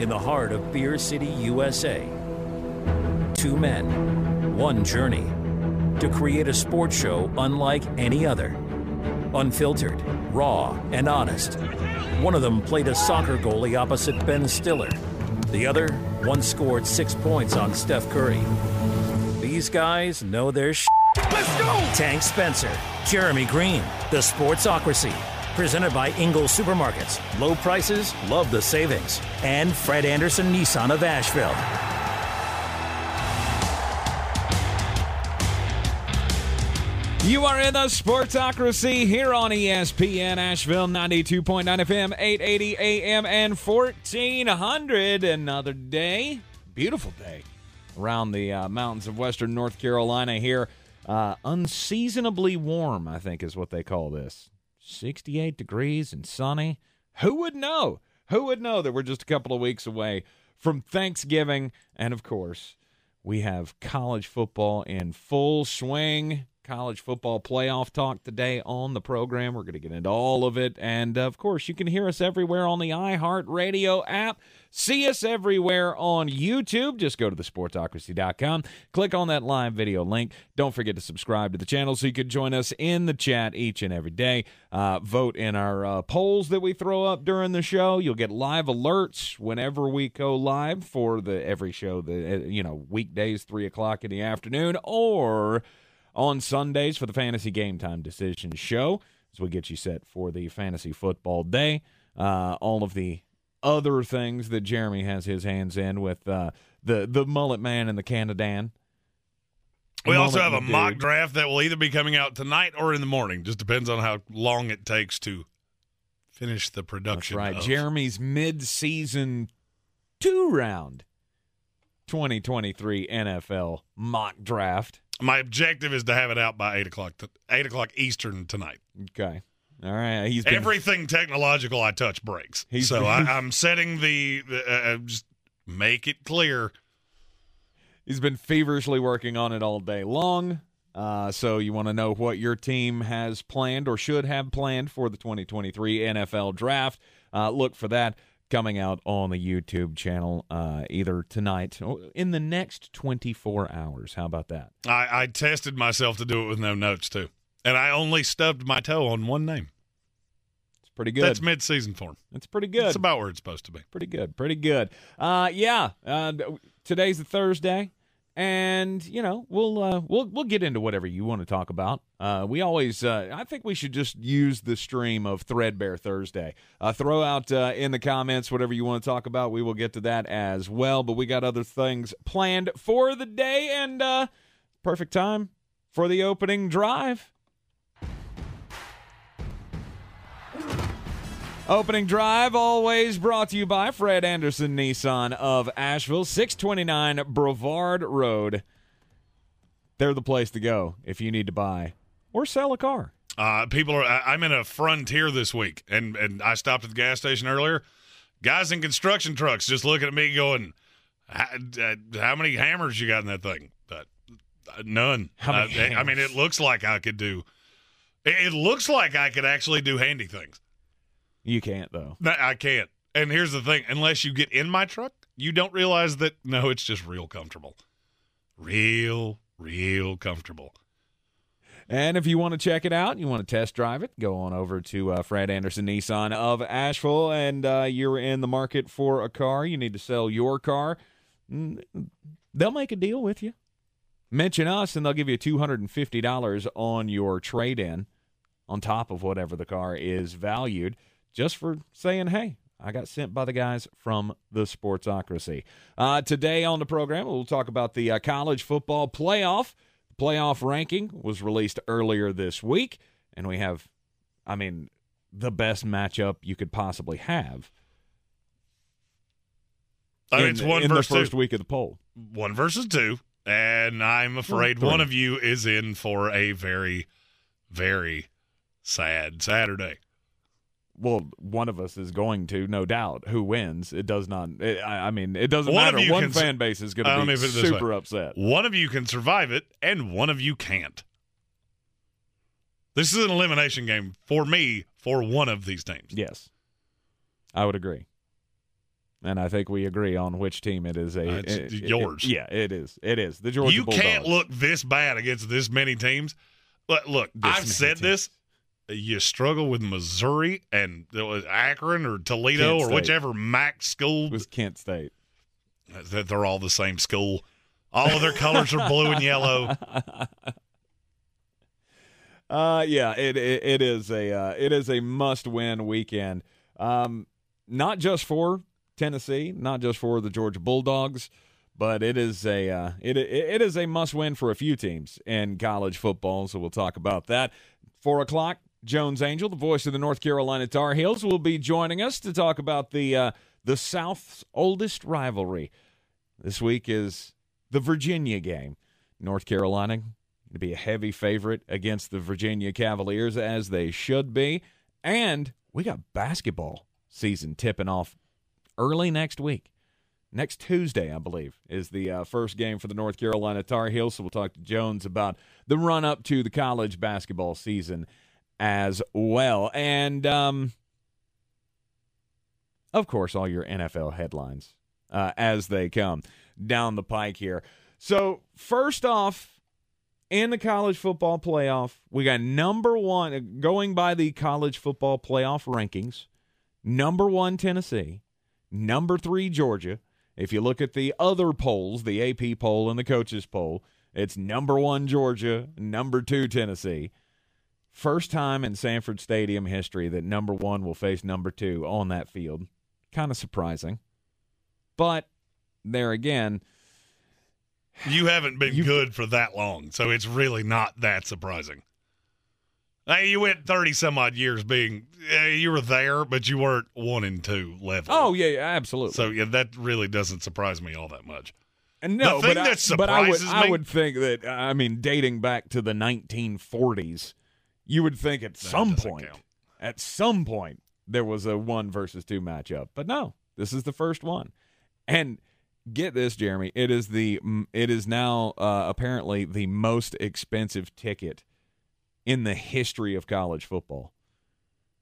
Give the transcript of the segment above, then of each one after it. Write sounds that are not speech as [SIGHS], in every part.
in the heart of Beer City, USA. Two men, one journey to create a sports show unlike any other. Unfiltered, raw, and honest. One of them played a soccer goalie opposite Ben Stiller. The other once scored six points on Steph Curry. These guys know their sh. Let's go! Tank Spencer, Jeremy Greene, The Sportsocracy. Presented by Ingles Supermarkets. Low prices, love the savings. And Fred Anderson Nissan of Asheville. You are in the Sportsocracy here on ESPN Asheville 92.9 FM, 880 AM, and 1400. Another day, beautiful day around the uh, mountains of western North Carolina here. Uh, unseasonably warm, I think, is what they call this. 68 degrees and sunny. Who would know? Who would know that we're just a couple of weeks away from Thanksgiving? And of course, we have college football in full swing. College football playoff talk today on the program. We're going to get into all of it. And of course, you can hear us everywhere on the iHeartRadio app. See us everywhere on YouTube. Just go to thesportsocracy.com, click on that live video link. Don't forget to subscribe to the channel so you can join us in the chat each and every day. Uh, vote in our uh, polls that we throw up during the show. You'll get live alerts whenever we go live for the every show. The uh, you know weekdays three o'clock in the afternoon or on Sundays for the Fantasy Game Time Decision Show as we get you set for the fantasy football day. Uh, all of the other things that Jeremy has his hands in with uh, the the mullet man and the Canadan. We also have a the mock draft that will either be coming out tonight or in the morning. Just depends on how long it takes to finish the That's production. right. of- Jeremy's mid-season two round 2023 NFL mock draft. My objective is to have it out by eight o'clock. Eight o'clock Eastern tonight. Okay. All right. He's been Everything technological I touch breaks. He's- so I, I'm setting the, the uh, uh, just make it clear. He's been feverishly working on it all day long. Uh, so you want to know what your team has planned or should have planned for the 2023 NFL Draft? Uh, look for that coming out on the YouTube channel uh, either tonight or in the next 24 hours. How about that? I, I tested myself to do it with no notes too, and I only stubbed my toe on one name. It's pretty good. That's mid-season form. It's pretty good. It's about where it's supposed to be. pretty good. Pretty good. Uh, yeah. Uh, today's a Thursday, and you know we'll uh, we'll we'll get into whatever you want to talk about. Uh, we always, uh, I think we should just use the stream of Threadbare Thursday. Uh, throw out uh, in the comments whatever you want to talk about. We will get to that as well. But we got other things planned for the day, and uh, perfect time for the opening drive. Opening drive always brought to you by Fred Anderson Nissan of Asheville, 629 Brevard Road. They're the place to go if you need to buy or sell a car. Uh, people are. I, I'm in a frontier this week, and and I stopped at the gas station earlier. Guys in construction trucks just looking at me, going, "How, uh, many hammers you got in that thing?" But uh, none. How many Uh, I mean, it looks like I could do. It looks like I could actually do handy things. You can't though. I can't. And here's the thing: unless you get in my truck, you don't realize that. No, it's just real comfortable, real, real comfortable. And if you want to check it out, you want to test drive it, go on over to uh, Fred Anderson Nissan of Asheville, and uh, you're in the market for a car. You need to sell your car. Mm, They'll make a deal with you. Mention us, and they'll give you two hundred and fifty dollars on your trade-in, on top of whatever the car is valued, just for saying, "Hey, I got sent by the guys from the Sportsocracy." Uh, today on the program, we'll talk about the uh, college football playoff playoff ranking was released earlier this week, and we have, I mean, the best matchup you could possibly have. I mean, in, it's one in the versus first two. week of the poll. one versus two, and I'm afraid three. one of you is in for a very, very sad Saturday. Well, one of us is going to, no doubt. Who wins? It does not. It, I, I mean, it doesn't One matter. One fan base is going to be me put it this super way. upset. One of you can survive it, and one of you can't. This is an elimination game for me for one of these teams. Yes, I would agree. and I think we agree on which team it is. A Uh, it's it- it- yours. yeah, it is. It is the Georgia you Bulldogs. can't look this bad against this many teams. But look This I've said teams. this. You struggle with Missouri and it was Akron or Toledo Kent or State. whichever MAC school It was Kent State. that they're all the same school. All of their colors are blue and yellow. [LAUGHS] Uh, yeah, it it, it is a uh, it is a must win weekend. Um, not just for Tennessee, not just for the Georgia Bulldogs, but it is a uh, it it it is a must win for a few teams in college football. So we'll talk about that. Four o'clock. Jones Angell, the voice of the North Carolina Tar Heels, will be joining us to talk about the uh, the South's oldest rivalry. This week is the Virginia game. North Carolina to be a heavy favorite against the Virginia Cavaliers, as they should be. And we got basketball season tipping off early next week. Next Tuesday, I believe, is the uh, first game for the North Carolina Tar Heels. So we'll talk to Jones about the run up to the college basketball season as well. And, um, of course, all your NFL headlines uh, as they come down the pike here. So, first off, in the college football playoff, we got number one, going by the college football playoff rankings, number one, Tennessee, number three, Georgia. If you look at the other polls, the AP poll and the coaches poll, it's number one, Georgia, number two, Tennessee. First time in Sanford Stadium history that number one will face number two on that field. Kind of surprising. But there again, You haven't been You- good for that long, so it's really not that surprising. Hey, you went thirty some odd years being eh, you were there, but you weren't one and two level. oh, yeah, yeah absolutely. so yeah, that really doesn't surprise me all that much. And no, The thing but, I, but I would surprises I would think that I mean dating back to the 1940s, you would think at some point, count. at some point there was a one versus two matchup. But no, this is the first one. And get this, Jeremy, it is the it is now uh, apparently the most expensive ticket in the history of college football.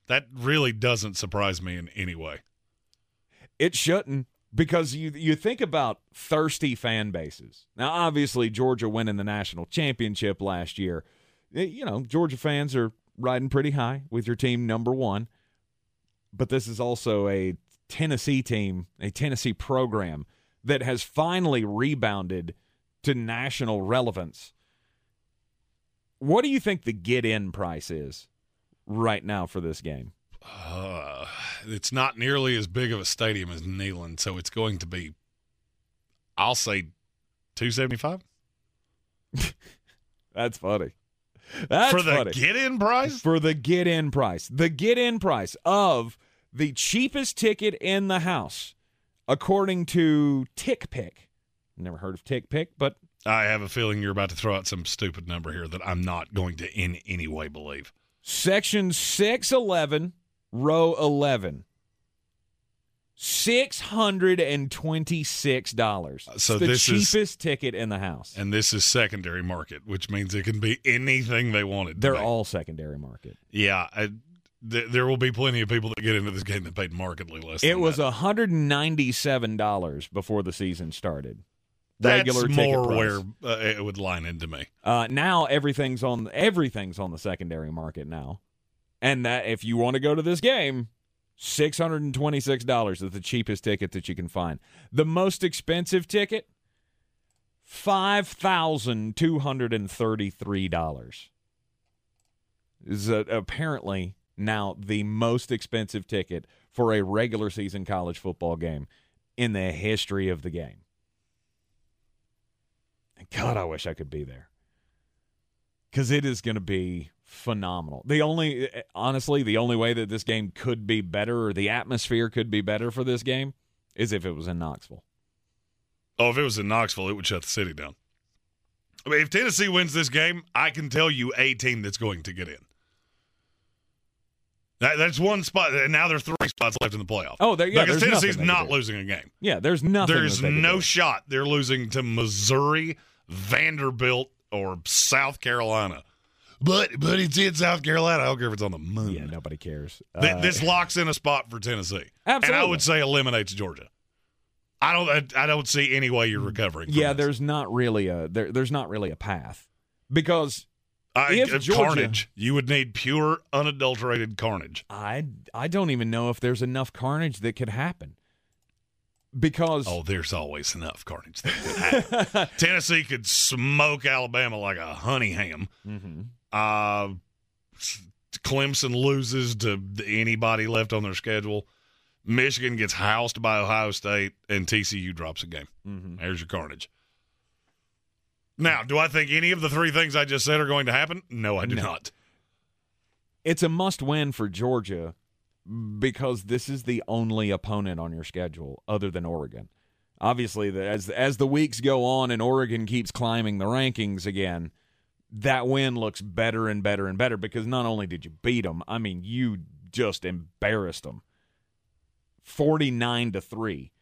That really doesn't surprise me in any way. It shouldn't because you you think about thirsty fan bases. Now, obviously, Georgia winning the national championship last year. Eh, You know, Georgia fans are riding pretty high with your team number one. But this is also a Tennessee team, a Tennessee program that has finally rebounded to national relevance. What do you think the get in price is right now for this game? Uh, it's not nearly as big of a stadium as Neyland, so it's going to be, I'll say, two seventy five [LAUGHS] That's funny. That's for the funny. get in price. for the get in price. The get in price of the cheapest ticket in the house, according to TickPick. Never heard of TickPick, but I have a feeling you're about to throw out some stupid number here that I'm not going to in any way believe. section 611, row 11. $626. So It's the this is- cheapest ticket in the house. And this is secondary market, which means it can be anything they wanted. They're all secondary market. yeah. I, th- there will be plenty of people that get into this game that paid markedly less. It was that. $197 before the season started. That's regular more price. where uh, it would line into me. Uh, now everything's on everything's on the secondary market now, and that if you want to go to this game, six hundred and twenty six dollars is the cheapest ticket that you can find. The most expensive ticket, five thousand two hundred and thirty three dollars. Is apparently now the most expensive ticket for a regular season college football game in the history of the game. God, I wish I could be there. Because it is going to be phenomenal. The only, honestly, the only way that this game could be better or the atmosphere could be better for this game is if it was in Knoxville. Oh, if it was in Knoxville, it would shut the city down. I mean, if Tennessee wins this game, I can tell you a team that's going to get in. That, that's one spot, and now there's three spots left in the playoff. Oh, there, yeah, because Tennessee's nothing they can not losing a game. Yeah, there's nothing. There's that they can no shot they're losing to Missouri, Vanderbilt, or South Carolina. But but it's in South Carolina. I don't care if it's on the moon. yeah, nobody cares. Th- Uh, this locks in a spot for Tennessee, and I would say eliminates Georgia. I don't. I don't see any way you're recovering. from Yeah, this. there's not really a there, there's not really a path because I, if uh, Georgia- carnage. You would need pure, unadulterated carnage. I I don't even know if there's enough carnage that could happen. Because Oh, there's always enough carnage that could happen. [LAUGHS] Tennessee could smoke Alabama like a honey ham. Mhm. Uh, Clemson loses to anybody left on their schedule. Michigan gets housed by Ohio State, and TCU drops a game. Mhm. There's your carnage. Now, do I think any of the three things I just said are going to happen? No, I do No. not. it's a must win for Georgia because this is the only opponent on your schedule other than Oregon. Obviously, the, as as the weeks go on and Oregon keeps climbing the rankings again, that win looks better and better and better because not only did you beat them, I mean you just embarrassed them. 49 to 3.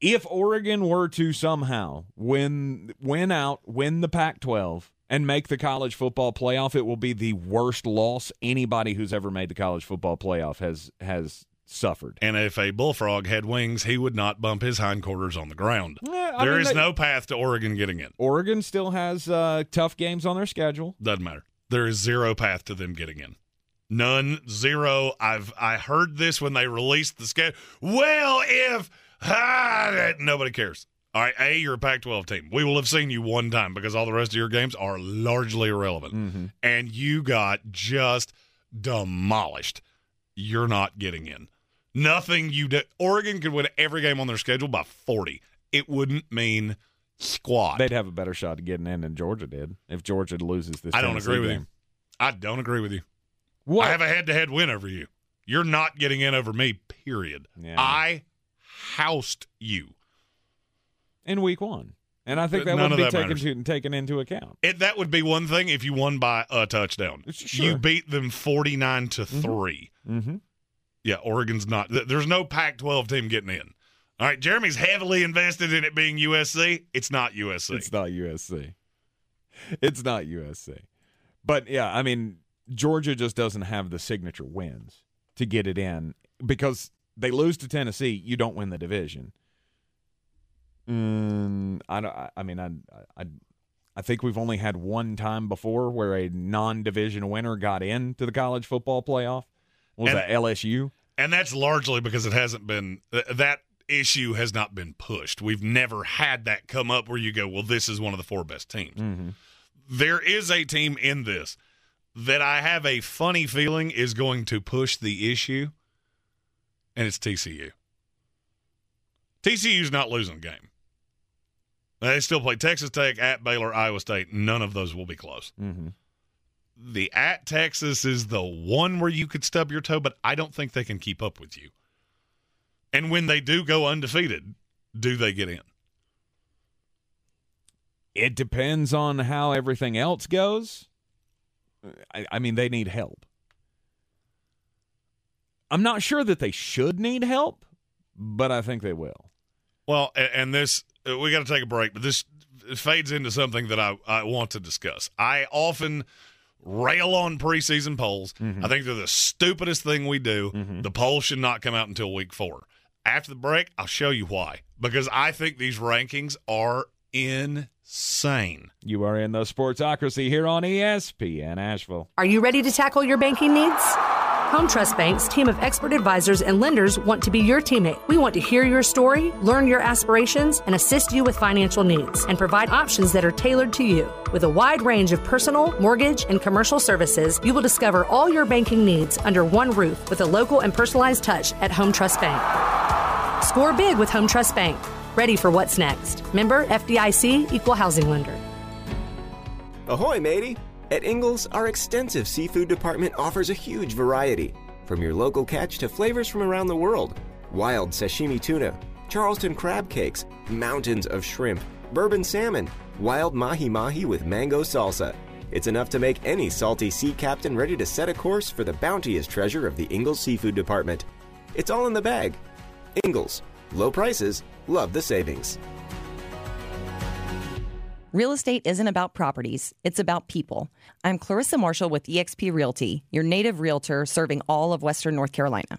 If Oregon were to somehow win win out, win the Pac-12 and make the college football playoff, it will be the worst loss anybody who's ever made the college football playoff has has suffered. And if a bullfrog had wings, he would not bump his hindquarters on the ground. Yeah, There mean, is no path to Oregon getting in. Oregon still has uh, tough games on their schedule. Doesn't matter. There is zero path to them getting in. None, zero. I've I heard this when they released the schedule. Well, if ah, nobody cares. All right, A, you're a Pac-12 team. We will have seen you one time because all the rest of your games are largely irrelevant, Mm-hmm. and you got just demolished. You're not getting in. Nothing you did. Oregon could win every game on their schedule by 40. It wouldn't mean squat. They'd have a better shot at getting in than Georgia did if Georgia loses this. I don't Tennessee agree with game. you. I don't agree with you. What? I have a head to head win over you. You're not getting in over me, period. Yeah. I housed you. in week one, and I think that none would be that taken, matters. to, taken into account. It, that would be one thing if you won by a touchdown. Sure. You beat them 49 to 3. Mm-hmm. Yeah, Oregon's not. There's no Pac 12 team getting in. All right, Jeremy's heavily invested in it being USC. It's not USC. It's not USC. It's not USC. But yeah, I mean, Georgia just doesn't have the signature wins to get it in because they lose to Tennessee, you don't win the division. Mm, I don't. I- mean, I, I, I think we've only had one time before where a non-division winner got into the college football playoff. Was And- that LSU? And that's largely because it hasn't been that issue has not been pushed. We've never had that come up where you go, well, this is one of the four best teams. Mm-hmm. There is a team in this that I have a funny feeling is going to push the issue, and it's TCU. TCU's not losing a game. They still play Texas Tech at Baylor, Iowa State. None of those will be close. Mm-hmm. The at Texas is the one where you could stub your toe, but I don't think they can keep up with you. And when they do go undefeated, do they get in? It depends on how everything else goes. I, I mean, they need help. I'm not sure that they should need help, but I think they will. Well, and this uh, we got to take a break, but this fades into something that I, I want to discuss. I often rail on preseason polls. Mm-hmm. I think they're the stupidest thing we do. Mm-hmm. The polls should not come out until week four. After the break, I'll show you why. Because I think these rankings are insane. You are in the Sportsocracy here on ESPN Asheville. Are you ready to tackle your banking needs? Home Trust Bank's team of expert advisors and lenders want to be your teammate. We want to hear your story, learn your aspirations, and assist you with financial needs and provide options that are tailored to you. With a wide range of personal, mortgage, and commercial services, you will discover all your banking needs under one roof with a local and personalized touch at Home Trust Bank. Score big with Home Trust Bank. Ready for what's next. Member FDIC Equal Housing Lender. Ahoy, matey! At Ingles, our extensive seafood department offers a huge variety. From your local catch to flavors from around the world wild sashimi tuna, Charleston crab cakes, mountains of shrimp, bourbon salmon, wild mahi mahi with mango salsa. It's enough to make any salty sea captain ready to set a course for the bounteous treasure of the Ingles Seafood Department. It's all in the bag. Ingles, low prices, love the savings. Real estate isn't about properties, it's about people. I'm Clarissa Marshall with eXp Realty, your native realtor serving all of Western North Carolina.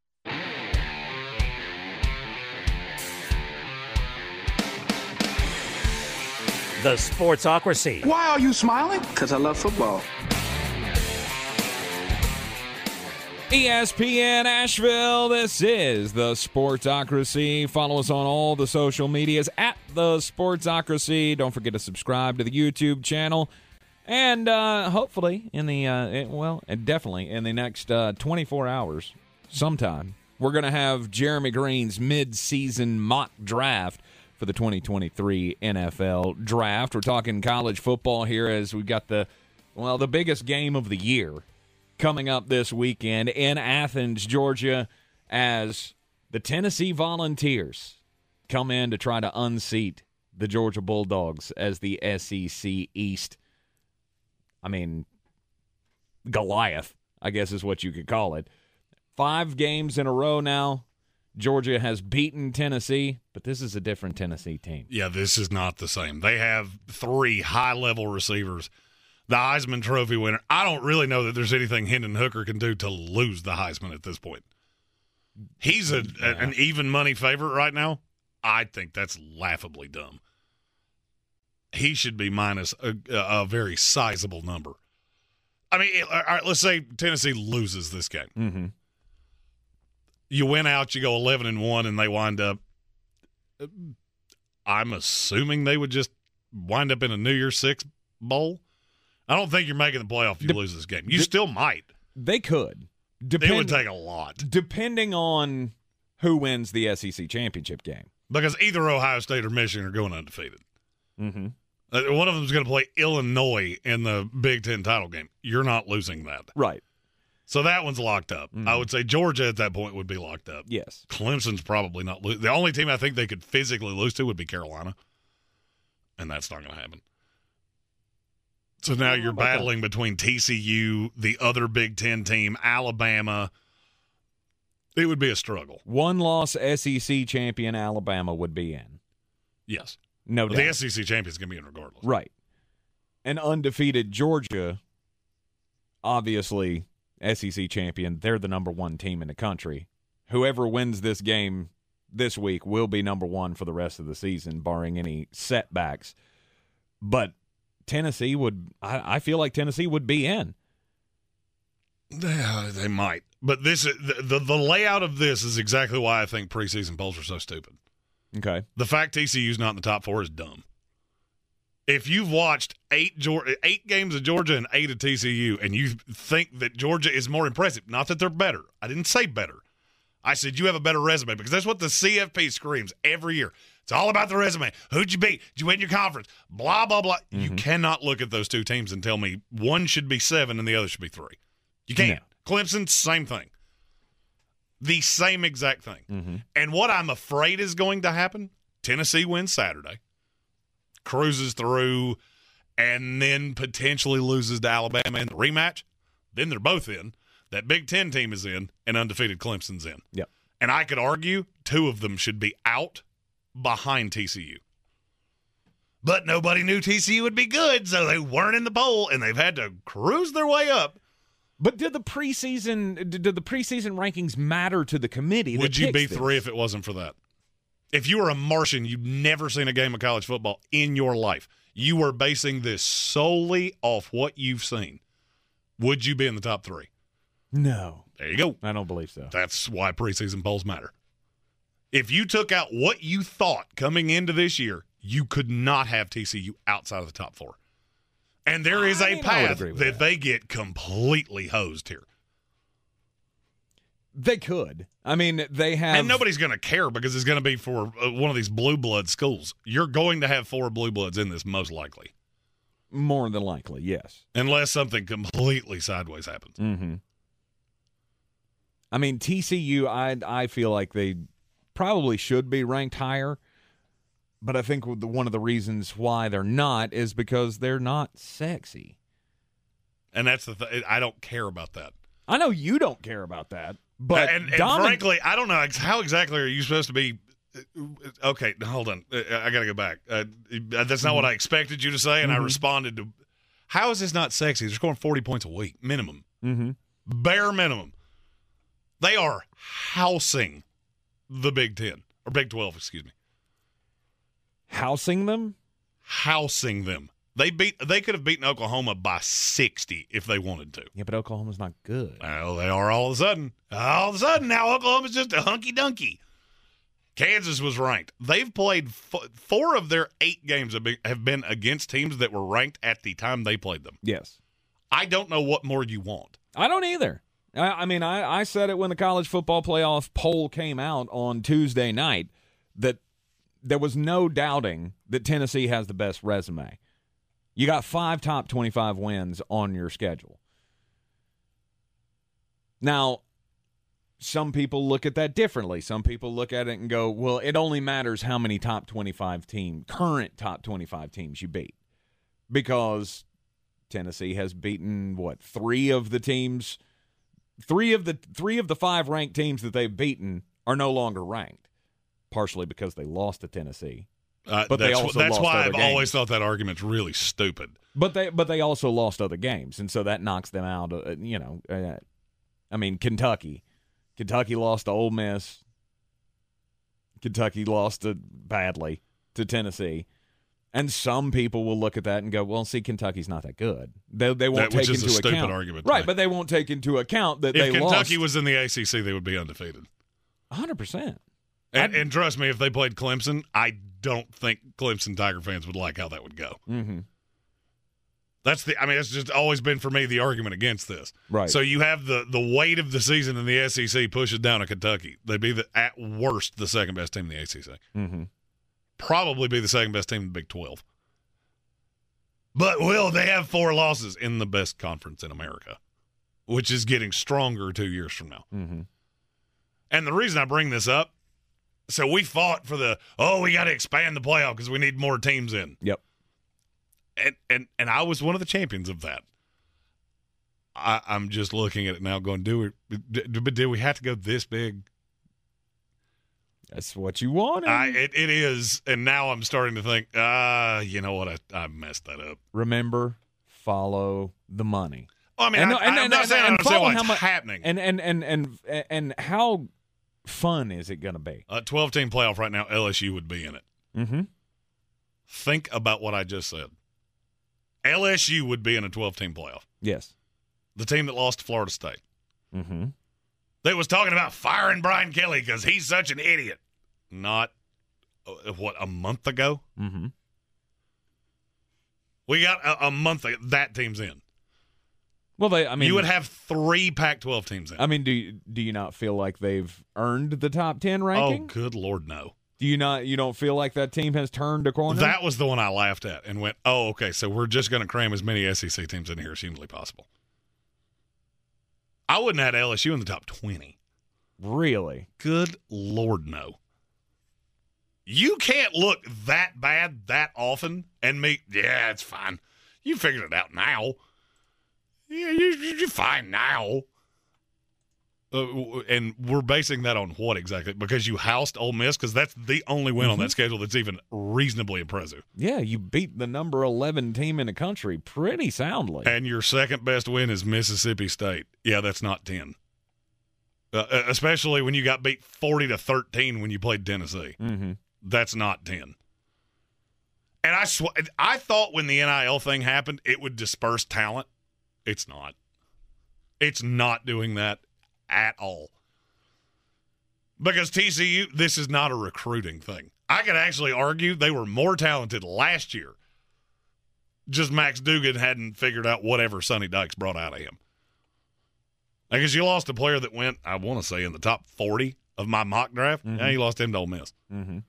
The Sportsocracy. Why are you smiling? Because I love football. ESPN Asheville. This is the Sportsocracy. Follow us on all the social medias at the Sportsocracy. Don't forget to subscribe to the YouTube channel. And uh, hopefully, in the, uh, it- well, and definitely in the next uh, 24 hours, sometime, we're going to have Jeremy Greene's mid season mock draft for the 2023 NFL draft. We're talking college football here as we've got the, well, the biggest game of the year coming up this weekend in Athens, Georgia, as the Tennessee Volunteers come in to try to unseat the Georgia Bulldogs as the SEC East. I mean, Goliath, I guess is what you could call it. Five games in a row now. Georgia has beaten Tennessee, but this is a different Tennessee team. Yeah, this is not the same. They have three high level receivers. The Heisman Trophy winner. I don't really know that there's anything Hendon Hooker can do to lose the Heisman at this point. He's a, a- an even money favorite right now. I think that's laughably dumb. He should be minus a, a very sizable number. I mean, all right, let's say Tennessee loses this game. Mm-hmm. You win out, you go 11 and 1, and they wind up. I'm assuming they would just wind up in a New Year's Six bowl. I don't think you're making the playoff if you Dep- lose this game. You dep- still might. They could. It would take a lot depending on who wins the SEC championship game. because either Ohio State or Michigan are going undefeated. Mm-hmm. Uh, one of them is going to play Illinois in the Big Ten title game. You're not losing that. Right. So that one's locked up. Mhm. I would say Georgia at that point would be locked up. Yes. Clemson's probably not. Lo- the only team I think they could physically lose to would be Carolina, and that's not going to happen. So now you're about that? battling between TCU, the other Big Ten team, Alabama. It would be a struggle. One loss SEC champion Alabama would be in. Yes, No but doubt. the SEC champion's going to be in regardless. Right. An undefeated Georgia, obviously SEC champion. They're the number one team in the country. Whoever wins this game this week will be number one for the rest of the season, barring any setbacks. But Tennessee would, I, I feel like Tennessee would be in. Yeah, uh, they might, but this the, the, the layout of this is exactly why I think preseason polls are so stupid. Okay. The fact TCU's not in the top four is dumb. If you've watched eight Georgia, eight games of Georgia and eight of TCU, and you think that Georgia is more impressive, not that they're better. I didn't say better. I said you have a better resume because that's what the CFP screams every year. It's all about the resume. Who'd you beat? Did you win your conference? Blah blah blah. You mm-hmm. cannot look at those two teams and tell me one should be seven and the other should be three. You can't. Clemson, same thing. The same exact thing. Mm-hmm. And what I'm afraid is going to happen Tennessee wins Saturday, cruises through, and then potentially loses to Alabama in the rematch. Then they're both in. That Big Ten team is in, and undefeated Clemson's in. Yep. And I could argue two of them should be out behind TCU. But nobody knew TCU would be good, so they weren't in the poll, and they've had to cruise their way up. But did the preseason did the preseason rankings matter to the committee? Would you be this? three if it wasn't for that? If you were a Martian, you'd never seen a game of college football in your life. You were basing this solely off what you've seen. Would you be in the top three? No, There you go. I don't believe so. That's why preseason polls matter. If you took out what you thought coming into this year, you could not have TCU outside of the top four. And there is I a mean, path that that. they get completely hosed here. They could. I mean, they have. And nobody's going to care because it's going to be for uh, one of these blue blood schools. You're going to have four blue bloods in this, most likely, more than likely, yes. unless something completely sideways happens. Mm-hmm. I mean, TCU. I I feel like they probably should be ranked higher, but I think one of the reasons why they're not is because they're not sexy. And that's the th- I don't care about that. I know you don't care about that, but and, and Domin- frankly, I don't know how exactly are you supposed to be. Okay, hold on. I got to go back. Uh, that's not what I expected you to say, and I responded to. How is this not sexy? They're scoring forty points a week, minimum, Mhm. bare minimum. They are housing the Big Ten or Big Twelve, excuse me, housing them. housing them. They beat. They could have beaten Oklahoma by sixty if they wanted to. Yeah, but Oklahoma's not good. Well, they are all of a sudden. All of a sudden, now Oklahoma's just a hunky dunky. Kansas was ranked. They've played f- four of their eight games have been, have been against teams that were ranked at the time they played them. Yes. I don't know what more you want. I don't either. I, I mean, I, I said it when the college football playoff poll came out on Tuesday night that there was no doubting that Tennessee has the best resume. You got five top 25 wins on your schedule. Now, some people look at that differently. Some people look at it and go, well, it only matters how many top 25 team, current top 25 teams you beat. Because Tennessee has beaten what, three of the teams three of the three of the five ranked teams that they've beaten are no longer ranked, partially because they lost to Tennessee. Uh, But they that's, also that's why I've games. always thought that argument's really stupid. But they but they also lost other games, and so that knocks them out. Uh, you know, uh, I mean Kentucky, Kentucky lost to Ole Miss. Kentucky lost to, badly to Tennessee. And some people will look at that and go, "Well, see, Kentucky's not that good." They they won't That- take into stupid account, argument right? make. But they won't take into account that If they Kentucky lost was in the ACC, they would be undefeated. hundred percent. And, and trust me, if they played Clemson, I don't think Clemson Tiger fans would like how that would go. Mm-hmm. That's the. I mean, it's just always been for me the argument against this. Right. So you have the the weight of the season in the SEC pushes down to Kentucky. They'd be the at worst the second best team in the ACC. Mm-hmm. Probably be the second best team in the Big Twelve. But will they have four losses in the best conference in America, which is getting stronger two years from now? Mm-hmm. And the reason I bring this up, so we fought for the oh we got to expand the playoff because we need more teams in. Yep. and and and I was one of the champions of that. I, I'm just looking at it now, going, do we? But do we have to go this big? That's what you wanted. I it, it is, and now I'm starting to think, ah, you know what? I, I messed that up. Remember, follow the money. Well, I mean, And- I, and- not saying I and understand follow why how it's mu- happening. And and and and and how fun is it going to be? a 12 team playoff right now, LSU would be in it. Mm-hmm. Think about what I just said. LSU would be in a 12 team playoff. Yes. The team that lost to Florida State. Mm-hmm. They was talking about firing Brian Kelly because he's such an idiot. Not uh, what a month ago. Mm-hmm. We got a, a month. Ago, that team's in. Well, they. I mean, you would have three Pac-12 teams in. I mean, do you, do you not feel like they've earned the top ten ranking? Oh, good lord, no. Do you not? You don't feel like that team has turned a corner? That was the one I laughed at and went, "Oh, okay. So we're just going to cram as many SEC teams in here as humanly possible." I wouldn't have LSU in the top twenty. really? Good lord, no. You can't look that bad that often and me. Yeah, it's fine. You figured it out now. Yeah, you, you're fine now. Uh, and we're basing that on what exactly? Because you housed Ole Miss, because that's the only win on that schedule that's even reasonably impressive. Yeah, you beat the number eleven team in the country pretty soundly. And your second best win is Mississippi State. Yeah, that's not ten. Uh, uh, especially when you got beat forty to thirteen when you played Tennessee. mm-hmm. That's not 10. And I sw- I thought when the NIL thing happened, it would disperse talent. It's not. It's not doing that at all. Because TCU, this is not a recruiting thing. I could actually argue they were more talented last year. Just Max Duggan hadn't figured out whatever Sonny Dykes brought out of him. Because you lost a player that went, I want to say, in the top 40 of my mock draft. Yeah, you lost him to Ole Miss Mm-hmm.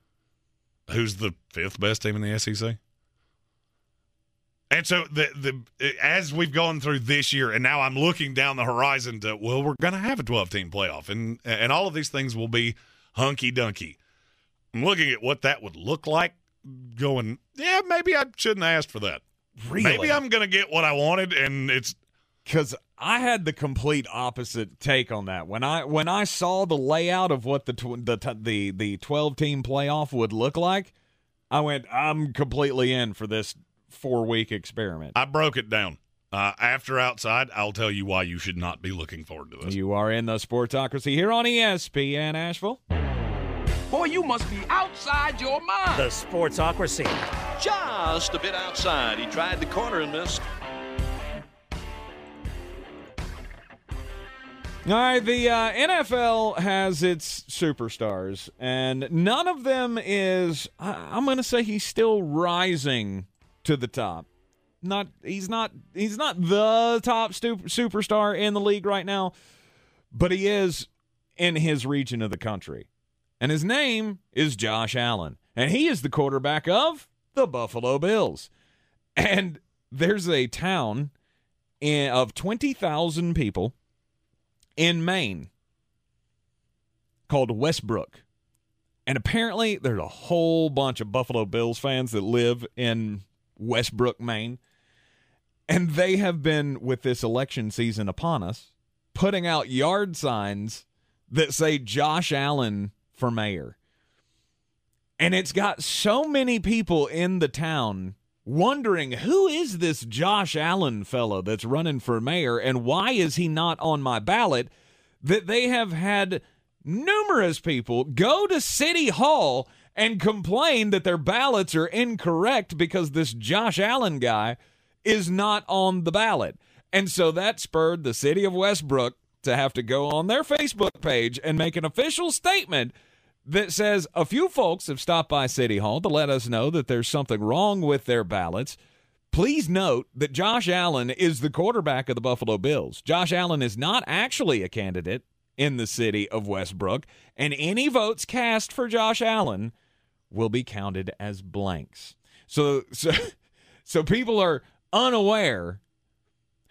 who's the fifth best team in the SEC. And so the the as we've gone through this year, and now I'm looking down the horizon to well, we're going to have a 12 team playoff, and and all of these things will be hunky dunky. I'm looking at what that would look like. going, yeah, maybe I shouldn't have asked for that. Really? Maybe I'm going to get what I wanted, and it's because I had the complete opposite take on that. When I when I saw the layout of what the tw- the t- the the twelve team playoff would look like, I went, I'm completely in for this four week experiment. I broke it down. Uh, after outside, I'll tell you why you should not be looking forward to this. You are in the Sportsocracy here on ESPN Asheville. Boy, you must be outside your mind. The Sportsocracy. Just a bit outside. He tried the corner and missed. All right, the uh, NFL has its superstars, and none of them is. I, I'm going to say he's still rising to the top. Not he's not he's not the top superstar in the league right now, but he is in his region of the country, and his name is Josh Allen, and he is the quarterback of the Buffalo Bills, and there's a town in, of twenty thousand people in Maine called Westbrook. And apparently, there's a whole bunch of Buffalo Bills fans that live in Westbrook, Maine. And they have been, with this election season upon us, putting out yard signs that say Josh Allen for mayor. And it's got so many people in the town wondering who is this Josh Allen fellow that's running for mayor and why is he not on my ballot that they have had numerous people go to city hall and complain that their ballots are incorrect because this Josh Allen guy is not on the ballot. And so that spurred the city of Westbrook to have to go on their Facebook page and make an official statement that says a few folks have stopped by City Hall to let us know that there's something wrong with their ballots. Please note that Josh Allen is the quarterback of the Buffalo Bills. Josh Allen is not actually a candidate in the city of Westbrook, and any votes cast for Josh Allen will be counted as blanks. So so [LAUGHS] so people are unaware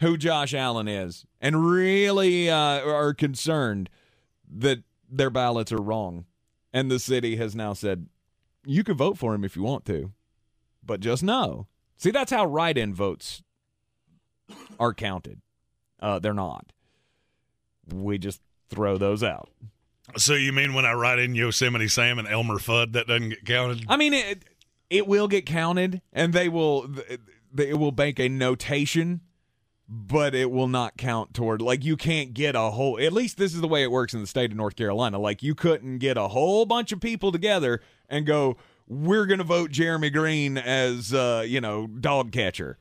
who Josh Allen is and really uh, are concerned that their ballots are wrong and the city has now said, you can vote for him if you want to, but just know. See, that's how write in votes are counted. Uh, they're not. We just throw those out. So you mean when I write in Yosemite Sam and Elmer Fudd, that doesn't get counted? I mean, it it will get counted, and they will they will make a notation, but it will not count toward like you can't get a whole. At least this is the way it works in the state of North Carolina. Like you couldn't get a whole bunch of people together and go, "We're going to vote Jeremy Greene as uh, you know dog catcher,"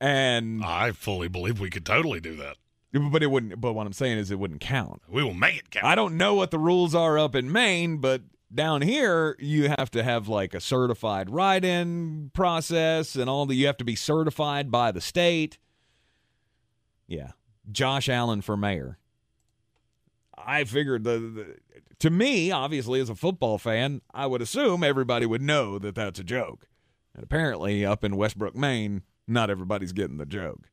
and I fully believe we could totally do that. But it wouldn't. But what I'm saying is, it wouldn't count. We will make it count. I don't know what the rules are up in Maine, but down here you have to have like a certified write-in process and all that. you have to be certified by the state. Yeah. Josh Allen for mayor. I figured the, the to me, obviously as a football fan, I would assume everybody would know that that's a joke. And apparently up in Westbrook, Maine, not everybody's getting the joke.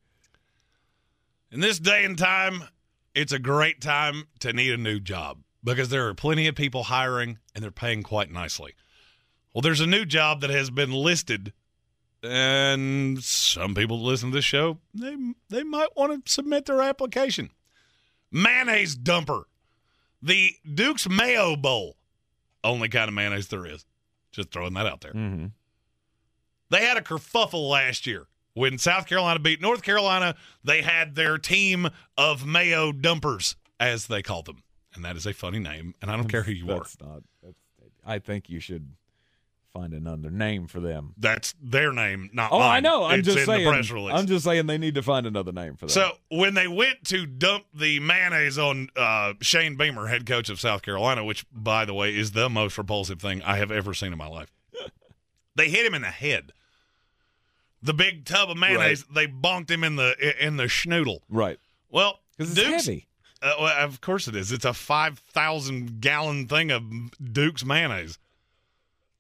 In this day and time, it's a great time to need a new job because there are plenty of people hiring and they're paying quite nicely. Well, there's a new job that has been listed, and some people listen to this show they they might want to submit their application. Mayonnaise dumper, the Duke's Mayo Bowl, only kind of mayonnaise there is. Just throwing that out there. Mm-hmm. They had a kerfuffle last year when South Carolina beat North Carolina. They had their team of Mayo dumpers, as they call them, and that is a funny name. And I don't care who you are. That's not. That's, I think you should find another name for them. That's their name, not Oh, mine. I know. I'm It's just in saying. the press release. I'm just saying they need to find another name for that. So when they went to dump the mayonnaise on uh, Shane Beamer, head coach of South Carolina, which by the way is the most repulsive thing I have ever seen in my life, [LAUGHS] they hit him in the head. The big tub of mayonnaise, they bonked him in the in the schnoodle. right, Well, because it's Duke's- heavy. Uh, well, of course it is. It's a five thousand gallon thing of Duke's mayonnaise.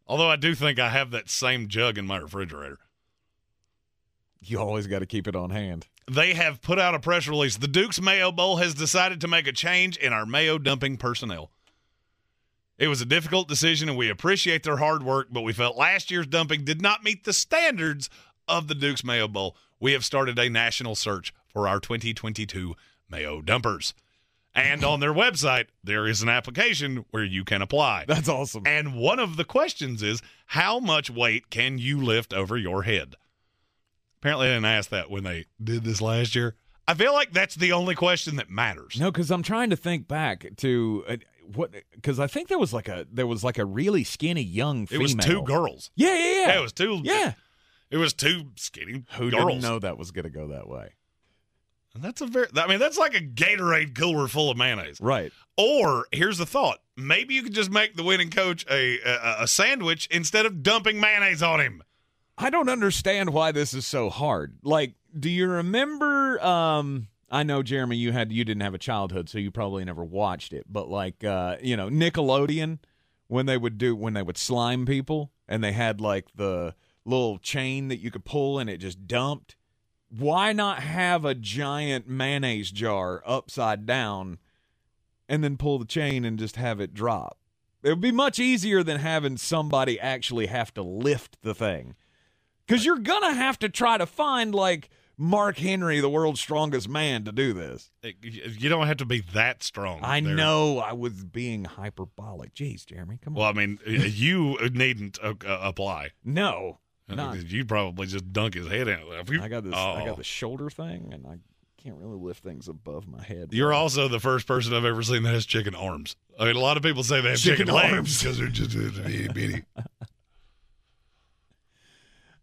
Although I do think I have that same jug in my refrigerator. You always got to keep it on hand. they have put out a press release. The Duke's Mayo Bowl has decided to make a change in our mayo dumping personnel. It was a difficult decision, and we appreciate their hard work, but we felt last year's dumping did not meet the standards of the Duke's Mayo Bowl. We have started a national search for our 2022 Mayo Dumpers. And on their website, there is an application where you can apply. That's awesome. And one of the questions is how much weight can you lift over your head? Apparently, I didn't ask that when they did this last year. I feel like that's the only question that matters. No, because I'm trying to think back to uh, what because I think there was like a there was like a really skinny young It was two girls. Yeah, yeah, yeah. Yeah, it was two. Yeah. It was two skinny Who girls. didn't know that was going to go that way? And that's a very. I mean, that's like a Gatorade cooler full of mayonnaise. Right. Or here's the thought: maybe you could just make the winning coach a a, a sandwich instead of dumping mayonnaise on him. I don't understand why this is so hard. Like, do you remember? Um, I know Jeremy, you had you didn't have a childhood, so you probably never watched it. But like, uh, you know, Nickelodeon when they would do when they would slime people, and they had like the little chain that you could pull, and it just dumped. Why not have a giant mayonnaise jar upside down, and then pull the chain and just have it drop? It would be much easier than having somebody actually have to lift the thing. Because you're going to have to try to find, like, Mark Henry, the world's strongest man, to do this. You don't have to be that strong. I there. know I was being hyperbolic. Jeez, Jeremy, come on. Well, I mean, [LAUGHS] you needn't uh, uh, apply. no. Not. You probably just dunk his head out. I got this. I Oh. got the shoulder thing, and I can't really lift things above my head. You're also the first person I've ever seen that has chicken arms. I mean, a lot of people say they have Chicken chicken, arms. because they're just itty bitty. [LAUGHS]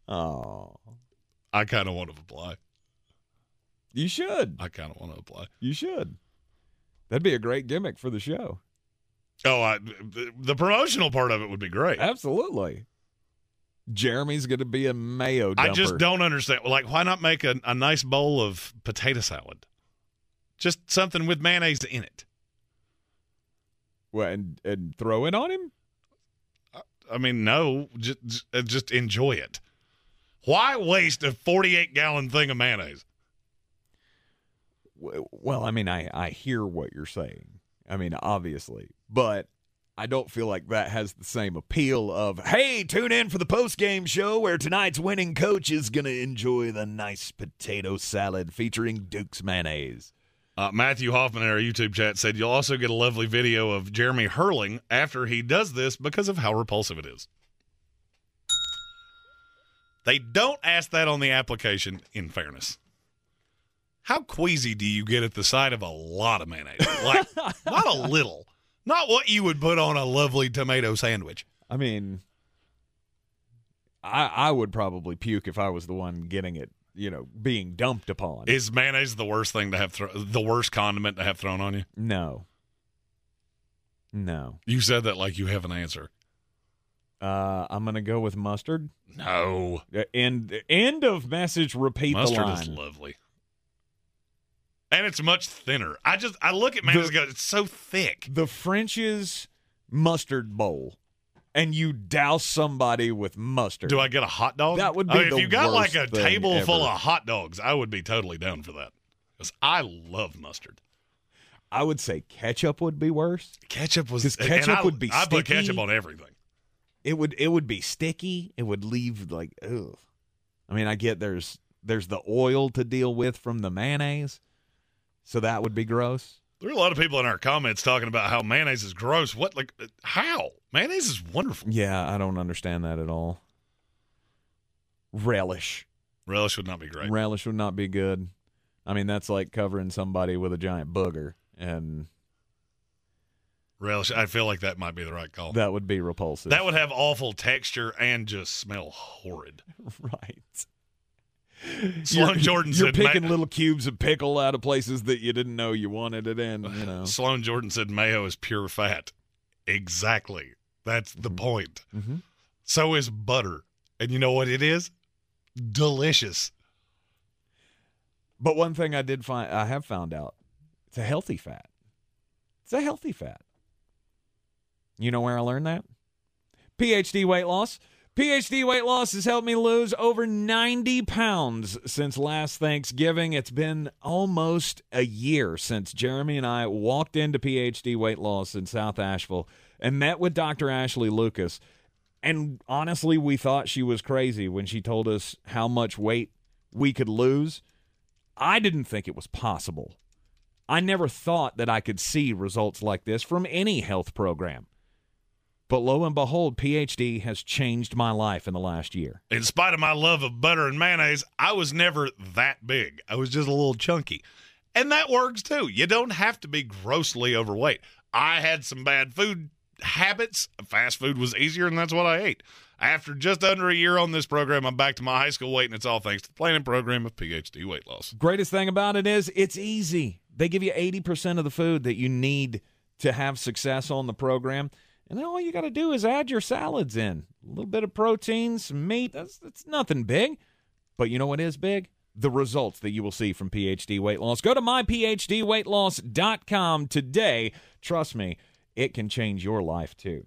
Oh, I kind of want to apply. you should. I kind of want to apply. You should. That'd be a great gimmick for the show. Oh, I, the, the promotional part of it would be great. Absolutely. Jeremy's going to be a mayo. Dumper. I just don't understand. Like, why not make a, a nice bowl of potato salad? Just something with mayonnaise in it. Well, and and throw it on him. I mean, no, just uh, just enjoy it. Why waste a 48 gallon thing of mayonnaise? Well, I mean, I I hear what you're saying. I mean, obviously, but I don't feel like that has the same appeal of hey, tune in for the post game show where tonight's winning coach is gonna enjoy the nice potato salad featuring Duke's mayonnaise. Uh, Matthew Hoffman in our YouTube chat said you'll also get a lovely video of Jeremy hurling after he does this because of how repulsive it is. They don't ask that on the application, in fairness. How queasy do you get at the sight of a lot of mayonnaise? Like, [LAUGHS] not a little. Not what you would put on a lovely tomato sandwich. I mean, I I would probably puke if I was the one getting it, you know, being dumped upon. Is mayonnaise the worst thing to have, thro- the worst condiment to have thrown on you? no, no. You said that like you have an answer. Uh, I'm gonna go with mustard. No. Uh, End end of message. Repeat Mustard the line. is lovely. And it's much thinner. I just I look at go, it's so thick. the French's mustard bowl, and you douse somebody with mustard. Do I get a hot dog? That would I be mean, the if you got like a table full of hot dogs, I would be totally down for that. Because I love mustard. I would say ketchup would be worse. Ketchup was 'Cause and ketchup I- would be I put ketchup on everything. It would it would be sticky. It would leave like ugh. I mean, I get there's there's the oil to deal with from the mayonnaise, so that would be gross. There are a lot of people in our comments talking about how mayonnaise is gross. What like how? Mayonnaise is wonderful. Yeah, I don't understand that at all. Relish. Relish would not be great. Relish would not be good. I mean, that's like covering somebody with a giant booger, and Relish, I feel like that might be the right call. that would be repulsive. That would have awful texture and just smell horrid. [LAUGHS] right. Sloan Jordan You're said picking little cubes of pickle out of places that you didn't know you wanted it in. You [LAUGHS] know. Sloan Jordan said mayo is pure fat. Exactly. That's the point. Mhm. So is butter. And you know what it is? Delicious. But one thing I did find, I have found out, it's a healthy fat. It's a healthy fat. You know where I learned that? PhD weight loss. PhD weight loss has helped me lose over 90 pounds since last Thanksgiving. It's been almost a year since Jeremy and I walked into PhD weight loss in South Asheville and met with Dr. Ashley Lucas. And honestly, we thought she was crazy when she told us how much weight we could lose. I didn't think it was possible. I never thought that I could see results like this from any health program. But lo and behold, PhD has changed my life in the last year. In spite of my love of butter and mayonnaise, I was never that big. I was just a little chunky. And that works too. You don't have to be grossly overweight. I had some bad food habits. Fast food was easier, and that's what I ate. After just under a year on this program, I'm back to my high school weight, and it's all thanks to the planning program of PhD weight loss. Greatest thing about it is it's easy. They give you 80% of the food that you need to have success on the program. And then all you got to do is add your salads in. A little bit of protein, some meat. That's, that's nothing big. But you know what is big? The results that you will see from PhD Weight Loss. Go to myphdweightloss.com today. Trust me, it can change your life too.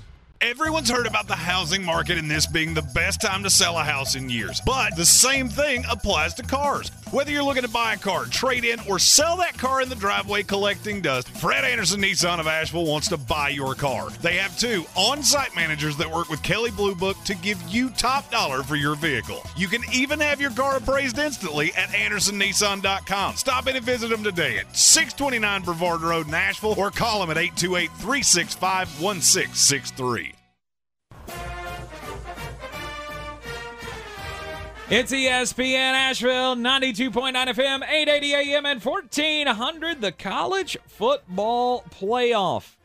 Everyone's heard about the housing market and this being the best time to sell a house in years. But the same thing applies to cars. Whether you're looking to buy a car, trade in, or sell that car in the driveway collecting dust, Fred Anderson Nissan of Asheville wants to buy your car. They have two on site managers that work with Kelley Blue Book to give you top dollar for your vehicle. You can even have your car appraised instantly at AndersonNissan.com. Stop in and visit them today at 629 Brevard Road Nashville, or call them at 828 365 1663. It's ESPN Asheville, 92.9 FM, 880 AM, and 1400, the college football playoff.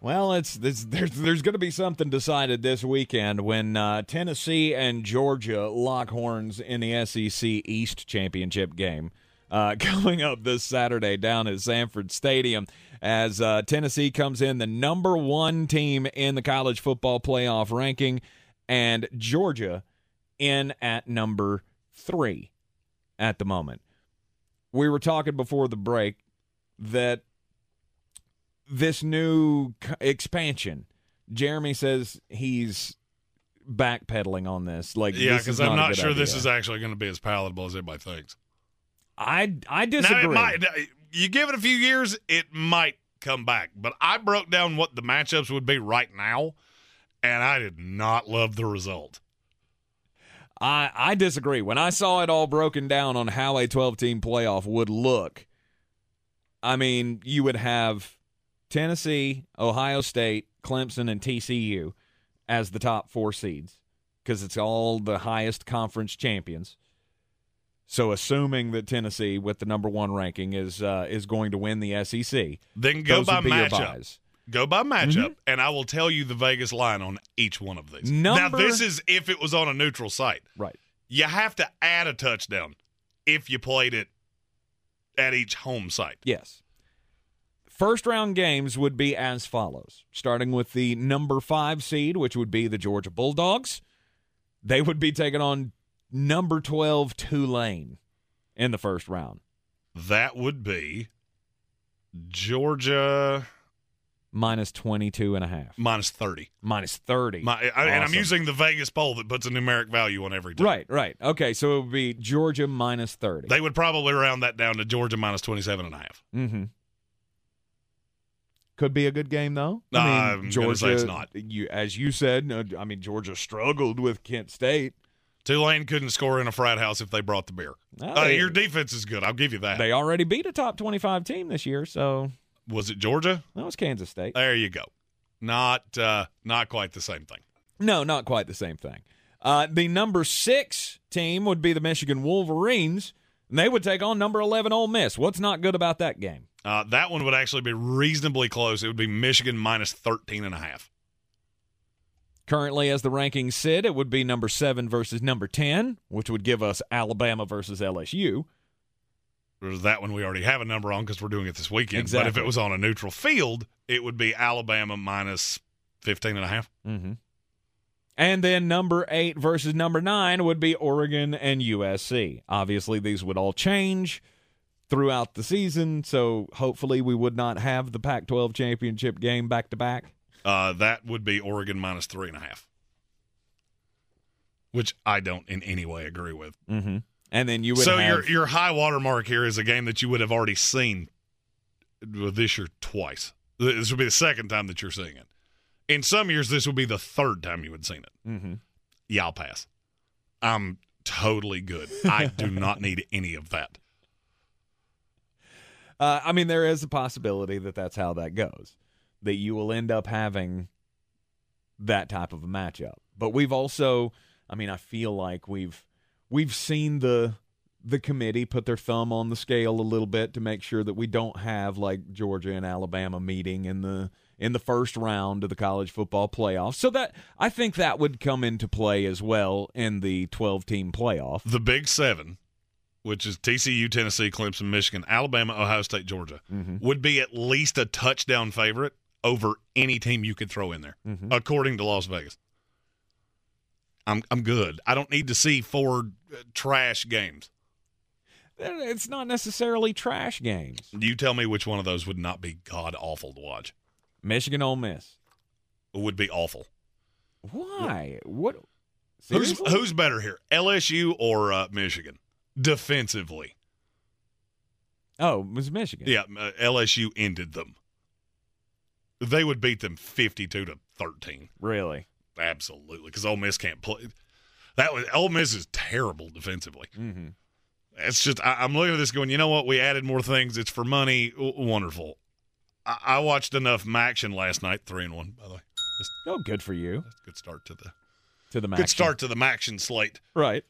Well, it's, it's there's there's going to be something decided this weekend when uh, Tennessee and Georgia lock horns in the SEC East championship game uh, [LAUGHS] coming up this Saturday down at Sanford Stadium as uh, Tennessee comes in the number one team in the college football playoff ranking, and Georgia in at number three at the moment. We were talking before the break that this new expansion, Jeremy says he's backpedaling on this. Like, Yeah, because I'm not sure this is actually going to be as palatable as everybody thinks. I I disagree. might, you give it a few years, it might come back. But I broke down what the matchups would be right now, and I did not love the result. I, I disagree. When I saw it all broken down on how a 12 team playoff would look, I mean, you would have Tennessee, Ohio State, Clemson, and TCU as the top four seeds because it's all the highest conference champions. So, assuming that Tennessee, with the number one ranking, is uh, is going to win the SEC, Then go by would be your matchup. Go by matchup, mm-hmm. and I will tell you the Vegas line on each one of these. now, this is if it was on a neutral site. Right. You have to add a touchdown if you played it at each home site. Yes. First round games would be as follows starting with the number five seed, which would be the Georgia Bulldogs. They would be taking on number 12 Tulane in the first round. That would be Georgia Minus 22 and a half. minus 30. Minus 30. My, I, And I'm using the Vegas poll that puts a numeric value on every team. Right, right. Okay, so it would be Georgia minus 30. They would probably round that down to Georgia minus 27 and a half. Mm-hmm. Could be a good game though. Nah, I I'm mean, gonna Georgia, say it's not. You, as you said, I mean, Georgia struggled with Kent State. Tulane couldn't score in a frat house if they brought the beer. Oh, Uh, your defense is good. I'll give you that. They already beat a top 25 team this year, so was it Georgia? that was Kansas State. There you go. Not uh, not quite the same thing. No, not quite the same thing. Uh, the number six team would be the Michigan Wolverines, and they would take on number 11 Ole Miss. What's not good about that game? Uh, that one would actually be reasonably close. It would be Michigan minus 13 and a half. Currently, as the rankings sit, it would be number seven versus number 10, which would give us Alabama versus LSU. That one we already have a number on because we're doing it this weekend. But if it was on a neutral field, it would be Alabama minus 15 and a half. Mm-hmm. And then number eight versus number nine would be Oregon and USC. Obviously, these would all change throughout the season, so hopefully we would not have the Pac 12 championship game back to back. Uh, that would be Oregon minus three and a half, which I don't in any way agree with. Mm-hmm. And then you would so have, your your high water mark here is a game that you would have already seen this year twice. This would be the second time that you're seeing it. In some years, this would be the third time you had seen it. Mm-hmm. Yeah, I'll pass. I'm totally good. I do [LAUGHS] not need any of that. Uh, I mean, there is a possibility that that's how that goes, that you will end up having that type of a matchup. But we've also, I mean, I feel like we've we've seen the the committee put their thumb on the scale a little bit to make sure that we don't have like Georgia and Alabama meeting in the in the first round of the college football playoffs. So that I think that would come into play as well in the 12 team playoff. The Big 7, which is TCU, Tennessee, Clemson, Michigan, Alabama, Ohio State, Georgia, Mm-hmm. would be at least a touchdown favorite over any team you could throw in there, Mhm. according to Las Vegas. I'm I'm good. I don't need to see four uh, trash games. It's not necessarily trash games. You tell me which one of those would not be god awful to watch. Michigan Ole Miss. It would be awful. Why? What? Who's Seriously? who's better here, LSU or uh, Michigan, defensively? Oh, it was Michigan. Yeah, uh, LSU ended them. They would beat them fifty-two to thirteen. Really? Absolutely, because Ole Miss can't play. That was Ole Miss is terrible defensively. Mm-hmm. It's just I, I'm looking at this going, you know what? We added more things. It's for money. W- wonderful. I, I watched enough action last night. Three and one, by the way. Just Oh, good for you. that's a good start to the To the good start to the action slate. Right.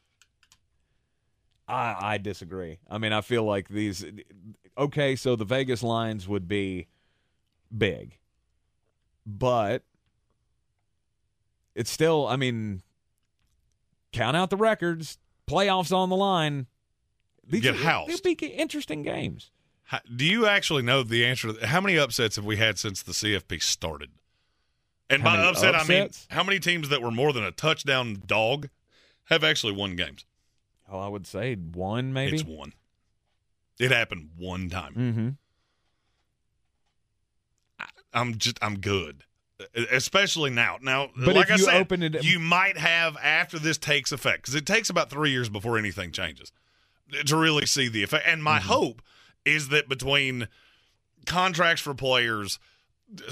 I I disagree. I mean, I feel like these. Okay, so the Vegas lines would be big, but it's still. I mean, count out the records. Playoffs on the line. These Get are- housed. They'll be interesting games. How, do you actually know the answer? To, how many upsets have we had since the CFP started? And How by upset, I mean how many teams that were more than a touchdown dog have actually won games? Oh, I would say one maybe. It's one. It happened one time. mm-hmm. I'm just I'm good, especially now. Now, But like if I you said, open it- you might have after this takes effect because it takes about three years before anything changes to really see the effect. And Mm-hmm. my hope is that between contracts for players,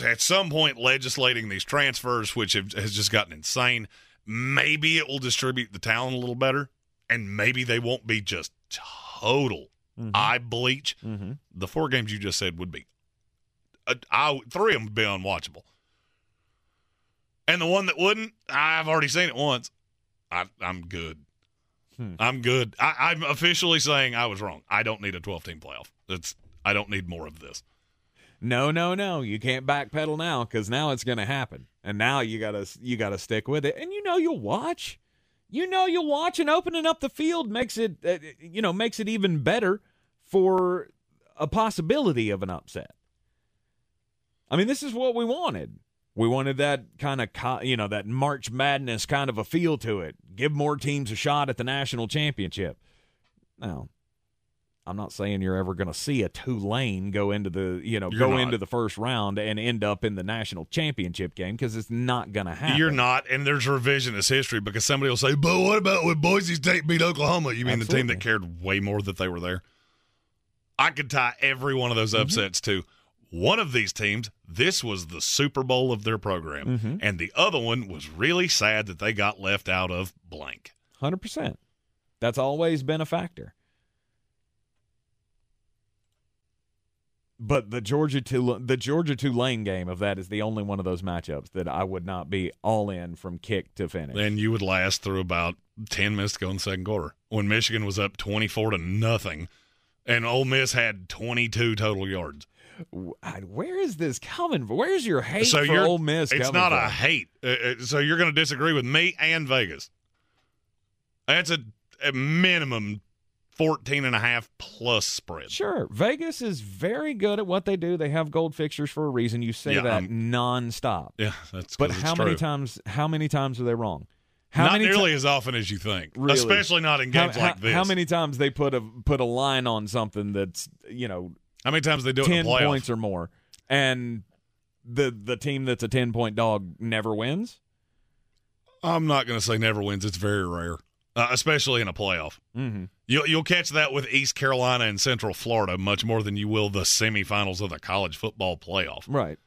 at some point legislating these transfers, which have, has just gotten insane, maybe it will distribute the talent a little better, and maybe they won't be just total eye bleach. Mm-hmm. The four games you just said would be, uh, I, three of them would be unwatchable. And the one that wouldn't, I've already seen it once. I, I'm good. Hmm. I'm good. I, I'm officially saying I was wrong. I don't need a 12 team playoff. That's I don't need more of this. No, no, no. You can't backpedal now because now it's going to happen, and now you gotta you gotta stick with it. And you know you'll watch. You know you'll watch, and opening up the field makes it uh, you know makes it even better for a possibility of an upset. I mean, this is what we wanted. We wanted that kind of co- you know that March Madness kind of a feel to it. Give more teams a shot at the national championship. Now, I'm not saying you're ever going to see a Tulane go into the you know You're go not. into the first round and end up in the national championship game because it's not going to happen. You're not, and there's revisionist history because somebody will say, "But what about when Boise State beat Oklahoma?" You mean the team that cared way more that they were there? I could tie every one of those Mm-hmm. upsets to one of these teams. This was the Super Bowl of their program, Mm-hmm. and the other one was really sad that they got left out of blank. Hundred percent. That's always been a factor. But the Georgia Tul- the Georgia Tulane game of that is the only one of those matchups that I would not be all in from kick to finish. And you would last through about ten minutes to go in the second quarter when Michigan was up twenty four to nothing, and Ole Miss had twenty two total yards. Where is this coming from? Where's your hate so for Ole Miss? It's not from? a hate. Uh, uh, so you're going to disagree with me and Vegas. That's a, a minimum 14 and a half plus spread. Sure. Vegas is very good at what they do. They have gold fixtures for a reason. You say Yeah, that um, nonstop. Yeah, that's But how many true. times how many times are they wrong? How not nearly as often as you think, Really? especially not in games how- like this. how many times they put a put a line on something that's, you know, How many times they do it in ten points or more, and the the team that's a ten point dog never wins. I'm not going to say never wins. It's very rare, uh, especially in a playoff. Mm-hmm. You'll, you'll catch that with East Carolina and Central Florida much more than you will the semifinals of the college football playoff. Right.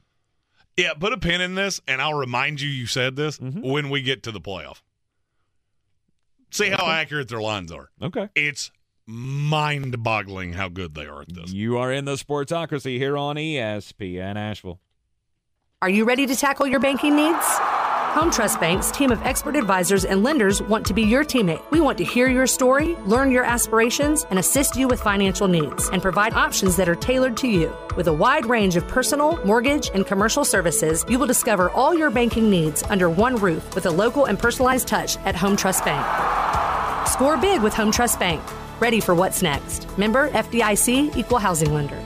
Yeah, put a pin in this, and I'll remind you you said this Mm-hmm. when we get to the playoff. See how accurate their lines are. Okay. It's mind boggling how good they are at this. You are in the Sportsocracy here on ESPN Asheville. Are you ready to tackle your banking needs? Home Trust Bank's team of expert advisors and lenders want to be your teammate. We want to hear your story, learn your aspirations, and assist you with financial needs and provide options that are tailored to you. With a wide range of personal, mortgage, and commercial services, you will discover all your banking needs under one roof with a local and personalized touch at Home Trust Bank. Score big with Home Trust Bank. Ready for what's next. Member FDIC Equal Housing Lender.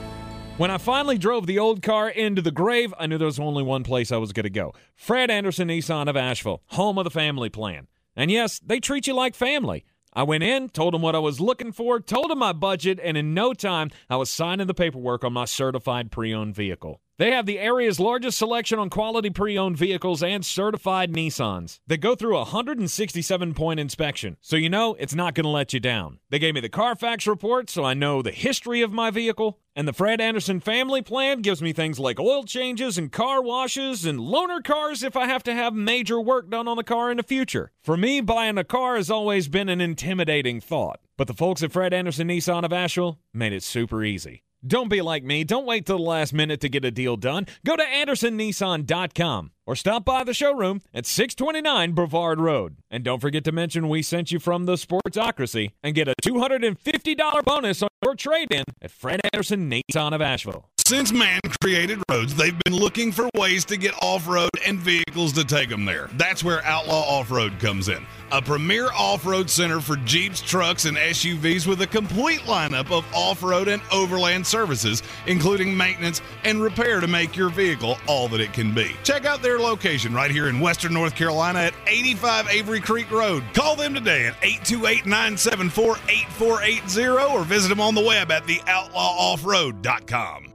When I finally drove the old car into the grave, I knew there was only one place I was going to go Fred Anderson Nissan of Asheville, home of the family plan. And yes, they treat you like family. I went in, told them what I was looking for, told them my budget, and in no time, I was signing the paperwork on my certified pre owned vehicle. They have the area's largest selection on quality pre owned vehicles and certified Nissans. They go through a 167 point inspection, so you know it's not going to let you down. They gave me the Carfax report, so I know the history of my vehicle. And the Fred Anderson family plan gives me things like oil changes and car washes and loaner cars if I have to have major work done on the car in the future. For me, buying a car has always been an intimidating thought. But the folks at Fred Anderson Nissan of Asheville made it super easy. Don't be like me. Don't wait till the last minute to get a deal done. Go to AndersonNissan.com or stop by the showroom at 629 Brevard Road. And don't forget to mention we sent you from the Sportsocracy and get a $250 bonus on your trade in at Fred Anderson Nissan of Asheville. Since man created roads, they've been looking for ways to get off road and vehicles to take them there. That's where Outlaw Off Road comes in. A premier off road center for Jeeps, trucks, and SUVs with a complete lineup of off road and overland services, including maintenance and repair to make your vehicle all that it can be. Check out their location right here in Western North Carolina at 85 Avery Creek Road. Call them today at 828 974 8480 or visit them on the web at theoutlawoffroad.com.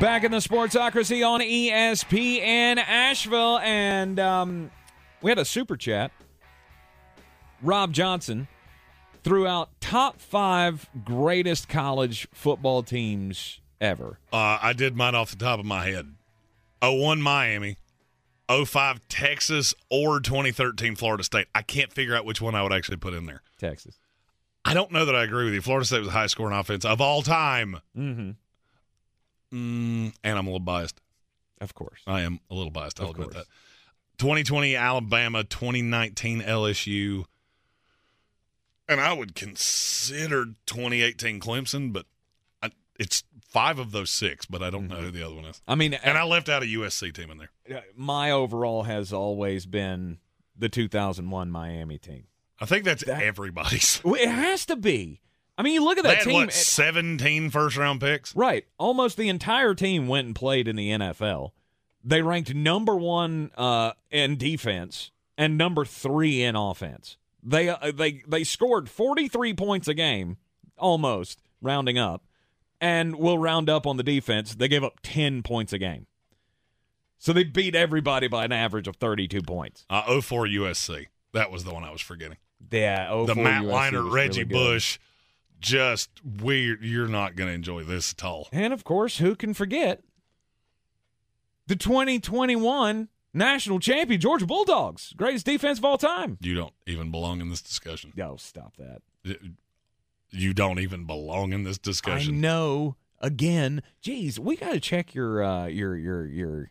Back in the Sportsocracy on ESPN Asheville, and um, we had a super chat. Rob Johnson threw out top five greatest college football teams ever. Uh, I did mine off the top of my head. 01 Miami, 05 Texas, or 2013 Florida State. I can't figure out which one I would actually put in there. Texas. I don't know that I agree with you. Florida State was the highest scoring offense of all time. Mm-hmm. Mm, and I'm a little biased. Of course. I am a little biased. I'll Of admit course. that. 2020 Alabama, 2019 LSU. And I would consider 2018 Clemson, but I, it's five of those six, but I don't know who the other one is. I mean, And I left out a USC team in there. my overall has always been the 2001 Miami team. I think that's That- everybody's. [LAUGHS] It has to be. I mean, you look at They that had, team. what, it- 17 first round picks? Right. Almost the entire team went and played in the NFL. They ranked number one uh, in defense and number three in offense. They uh, they they scored forty three points a game, almost rounding up, and we'll round up on the defense. They gave up ten points a game, so they beat everybody by an average of thirty two points. Uh, 04 USC. That was the one I was forgetting. Yeah, oh, the Matt USC Leinart, Reggie really. Bush. Just weird. You're not going to enjoy this at all. And of course, who can forget the 2021 national champion Georgia Bulldogs, greatest defense of all time. You don't even belong in this discussion. Oh, stop that. You don't even belong in this discussion. I know. Again, geez, we got to check your uh, your your your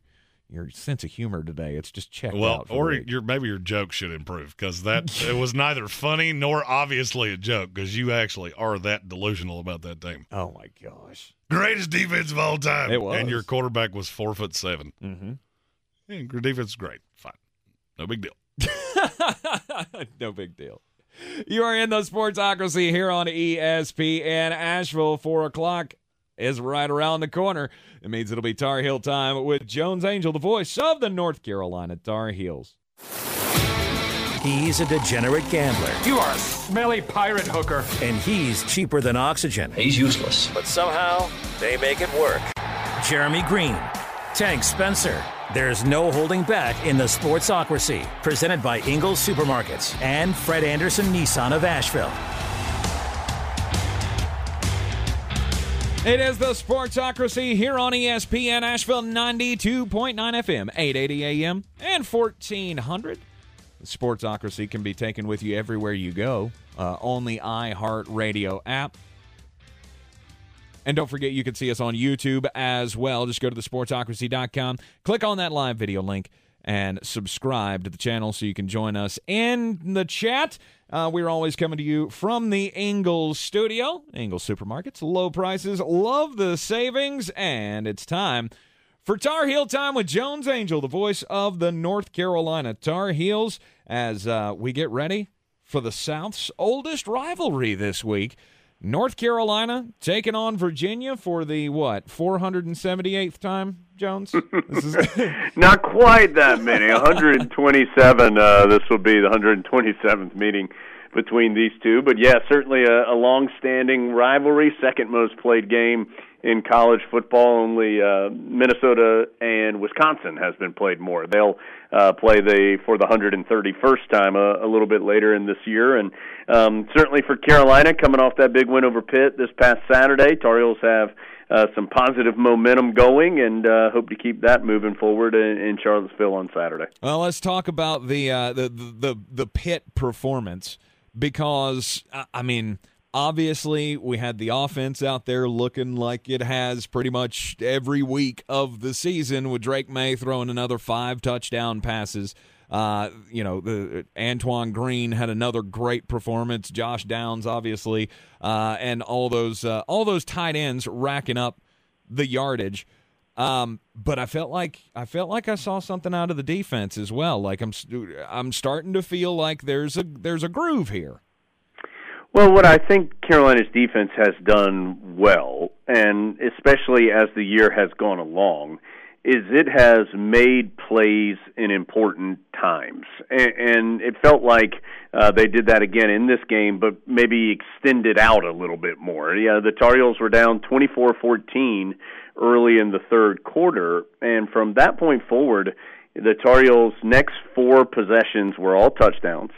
your sense of humor today. It's just checked Well, or your maybe your joke should improve because [LAUGHS] that it was neither funny nor obviously a joke because you actually are that delusional about that team. oh my gosh. Greatest defense of all time. It was. and your quarterback was four foot seven. Mm-hmm. Yeah, your defense is great. Fine, no big deal. [LAUGHS] no big deal. [LAUGHS] You are in the Sportsocracy here on ESPN Asheville. Four o'clock is right around the corner. It means it'll be Tar Heel time with Jones Angell, the voice of the North Carolina Tar Heels. He's a degenerate gambler. You are a smelly pirate hooker. And he's cheaper than oxygen. He's useless. But somehow, they make it work. Jeremy Greene, Tank Spencer. There's no holding back in the Sportsocracy, presented by Ingles Supermarkets and Fred Anderson Nissan of Asheville. It is the Sportsocracy here on ESPN Asheville 92.9 FM, 880 AM, and 1400. The Sportsocracy can be taken with you everywhere you go uh, on the iHeartRadio app. And don't forget, you can see us on YouTube as well. Just go to thesportsocracy.com, click on that live video link, and subscribe to the channel so you can join us in the chat. Uh, we're always coming to you from the Ingles studio. Ingles Supermarkets, low prices, love the savings, and it's time for Tar Heel Time with Jones Angell, the voice of the North Carolina Tar Heels, as uh, we get ready for the South's oldest rivalry this week. North Carolina taking on Virginia for the what 478th time, Jones? Is... [LAUGHS] Not quite that many. 127. Uh, this will be the 127th meeting between these two, but yeah, certainly a, a long-standing rivalry. Second most played game in college football. Only uh, Minnesota and Wisconsin has been played more. They'll uh, play the for the 131st time a, a little bit later in this year, and um, certainly for Carolina, coming off that big win over Pitt this past Saturday, Tar Heels have. Uh, some positive momentum going, and uh, hope to keep that moving forward in, in Charlottesville on Saturday. Well, let's talk about the uh, the, the the Pitt performance because I mean Obviously, we had the offense out there looking like it has pretty much every week of the season with Drake Maye throwing another five touchdown passes. Uh, you know, the Antoine Green had another great performance. Josh Downs, obviously, uh, and all those uh, all those tight ends racking up the yardage. Um, but I felt like I felt like I saw something out of the defense as well. Like I'm I'm starting to feel like there's a there's a groove here. Well, what I think Carolina's defense has done well, and especially as the year has gone along, is it has made plays in important times. And, and it felt like uh, they did that again in this game, but maybe extended out a little bit more. Yeah, the Tar Heels were down 24 14 early in the third quarter, and from that point forward, the Tar Heels' next four possessions were all touchdowns.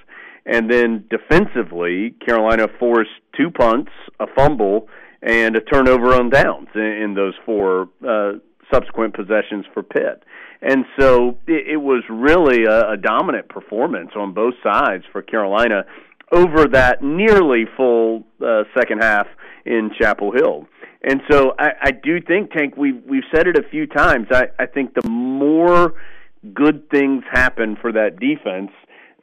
And then defensively, Carolina forced two punts, a fumble, and a turnover on downs in, in those four uh, subsequent possessions for Pitt. And so it, it was really a, a dominant performance on both sides for Carolina over that nearly full uh, second half in Chapel Hill. And so I, I do think, Tank, we've we've said it a few times. I, I think the more good things happen for that defense,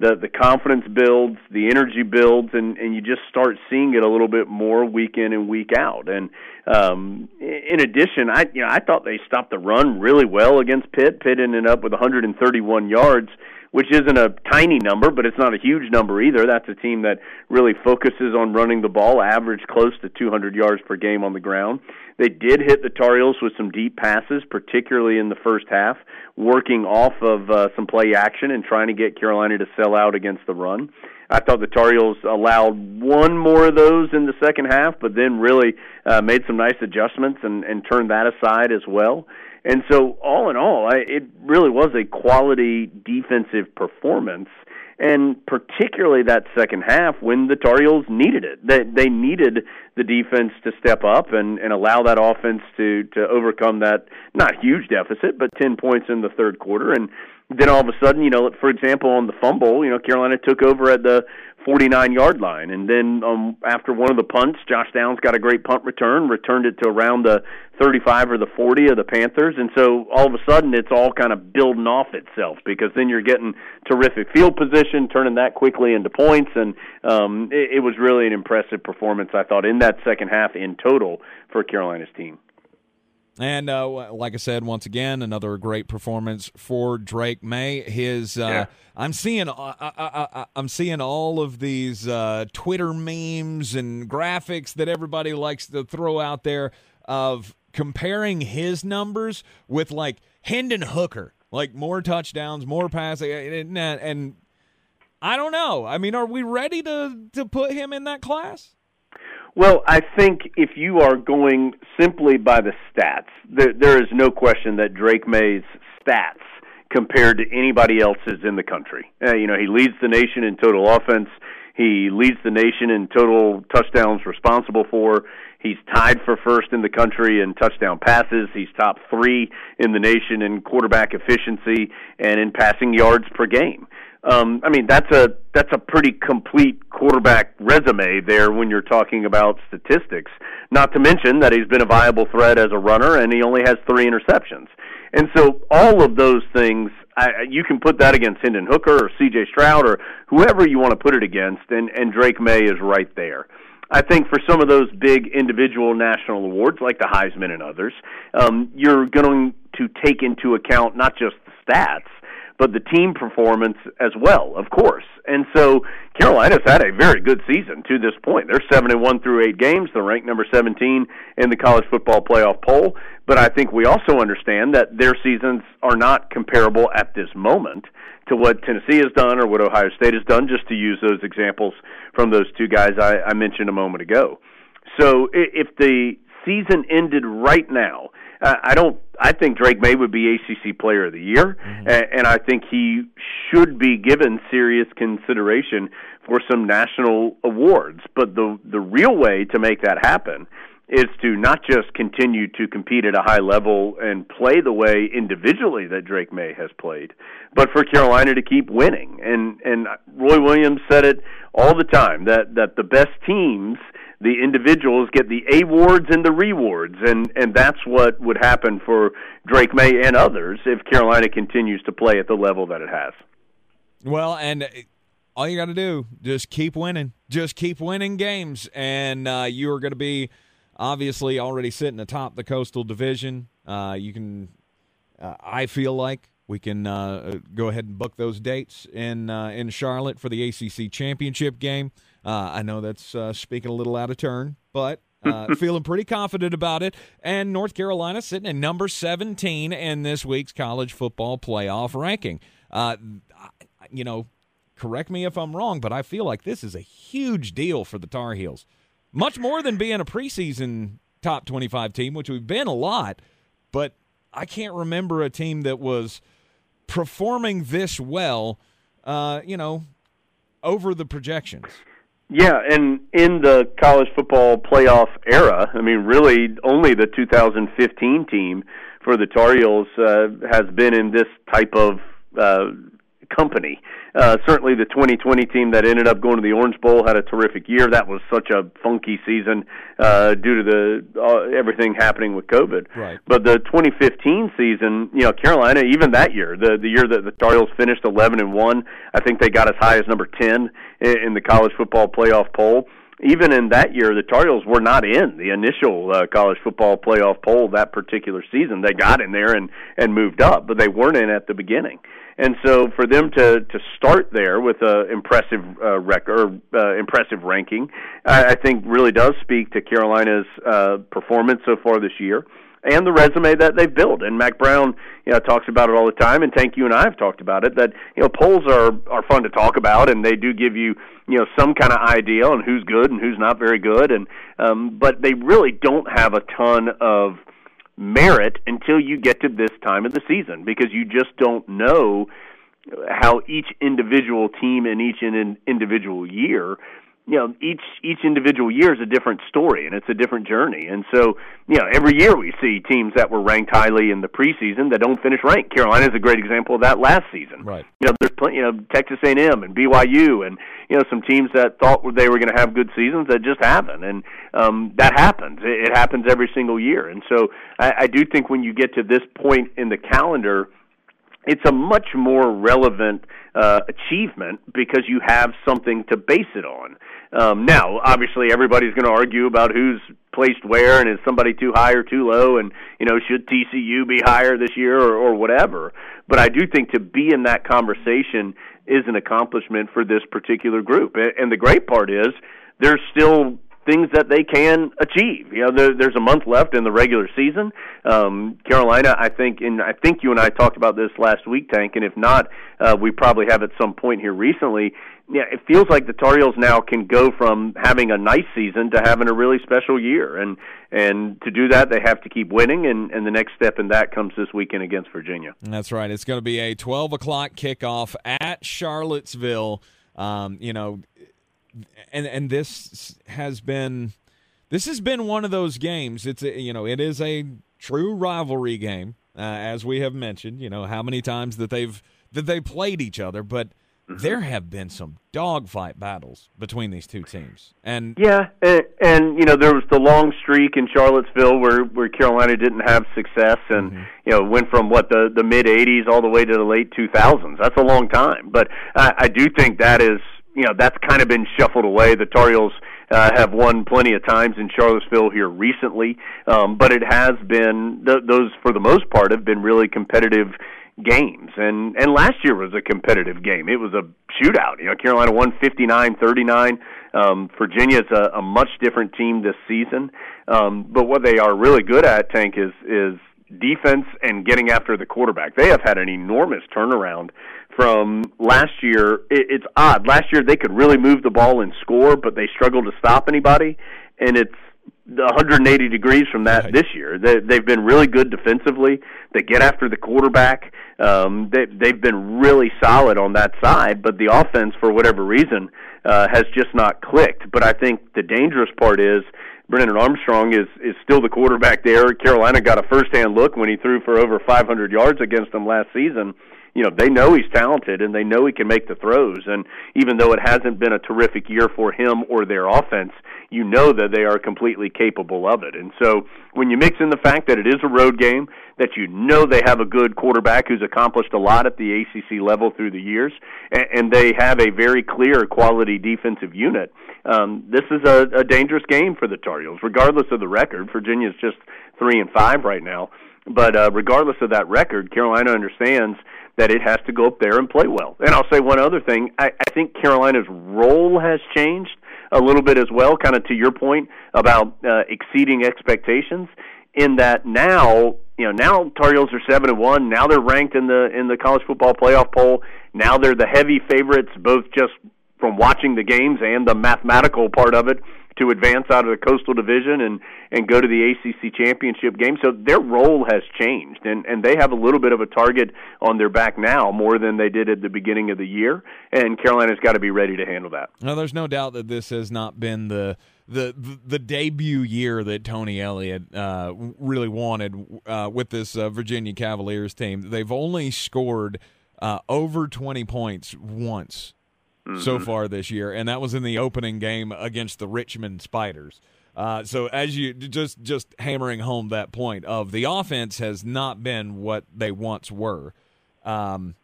the the confidence builds, the energy builds, and and you just start seeing it a little bit more week in and week out. And um, in addition, I you know I thought they stopped the run really well against Pitt. Pitt ended up with 131 yards which isn't a tiny number, but it's not a huge number either. That's a team that really focuses on running the ball, average close to 200 yards per game on the ground. They did hit the Tar Heels with some deep passes, particularly in the first half, working off of uh, some play action and trying to get Carolina to sell out against the run. I thought the Tar Heels allowed one more of those in the second half, but then really uh, made some nice adjustments and, and turned that aside as well. And so, all in all, I, it really was a quality defensive performance, and particularly that second half when the Tar Heels needed it. They they needed the defense to step up and and allow that offense to to overcome that not huge deficit, but ten points in the third quarter, and then all of a sudden, you know, for example, on the fumble, you know, Carolina took over at the 49 yard line. And then um, after one of the punts, Josh Downs got a great punt return, returned it to around the 35 or the 40 of the Panthers. And so all of a sudden, it's all kind of building off itself because then you're getting terrific field position, turning that quickly into points. And um, it, it was really an impressive performance, I thought, in that second half in total for Carolina's team. And uh, like I said, once again, another great performance for Drake Maye. His, uh, yeah. I'm seeing, uh, I, am seeing all of these uh, Twitter memes and graphics that everybody likes to throw out there of comparing his numbers with like Hendon Hooker, like more touchdowns, more passing, and, and I don't know. I mean, are we ready to to put him in that class? Well, I think if you are going simply by the stats, there, there is no question that Drake Maye's stats compared to anybody else's in the country. Uh, you know, he leads the nation in total offense. He leads the nation in total touchdowns responsible for. He's tied for first in the country in touchdown passes. He's top three in the nation in quarterback efficiency and in passing yards per game. Um, I mean, that's a that's a pretty complete quarterback resume there when you're talking about statistics. Not to mention that he's been a viable threat as a runner, and he only has three interceptions. And so, all of those things, I, you can put that against Hendon Hooker or C.J. Stroud or whoever you want to put it against, and and Drake Maye is right there. I think for some of those big individual national awards, like the Heisman and others, um, you're going to take into account not just the stats but the team performance as well, of course. And so Carolina's had a very good season to this point. They're seven and one through eight games. They're ranked number seventeen in the college football playoff poll. But I think we also understand that their seasons are not comparable at this moment to what Tennessee has done or what Ohio State has done, just to use those examples from those two guys I, I mentioned a moment ago. So if the season ended right now, uh, I don't. I think Drake Maye would be ACC Player of the Year, mm-hmm. and, and I think he should be given serious consideration for some national awards. But the the real way to make that happen is to not just continue to compete at a high level and play the way individually that Drake Maye has played, but for Carolina to keep winning. And and Roy Williams said it all the time that that the best teams the individuals get the awards and the rewards, and and that's what would happen for Drake Maye and others if Carolina continues to play at the level that it has. Well, and all you got to do just keep winning, just keep winning games, and uh, you are going to be obviously already sitting atop the Coastal Division. Uh, you can, uh, I feel like we can uh, go ahead and book those dates in uh, in Charlotte for the ACC championship game. Uh, I know that's uh, speaking a little out of turn, but [LAUGHS] uh, feeling pretty confident about it. And North Carolina sitting at number 17 in this week's college football playoff ranking. Uh, you know, correct me if I'm wrong, but I feel like this is a huge deal for the Tar Heels. Much more than being a preseason top 25 team, which we've been a lot, but I can't remember a team that was performing this well, uh, you know, over the projections. Yeah, and in the college football playoff era, I mean, really only the 2015 team for the Tar Heels uh, has been in this type of uh, company. Uh, certainly, the 2020 team that ended up going to the Orange Bowl had a terrific year. That was such a funky season uh, due to the uh, everything happening with COVID. Right. But the 2015 season, you know, Carolina, even that year, the the year that the Tar Heels finished 11 and one, I think they got as high as number 10 in, in the college football playoff poll even in that year, the Tar Heels were not in the initial uh, college football playoff poll that particular season. They got in there and and moved up, but they weren't in at the beginning. And so for them to to start there with a impressive uh, record, uh, impressive ranking, I, I think really does speak to Carolina's uh, performance so far this year and the resume that they've built. And Mack Brown, you know, talks about it all the time, and Tank, you and I have talked about it. That you know, polls are are fun to talk about, and they do give you you know some kind of idea on who's good and who's not very good, and um, but they really don't have a ton of merit until you get to this time of the season because you just don't know how each individual team in each in individual year you know each each individual year is a different story and it's a different journey. And so you know every year we see teams that were ranked highly in the preseason that don't finish ranked. Carolina is a great example of that last season. Right. You know there's plenty you know texas a&m and byu and you know some teams that thought they were going to have good seasons that just haven't. And um that happens. It, it happens every single year. And so I, I do think when you get to this point in the calendar it's a much more relevant uh, achievement because you have something to base it on. Um, now, obviously, everybody's going to argue about who's placed where, and is somebody too high or too low, and you know should TCU be higher this year or, or whatever. But I do think to be in that conversation is an accomplishment for this particular group. And the great part is there's still things that they can achieve. You know, there, there's a month left in the regular season. Um, Carolina, I think, and I think you and I talked about this last week, Tank, and if not, uh, we probably have at some point here recently. Yeah, it feels like the Tar Heels now can go from having a nice season to having a really special year, and and to do that, they have to keep winning, and and the next step in that comes this weekend against Virginia. That's right. It's going to be a 12 o'clock kickoff at Charlottesville. Um, you know, and and this has been this has been one of those games. It's a, you know it is a true rivalry game, uh, as we have mentioned. You know how many times that they've that they played each other, but mm-hmm. there have been some dogfight battles between these two teams. And yeah, and, and you know there was the long streak in Charlottesville where where Carolina didn't have success, and mm-hmm. you know went from what the the mid '80s all the way to the late 2000s. That's a long time, but I, I do think that is you know that's kind of been shuffled away. The Tar Heels uh, have won plenty of times in Charlottesville here recently, um, but it has been th- those for the most part have been really competitive games. And and last year was a competitive game. It was a shootout. You know, Carolina won fifty nine thirty nine. Um, Virginia's a, a much different team this season. Um, but what they are really good at, Tank, is is defense and getting after the quarterback. They have had an enormous turnaround from last year. It, it's odd. Last year they could really move the ball and score, but they struggled to stop anybody. And it's 180 degrees from that right. this year. They, they've been really good defensively. They get after the quarterback. Um, they, they've been really solid on that side, but the offense, for whatever reason, uh, has just not clicked. But I think the dangerous part is Brennan Armstrong is is still the quarterback there. Carolina got a first-hand look when he threw for over 500 yards against them last season you know they know he's talented and they know he can make the throws. And even though it hasn't been a terrific year for him or their offense you know that they are completely capable of it. And so when you mix in the fact that it is a road game that you know they have a good quarterback who's accomplished a lot at the ACC level through the years and, they have a very clear quality defensive unit um, this is a, a dangerous game for the Tar Heels regardless of the record. Virginia's just 3 and 5 right now. But uh, regardless of that record, Carolina understands that it has to go up there and play well. And I'll say one other thing. I, I think Carolina's role has changed a little bit as well, kind of to your point about uh, exceeding expectations. In that now, you know, now Tar Heels are seven and one. Now they're ranked in the in the college football playoff poll. Now they're the heavy favorites, both just from watching the games and the mathematical part of it to advance out of the Coastal Division and and go to the ACC championship game. So their role has changed, and and they have a little bit of a target on their back now more than they did at the beginning of the year. And Carolina's got to be ready to handle that. Now, there's no doubt that this has not been the the the debut year that Tony Elliott uh, really wanted uh, with this uh, Virginia Cavaliers team. They've only scored uh, over 20 points once mm-hmm. so far this year, and that was in the opening game against the Richmond Spiders. Uh, so as you just just hammering home that point of the offense has not been what they once were. Um,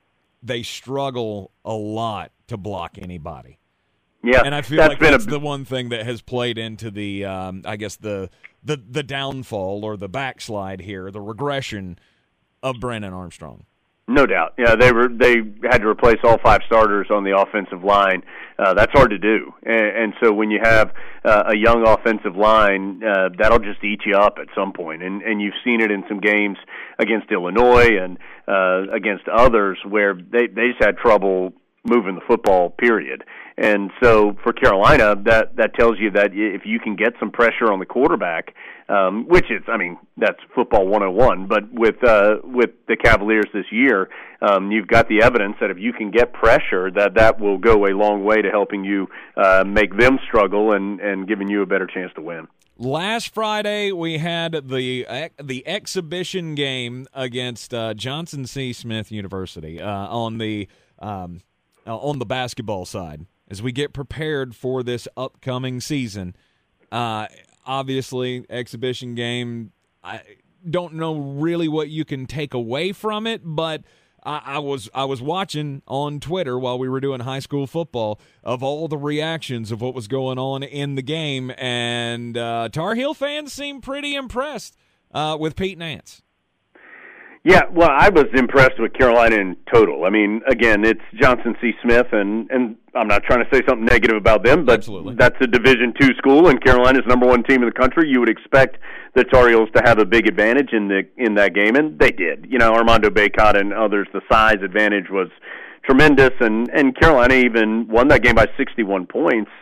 they struggle a lot to block anybody. Yeah, and I feel that's like that's a... the one thing that has played into the, um, I guess the the the downfall or the backslide here, the regression of Brennan Armstrong. No doubt. Yeah, they were they had to replace all five starters on the offensive line. Uh, that's hard to do, and, and so when you have uh, a young offensive line, uh, that'll just eat you up at some point. And and you've seen it in some games against Illinois and uh, against others where they they just had trouble moving the football. Period. And so for Carolina, that that tells you that if you can get some pressure on the quarterback, um, which is, I mean, that's football 101. But with uh, with the Cavaliers this year, um, you've got the evidence that if you can get pressure, that that will go a long way to helping you uh, make them struggle and and giving you a better chance to win. Last Friday, we had the the exhibition game against uh, Johnson C. Smith University uh, on the um, uh, on the basketball side as we get prepared for this upcoming season. Uh, obviously exhibition game. I don't know really what you can take away from it, but I, was I was watching on Twitter while we were doing high school football of all the reactions of what was going on in the game, and uh, Tar Heel fans seemed pretty impressed uh, with Pete Nance. Yeah, well, I was impressed with Carolina in total. I mean, again, it's Johnson C. Smith, and and I'm not trying to say something negative about them, but Absolutely. that's a Division two school, and Carolina's number one team in the country. You would expect the Tar Heels to have a big advantage in the in that game, and they did. You know, Armando Bacot and others, the size advantage was tremendous, and and Carolina even won that game by 61 points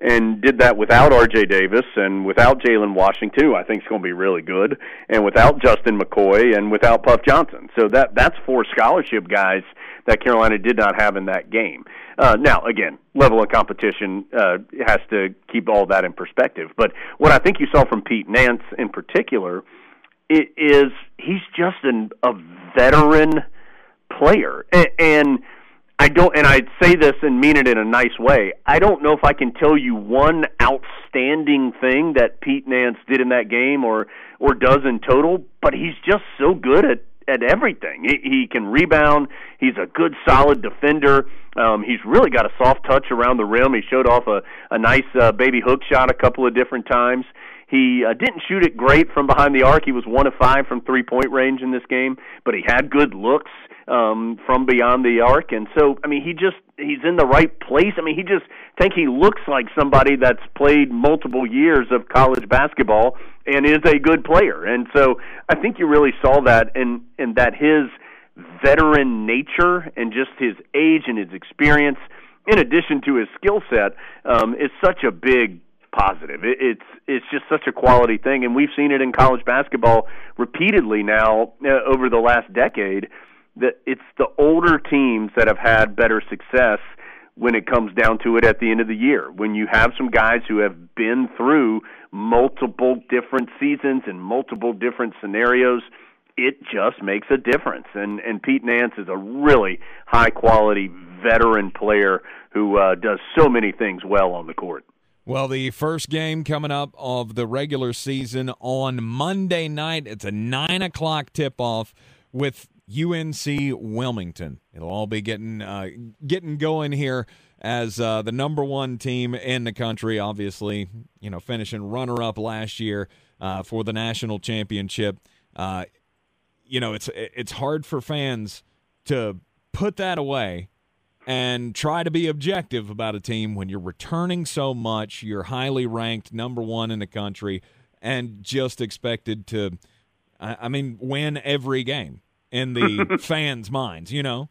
and did that without R.J. Davis and without Jalen Washington, who I think is going to be really good, and without Justin McCoy and without Puff Johnson. So that that's four scholarship guys that Carolina did not have in that game. Uh, now, again, level of competition uh, has to keep all that in perspective. But what I think you saw from Pete Nance in particular it is he's just an, a veteran player, and, and I don't, and I say this and mean it in a nice way. I don't know if I can tell you one outstanding thing that Pete Nance did in that game or or does in total, but he's just so good at at everything. He, he can rebound. He's a good, solid defender. Um, he's really got a soft touch around the rim. He showed off a a nice uh, baby hook shot a couple of different times. He uh, didn't shoot it great from behind the arc. He was one of five from three point range in this game, but he had good looks um, from beyond the arc. And so, I mean, he just he's in the right place. I mean, he just think he looks like somebody that's played multiple years of college basketball and is a good player. And so, I think you really saw that, and and that his veteran nature and just his age and his experience, in addition to his skill set, um, is such a big positive. It, it's it's just such a quality thing, and we've seen it in college basketball repeatedly now uh, over the last decade. That it's the older teams that have had better success when it comes down to it at the end of the year. When you have some guys who have been through multiple different seasons and multiple different scenarios, it just makes a difference. And and Pete Nance is a really high quality veteran player who uh, does so many things well on the court. Well, the first game coming up of the regular season on Monday night. It's a nine o'clock tip off with UNC Wilmington. It'll all be getting uh, getting going here as uh, the number one team in the country. Obviously, you know, finishing runner up last year uh, for the national championship. Uh, you know, it's it's hard for fans to put that away and try to be objective about a team when you're returning so much, you're highly ranked, number one in the country, and just expected to, I mean, win every game in the [LAUGHS] fans' minds, you know?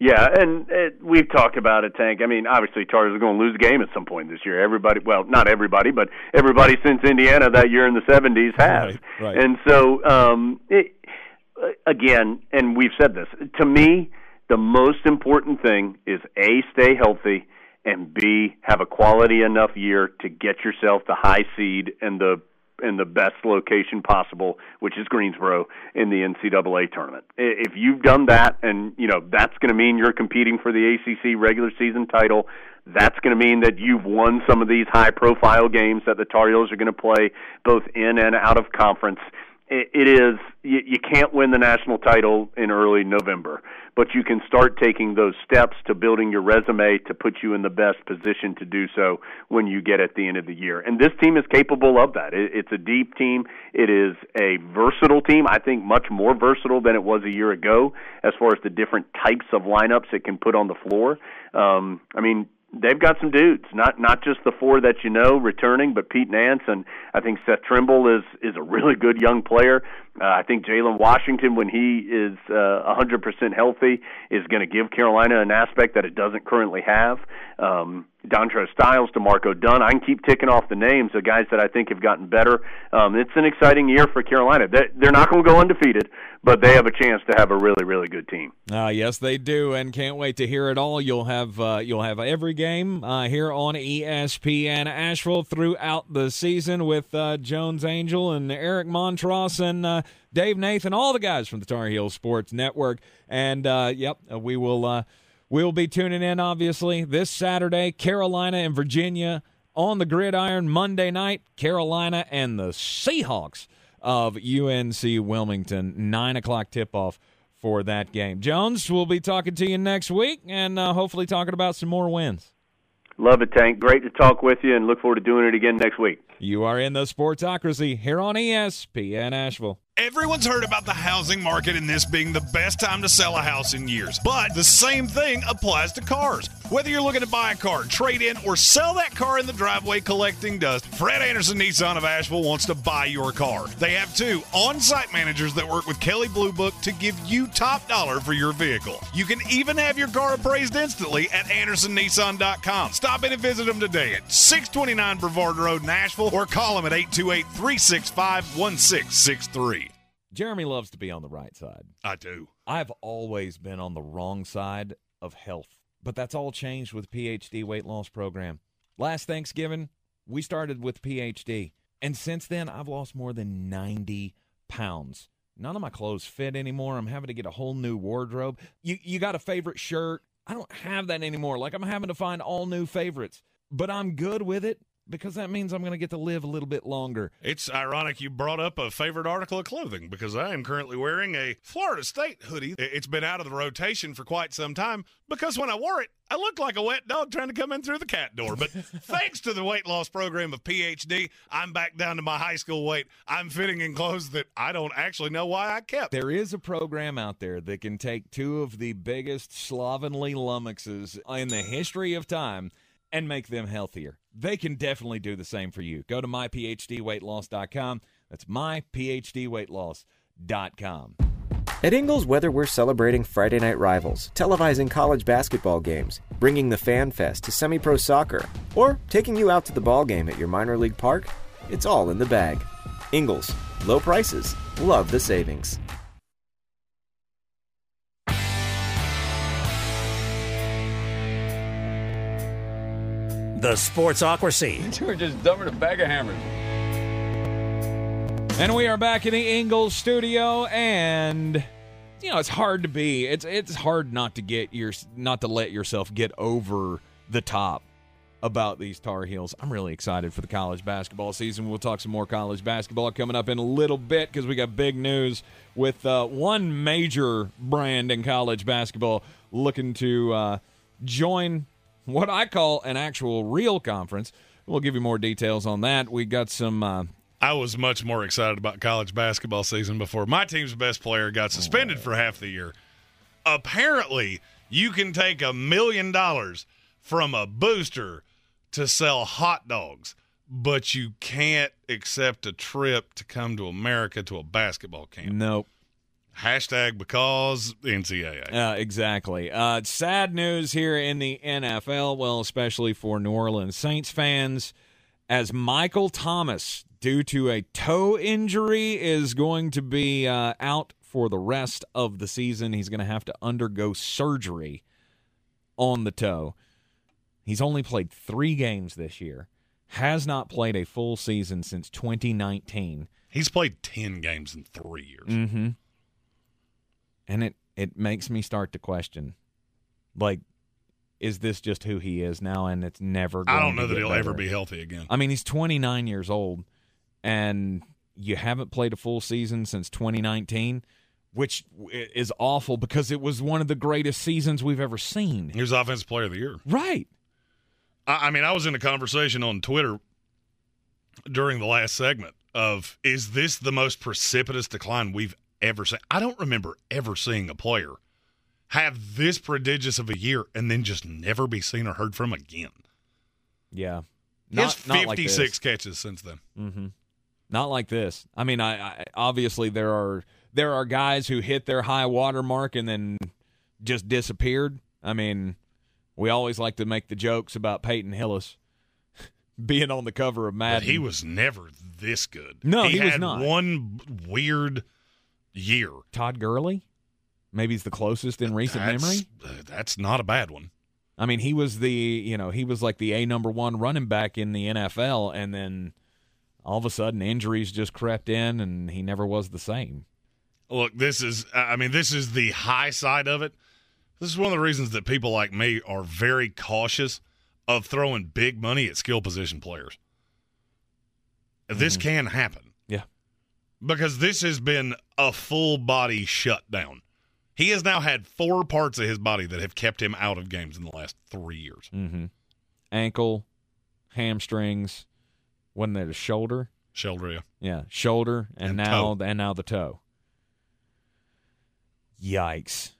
Yeah, and it, we've talked about it, Tank. I mean, obviously, Chargers are going to lose a game at some point this year. Everybody, well, not everybody, but everybody since Indiana that year in the '70s has. Right, right. And so, um, it, again, and we've said this. To me, the most important thing is a stay healthy and b have a quality enough year to get yourself the high seed and the in the best location possible, which is Greensboro in the NCAA tournament. If you've done that, and you know that's going to mean you're competing for the ACC regular season title, that's going to mean that you've won some of these high-profile games that the Tar Heels are going to play both in and out of conference. It is you, you can't win the national title in early November, but you can start taking those steps to building your resume to put you in the best position to do so when you get at the end of the year. And this team is capable of that. It, it's a deep team. It is a versatile team. I think much more versatile than it was a year ago as far as the different types of lineups it can put on the floor. Um, I mean, they've got some dudes, not not just the four that you know returning, but Pete Nance and I think Seth Trimble is is a really good young player. Uh, I think Jalen Washington, when he is uh, 100% healthy, is going to give Carolina an aspect that it doesn't currently have. Um, Dontrez Styles, D'Marco Dunn. I can keep ticking off the names of guys that I think have gotten better. Um, it's an exciting year for Carolina. They're, not going to go undefeated, but they have a chance to have a really, really good team. Uh, yes, they do, and can't wait to hear it all. You'll have uh, you'll have every game uh, here on ESPN Asheville throughout the season with uh, Jones Angell and Eric Montross and uh, Dave Nathan, all the guys from the Tar Heel Sports Network. And uh, yep, we will We'll be tuning in, obviously, this Saturday. Carolina and Virginia on the gridiron Monday night. Carolina and the Seahawks of UNC Wilmington. 9 o'clock tip off for that game. Jones, we'll be talking to you next week and uh, hopefully talking about some more wins. Love it, Tank. Great to talk with you and look forward to doing it again next week. You are in the Sportsocracy here on ESPN Asheville. Everyone's heard about the housing market and this being the best time to sell a house in years. But the same thing applies to cars. Whether you're looking to buy a car, trade in, or sell that car in the driveway collecting dust, Fred Anderson Nissan of Asheville wants to buy your car. They have two on site managers that work with Kelley Blue Book to give you top dollar for your vehicle. You can even have your car appraised instantly at AndersonNissan.com. Stop in and visit them today at 629 Brevard Road, Nashville, or call them at 828 365 1663. Jeremy loves to be on the right side. I do. I've always been on the wrong side of health, but that's all changed with PhD weight loss program. Last Thanksgiving, we started with PhD, and since then I've lost more than 90 pounds. None of my clothes fit anymore. I'm having to get a whole new wardrobe. You you got a favorite shirt? I don't have that anymore. Like I'm having to find all new favorites. But I'm good with it because that means I'm going to get to live a little bit longer. It's ironic you brought up a favorite article of clothing because I am currently wearing a Florida State hoodie. It's been out of the rotation for quite some time because when I wore it, I looked like a wet dog trying to come in through the cat door. But [LAUGHS] thanks to the weight loss program of PhD, I'm back down to my high school weight. I'm fitting in clothes that I don't actually know why I kept. There is a program out there that can take two of the biggest slovenly lummoxes in the history of time and make them healthier. They can definitely do the same for you. Go to myphdweightloss.com. That's myphdweightloss.com. At Ingles, whether we're celebrating Friday night rivals, televising college basketball games, bringing the Fan Fest to semi pro soccer, or taking you out to the ball game at your minor league park, it's all in the bag. Ingles, low prices, love the savings. The Sportsocracy. [LAUGHS] You were just dumber than a bag of hammers. And we are back in the Ingles studio, and you know it's hard to be. It's it's hard not to get your not to let yourself get over the top about these Tar Heels. I'm really excited for the college basketball season. We'll talk some more college basketball coming up in a little bit because we got big news with uh, one major brand in college basketball looking to uh, join what I call an actual real conference. We'll give you more details on that. We got some. Uh, I was much more excited about college basketball season before my team's best player got suspended for half the year. Apparently, you can take a million dollars from a booster to sell hot dogs, but you can't accept a trip to come to America to a basketball camp. Nope. Hashtag because NCAA. Uh, exactly. Uh, sad news here in the NFL, well, especially for New Orleans Saints fans, as Michael Thomas, due to a toe injury, is going to be uh, out for the rest of the season. He's going to have to undergo surgery on the toe. He's only played three games this year, has not played a full season since 2019. He's played 10 games in three years. Mm-hmm. And it, it makes me start to question, like, is this just who he is now? And it's never. I don't know that he'll better? ever be healthy again. I mean, he's 29 years old, and you haven't played a full season since 2019, which is awful because it was one of the greatest seasons we've ever seen. He was Offensive Player of the Year. Right. I, I mean, I was in a conversation on Twitter during the last segment of is this the most precipitous decline we've ever seen? I don't remember ever seeing a player have this prodigious of a year and then just never be seen or heard from again. Yeah. Not, like 56 this. catches since then. Mm-hmm. Not like this. I mean, I, I obviously there are there are guys who hit their high water mark and then just disappeared. I mean, we always like to make the jokes about Peyton Hillis [LAUGHS] being on the cover of But Madden. he was never this good. No, he, he was had not. one weird year. Todd Gurley. Maybe he's the closest in recent That's- memory. uh, That's not a bad one. I mean, he was the you know he was like the a number one running back in the NFL, and then all of a sudden injuries just crept in, and he never was the same. Look, this is, I mean, this is the high side of it. This is one of the reasons that people like me are very cautious of throwing big money at skill position players. This can happen. Because this has been a full body shutdown. He has now had four parts of his body that have kept him out of games in the last three years. Mm-hmm. Ankle, hamstrings, wasn't it a shoulder? Shoulder, yeah. Yeah, shoulder, and, And now toe. and now the toe. Yikes!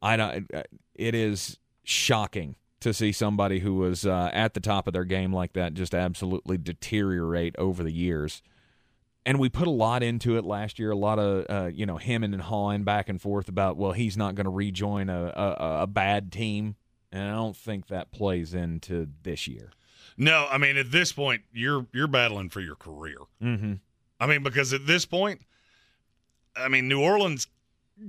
I don't. It is shocking to see somebody who was uh, at the top of their game like that just absolutely deteriorate over the years. And we put a lot into it last year. A lot of uh, you know hemming and hawing back and forth about well he's not going to rejoin a, a a bad team, and I don't think that plays into this year. No, I mean at this point you're you're battling for your career. Mm-hmm. I mean because at this point, I mean New Orleans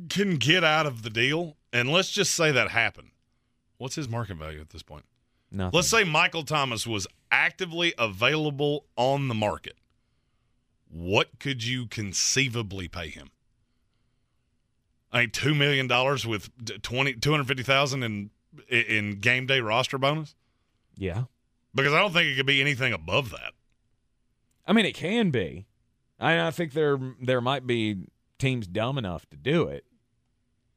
can get out of the deal, and let's just say that happened. What's his market value at this point? Nothing. Let's say Michael Thomas was actively available on the market. What could you conceivably pay him? I mean, two million dollars with twenty two hundred fifty thousand in in game day roster bonus. yeah. Because I don't think it could be anything above that. I mean, it can be. I, I think there there might be teams dumb enough to do it.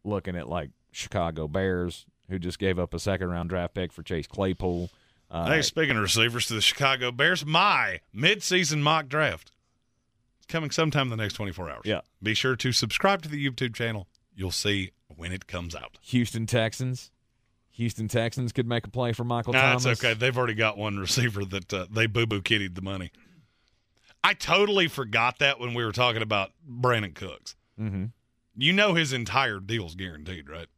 Looking at like Chicago Bears, who just gave up a second round draft pick for Chase Claypool. Uh, hey, speaking of receivers to the Chicago Bears, my midseason mock draft coming sometime in the next 24 hours. Yeah. Be sure to subscribe to the YouTube channel. You'll see when it comes out. Houston Texans. Houston Texans could make a play for Michael No, Thomas. that's okay. They've already got one [LAUGHS] receiver that uh, they boo boo kittied the money. I totally forgot that when we were talking about Brandin Cooks. Mm-hmm. You know his entire deal's guaranteed, right?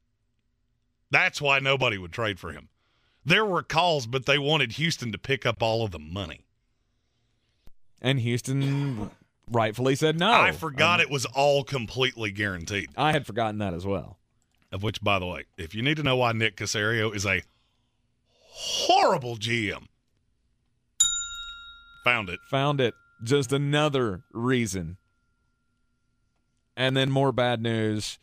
That's why nobody would trade for him. There were calls, but they wanted Houston to pick up all of the money. And Houston rightfully said no. I forgot Um, it was all completely guaranteed. I had forgotten that as well. Of which, by the way, if you need to know why Nick Caserio is a horrible GM, found it. Found it. Just another reason. And then more bad news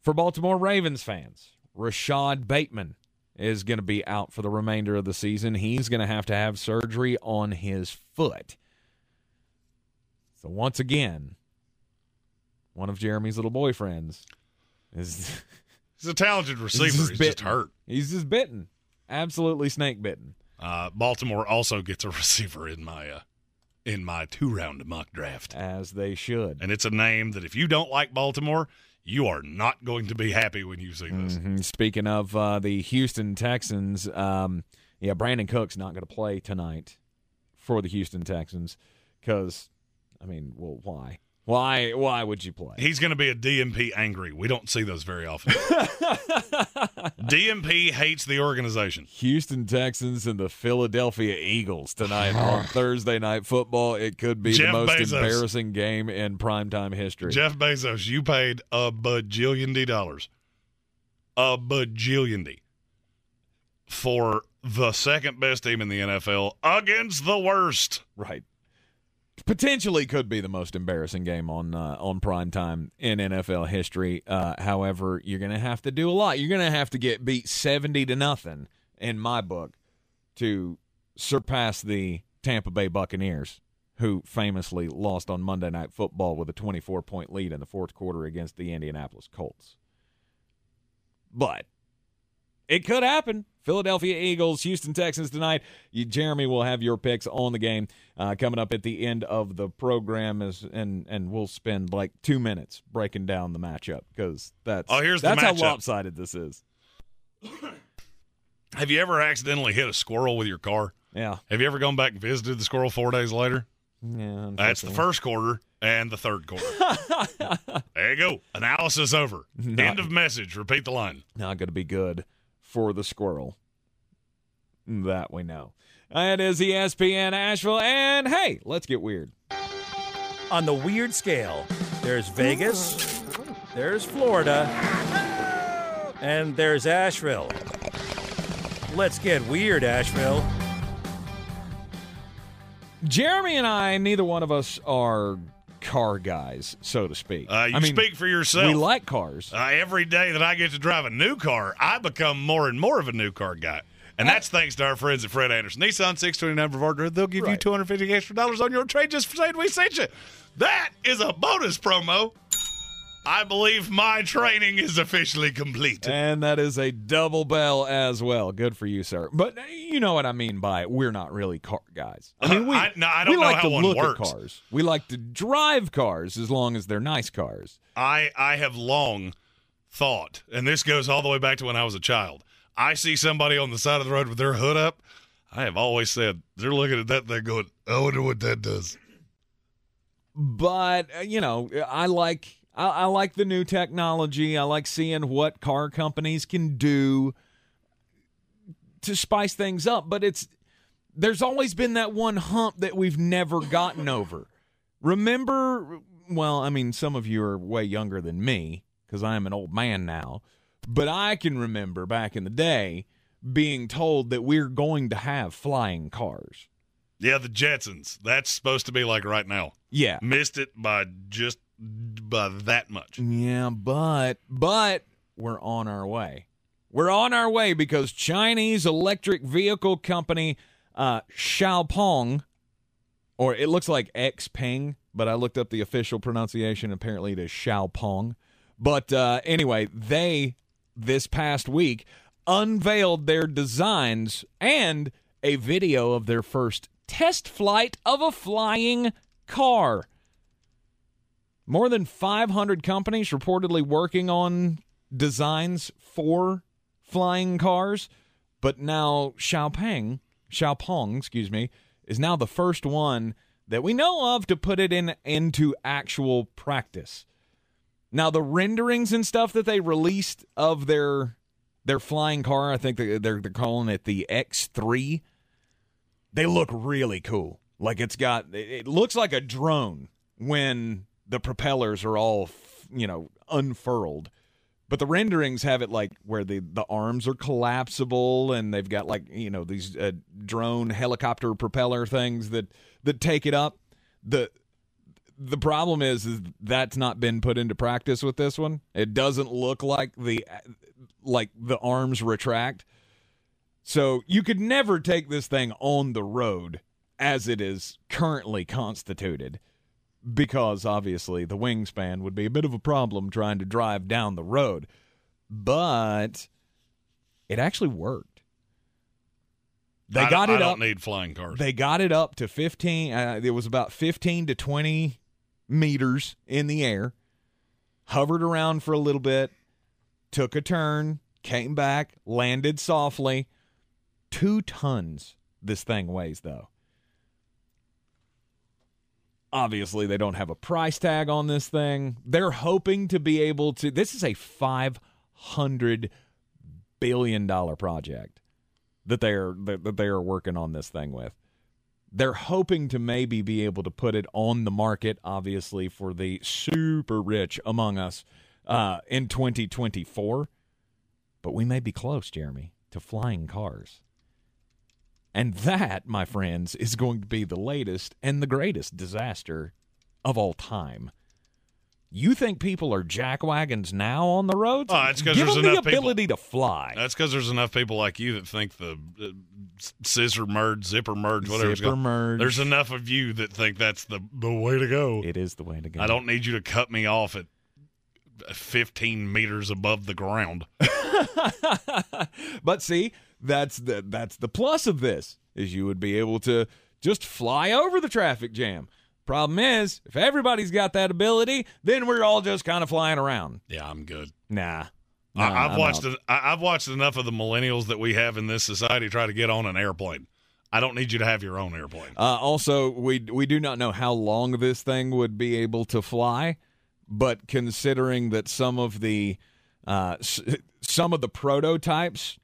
for Baltimore Ravens fans. Rashod Bateman is going to be out for the remainder of the season. He's going to have to have surgery on his foot. So once again, one of Jeremy's little boyfriends is [LAUGHS] He's a talented receiver. He's He's, just just bitten. hurt. he's just bitten. Absolutely snake bitten. Uh, Baltimore also gets a [LAUGHS] receiver in my uh, in my two round mock draft, As they should. and it's a name that if you don't like Baltimore, you are not going to be happy when you see this. Mhm. Speaking of uh, the Houston Texans, um, yeah, Brandin Cooks not going to play tonight for the Houston Texans because, I mean, well, why? Why? Why would you play? He's going to be a DNP angry. We don't see those very often. [LAUGHS] DNP hates the organization. Houston Texans and the Philadelphia Eagles tonight on [SIGHS] Thursday night football. It could be the most Bezos. embarrassing game in primetime history. Jeff Bezos, you paid a bajillion D dollars, a bajillion D, for the second best team in the NFL against the worst. Right. Potentially could be the most embarrassing game on uh, on prime time in NFL history. Uh, however, you're going to have to do a lot. You're going to have to get beat seventy to nothing in my book to surpass the Tampa Bay Buccaneers, who famously lost on Monday Night Football with a 24 point lead in the fourth quarter against the Indianapolis Colts. But it could happen. Philadelphia Eagles, Houston Texans tonight. You, Jeremy will have your picks on the game uh, coming up at the end of the program, as and and we'll spend like two minutes breaking down the matchup because that's Oh, here's that's how lopsided this is. [COUGHS] Have you ever accidentally hit a squirrel with your car? Yeah, Have you ever gone back and visited the squirrel four days later? yeah. That's the first quarter and the third quarter. [LAUGHS] there you go. Analysis over. Not- End of message. Repeat the line. Not going to be good for the squirrel. That we know. It is ESPN Asheville, and hey, let's get weird. On the weird scale, there's Vegas, there's Florida, and there's Asheville. Let's get weird, Asheville. Jeremy and I, neither one of us are car guys, so to speak. Uh, you I mean, speak for yourself. We like cars. Uh, every day that I get to drive a new car, I become more and more of a new car guy. And that's thanks to our friends at Fred Anderson. Nissan 629 Brevard. They'll give you Right. 250 extra dollars on your trade just for saying we sent you. That is a bonus promo. I believe my training is officially complete. And that is a double bell as well. Good for you, sir. But uh, you know what I mean by we're not really car guys. I mean, we, [LAUGHS] I- no, I don't we know like how to one look works. at cars. We like to drive cars as long as they're nice cars. I I have long thought, and this goes all the way back to when I was a child. I see somebody on the side of the road with their hood up. I have always said they're looking at that thing going, I wonder what that does. but uh, you know i like I, I like the new technology i like seeing what car companies can do to spice things up but it's there's always been that one hump that we've never gotten over remember well i mean some of you are way younger than me because i am an old man now but i can remember back in the day being told that we're going to have flying cars Yeah, the Jetsons. That's supposed to be like right now. yeah Missed it by just by that much. Yeah, but but we're on our way. We're on our way because Chinese electric vehicle company uh Xiaopeng or it looks like Xpeng, but I looked up the official pronunciation apparently it is Xiaopeng. But uh anyway, they this past week unveiled their designs and a video of their first test flight of a flying car. More than 500 companies reportedly working on designs for flying cars, but now Xiaopeng, Xiaopeng, excuse me, is now the first one that we know of to put it in into actual practice. Now the renderings and stuff that they released of their their flying car, I think they're they're, calling it the X3. They look really cool. Like it's got it looks like a drone when the propellers are all you know unfurled. But the renderings have it like where the the arms are collapsible and they've got like you know these uh, drone helicopter propeller things that that take it up. The the problem is, is that's not been put into practice with this one. It doesn't look like the like the arms retract. So you could never take this thing on the road as it is currently constituted because obviously the wingspan would be a bit of a problem trying to drive down the road. But it actually worked. They I got it I up. don't need flying cars. They got it up to 15. Uh, it was about 15 to 20 meters in the air, hovered around for a little bit, took a turn, came back, landed softly. Two tons this thing weighs, though. Obviously, they don't have a price tag on this thing. They're hoping to be able to. This is a $500 billion project that they are that, they are working on this thing with. They're hoping to maybe be able to put it on the market, obviously, for the super rich among us uh, in 2024. But we may be close, Jeremy, to flying cars. And that, my friends, is going to be the latest and the greatest disaster of all time. You think people are jack wagons now on the roads? Oh, it's 'cause Give there's them the enough people- ability to fly. That's because there's enough people like you that think the uh, scissor merge, zipper merge, whatever. Zipper merge. There's enough of you that think that's the the way to go. It is the way to go. I don't need you to cut me off at 15 meters above the ground. [LAUGHS] but see, that's the that's the plus of this is you would be able to just fly over the traffic jam. Problem is, if everybody's got that ability, then we're all just kind of flying around. Yeah, I'm good. Nah. I, Nah, I've I'm watched out. it, I, I've watched enough of the millennials that we have in this society try to get on an airplane. I don't need you to have your own airplane. Uh, also, we we do not know how long this thing would be able to fly, but considering that some of the uh, s- some of the prototypes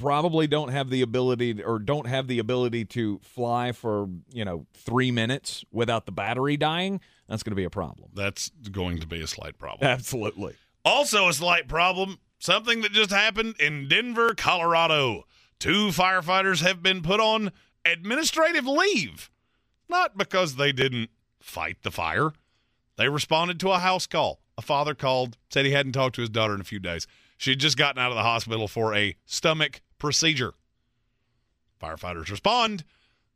probably don't have the ability to- or don't have the ability to fly for you know three minutes without the battery dying, that's going to be a problem. That's going to be a slight problem. Absolutely. Also, a slight problem something that just happened in Denver, Colorado. Two firefighters have been put on administrative leave. Not because they didn't fight the fire, they responded to a house call. A father called, said he hadn't talked to his daughter in a few days. She had just gotten out of the hospital for a stomach procedure. Firefighters respond,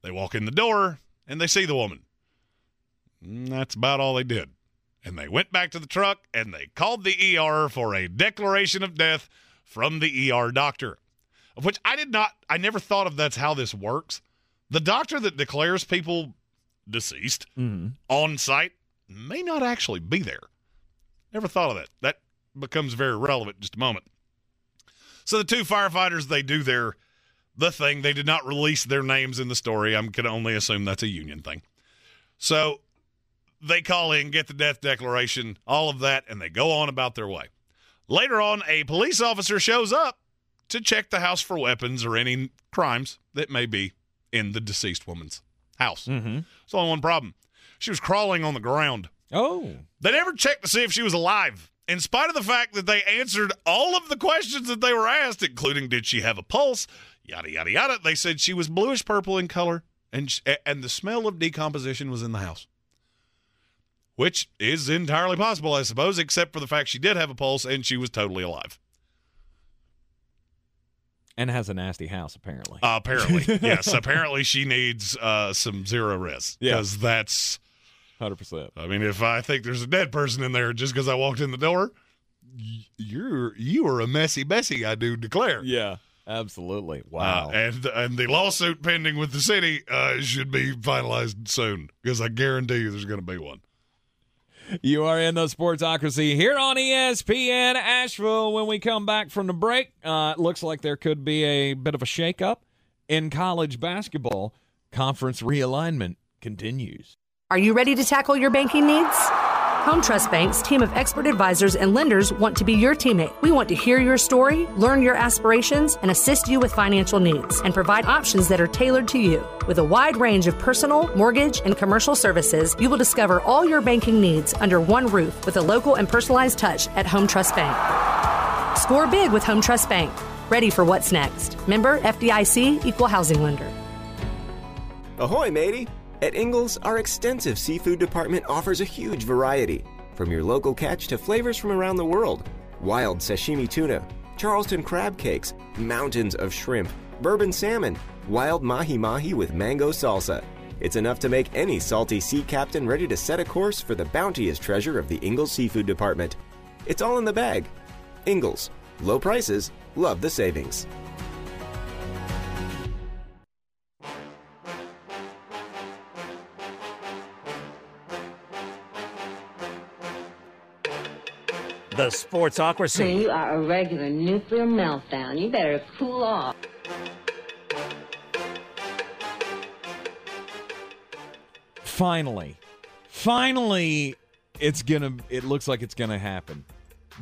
they walk in the door, and they see the woman. And that's about all they did. and they went back to the truck and they called the ER for a declaration of death from the ER doctor. Of which I did not, I never thought of that's how this works. The doctor that declares people deceased on site may not actually be there. Never thought of that. That becomes very relevant in just a moment. So the two firefighters, they do their the thing. They did not release their names in the story. I'm can only assume that's a union thing. So they call in, get the death declaration, all of that, and they go on about their way. Later on, a police officer shows up to check the house for weapons or any crimes that may be in the deceased woman's house. Mm-hmm. It's only one problem. She was crawling on the ground. Oh. They never checked to see if she was alive. In spite of the fact that they answered all of the questions that they were asked, including did she have a pulse, yada yada yada, they said she was bluish purple in color, and and the smell of decomposition was in the house, which is entirely possible, I suppose, except for the fact she did have a pulse and she was totally alive. And has a nasty house, apparently. Uh, apparently, [LAUGHS] yes. Apparently, she needs uh, some Zerorez Yeah. because that's. 100%. I mean, if I think there's a dead person in there just because I walked in the door, you're you are a messy Bessie. I do declare. Yeah, absolutely. Wow. Uh, and and the lawsuit pending with the city uh, should be finalized soon because I guarantee you there's going to be one. You are in the Sportsocracy here on ESPN Asheville. When we come back from the break, uh, it looks like there could be a bit of a shakeup in college basketball. Conference realignment continues. Are you ready to tackle your banking needs? Home Trust Bank's team of expert advisors and lenders want to be your teammate. We want to hear your story, learn your aspirations, and assist you with financial needs and provide options that are tailored to you. With a wide range of personal, mortgage, and commercial services, you will discover all your banking needs under one roof with a local and personalized touch at Home Trust Bank. Score big with Home Trust Bank. Ready for what's next. Member FDIC Equal Housing Lender. Ahoy, matey! At Ingles, our extensive seafood department offers a huge variety. From your local catch to flavors from around the world wild sashimi tuna, Charleston crab cakes, mountains of shrimp, bourbon salmon, wild mahi mahi with mango salsa. It's enough to make any salty sea captain ready to set a course for the bounteous treasure of the Ingles Seafood Department. It's all in the bag. Ingles, low prices, love the savings. The Sportsocracy. You are a regular nuclear meltdown. You better cool off. Finally, finally, it's gonna. It looks like it's gonna happen.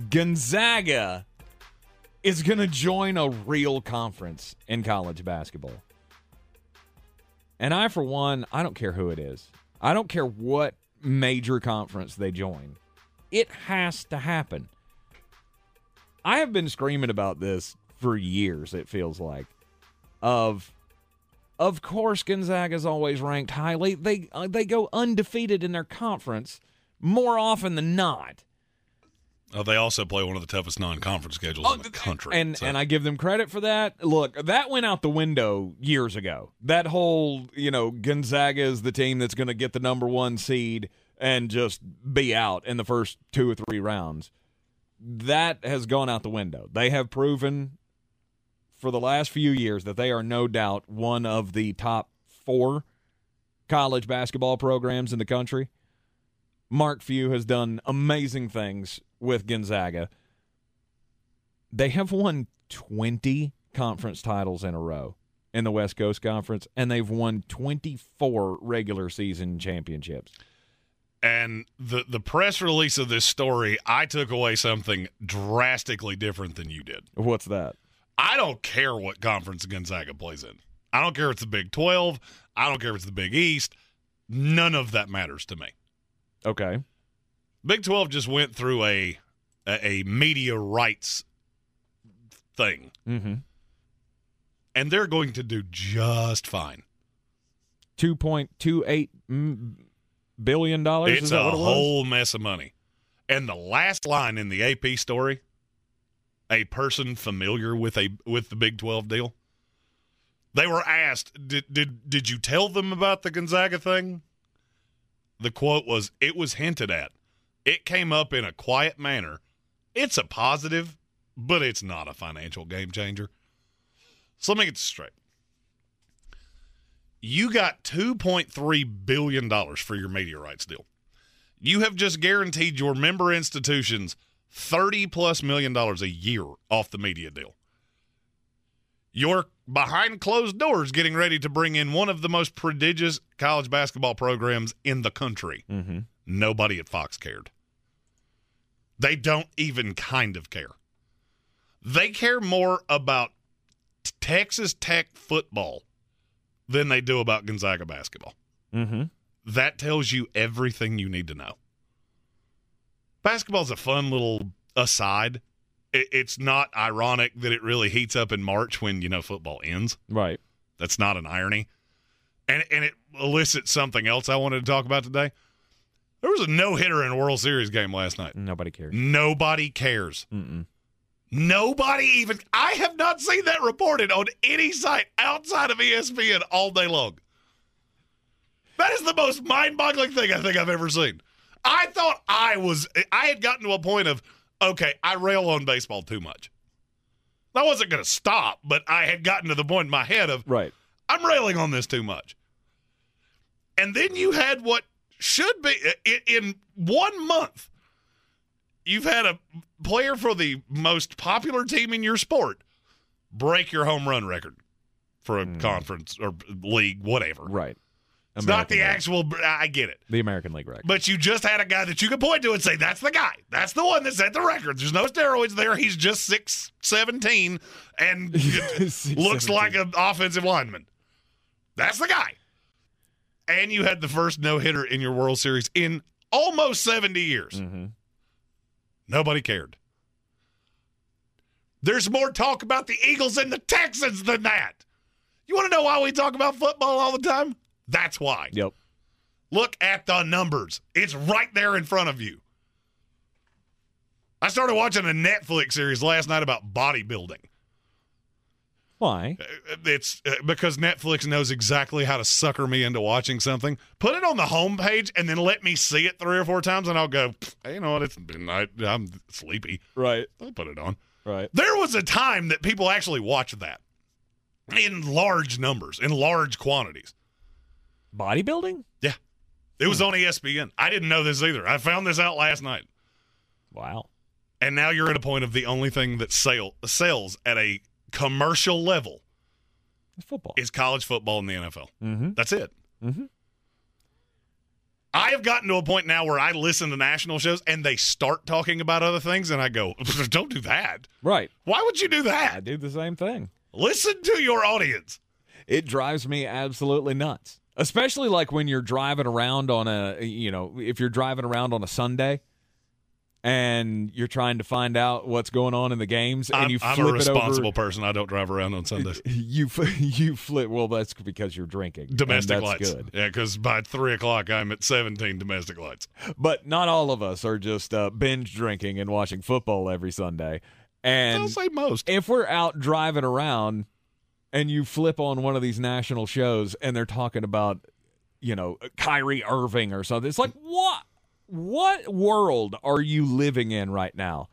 Gonzaga is gonna join a real conference in college basketball. And I, for one, I don't care who it is. I don't care what major conference they join. It has to happen. I have been screaming about this for years, it feels like. Of of course Gonzaga's always ranked highly. They uh, they go undefeated in their conference more often than not. Oh, they also play one of the toughest non-conference schedules in the country. And so- and I give them credit for that. Look, that went out the window years ago. That whole, you know, Gonzaga is the team that's going to get the number 1 seed and just be out in the first 2 or 3 rounds. That has gone out the window. They have proven for the last few years that they are no doubt one of the top 4 college basketball programs in the country. Mark Few has done amazing things with Gonzaga. They have won 20 conference titles in a row in the West Coast Conference, and they've won 24 regular season championships. And the the press release of this story, I took away something drastically different than you did. What's that? I don't care what conference Gonzaga plays in. I don't care if it's the Big 12. I don't care if it's the Big East. None of that matters to me. Okay. Big 12 just went through a a, media rights thing, Mm-hmm. and they're going to do just fine. Two point two eight billion dollars. It's a it whole mess of money. And the last line in the AP story, a person familiar with a with the Big 12 deal, they were asked, "Did did did you tell them about the Gonzaga thing?" The quote was, "It was hinted at. It came up in a quiet manner. It's a positive, but it's not a financial game changer. So let me get this straight. You got $2.3 billion for your media rights deal. You have just guaranteed your member institutions 30 plus million dollars a year off the media deal. You're behind closed doors getting ready to bring in one of the most prodigious college basketball programs in the country. Mm-hmm. Nobody at Fox cared. They don't even kind of care. They care more about Texas Tech football than they do about Gonzaga basketball. Mm-hmm. That tells you everything you need to know. Basketball's a fun little aside. It, it's not ironic that it really heats up in March when you know football ends. Right. That's not an irony, and and it elicits something else I wanted to talk about today. There was a no hitter in a World Series game last night. Nobody cares. Nobody cares. Mm-mm. Nobody even. I have not seen that reported on any site outside of ESPN all day long. That is the most mind boggling thing I think I've ever seen. I thought I was, I had gotten to a point of, okay, I rail on baseball too much. I wasn't going to stop, but I had gotten to the point in my head of, Right. I'm railing on this too much. And then you had what should be in one month. You've had a player for the most popular team in your sport break your home run record for a conference or league, whatever. Right. It's not the League. actual. I get it. The American League record. But you just had a guy that you could point to and say, that's the guy. That's the one that set the record. There's no steroids there. He's just 6'17 and [LAUGHS] looks 6'17. like an offensive lineman. That's the guy. And you had the first no hitter in your World Series in almost 70 years. Mm-hmm. Nobody cared. There's more talk about the Eagles and the Texans than that. You want to know why we talk about football all the time? That's why. Yep. Look at the numbers. It's right there in front of you. I started watching a Netflix series last night about bodybuilding. Why? It's uh, because Netflix knows exactly how to sucker me into watching something. Put it on the homepage and then let me see it three or four times, and I'll go, hey, you know what? It's I, I'm sleepy. Right. I'll put it on. Right. There was a time that people actually watched that in large numbers, in large quantities. Bodybuilding? Yeah. It was on ESPN. I didn't know this either. I found this out last night. Wow. And now you're at a point of the only thing that sale, sells at a commercial level It's football. is college football in the NFL. Mm-hmm. That's it. Mm-hmm. I have gotten to a point now where I listen to national shows and they start talking about other things, and I go, [LAUGHS] don't do that. Right. Why would you do that? I that? do the same thing. Listen to your audience. It drives me absolutely nuts. Especially like when you're driving around on a, you know, if you're driving around on a Sunday and you're trying to find out what's going on in the games and I'm, you I'm flip a responsible over. person. I don't drive around on Sundays. [LAUGHS] You [LAUGHS] you flip. Well, that's because you're drinking. Domestic that's lights. good. Yeah, because by three o'clock, I'm at 17 domestic lights. But not all of us are just uh, binge drinking and watching football every Sunday. And I'll say most. if we're out driving around and you flip on one of these national shows and they're talking about, you know, Kyrie Irving or something, it's like, what? What world are you living in right now?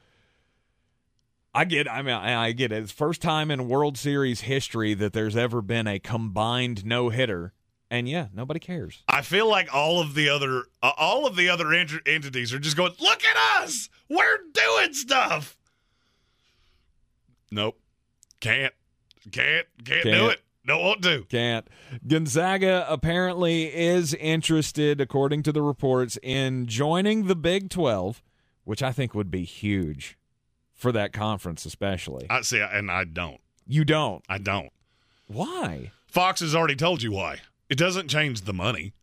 I get. I mean, I get it. It's first time in World Series history that there's ever been a combined no hitter, and yeah, nobody cares. I feel like all of the other uh, all of the other ent- entities are just going, "Look at us, we're doing stuff." Nope, can't, can't, can't, do Can't. it. Don't want to. Can't. Gonzaga apparently is interested, according to the reports, in joining the Big 12, which I think would be huge for that conference, especially. I see, and I don't. You don't. I don't. Why? Fox has already told you why. It doesn't change the money.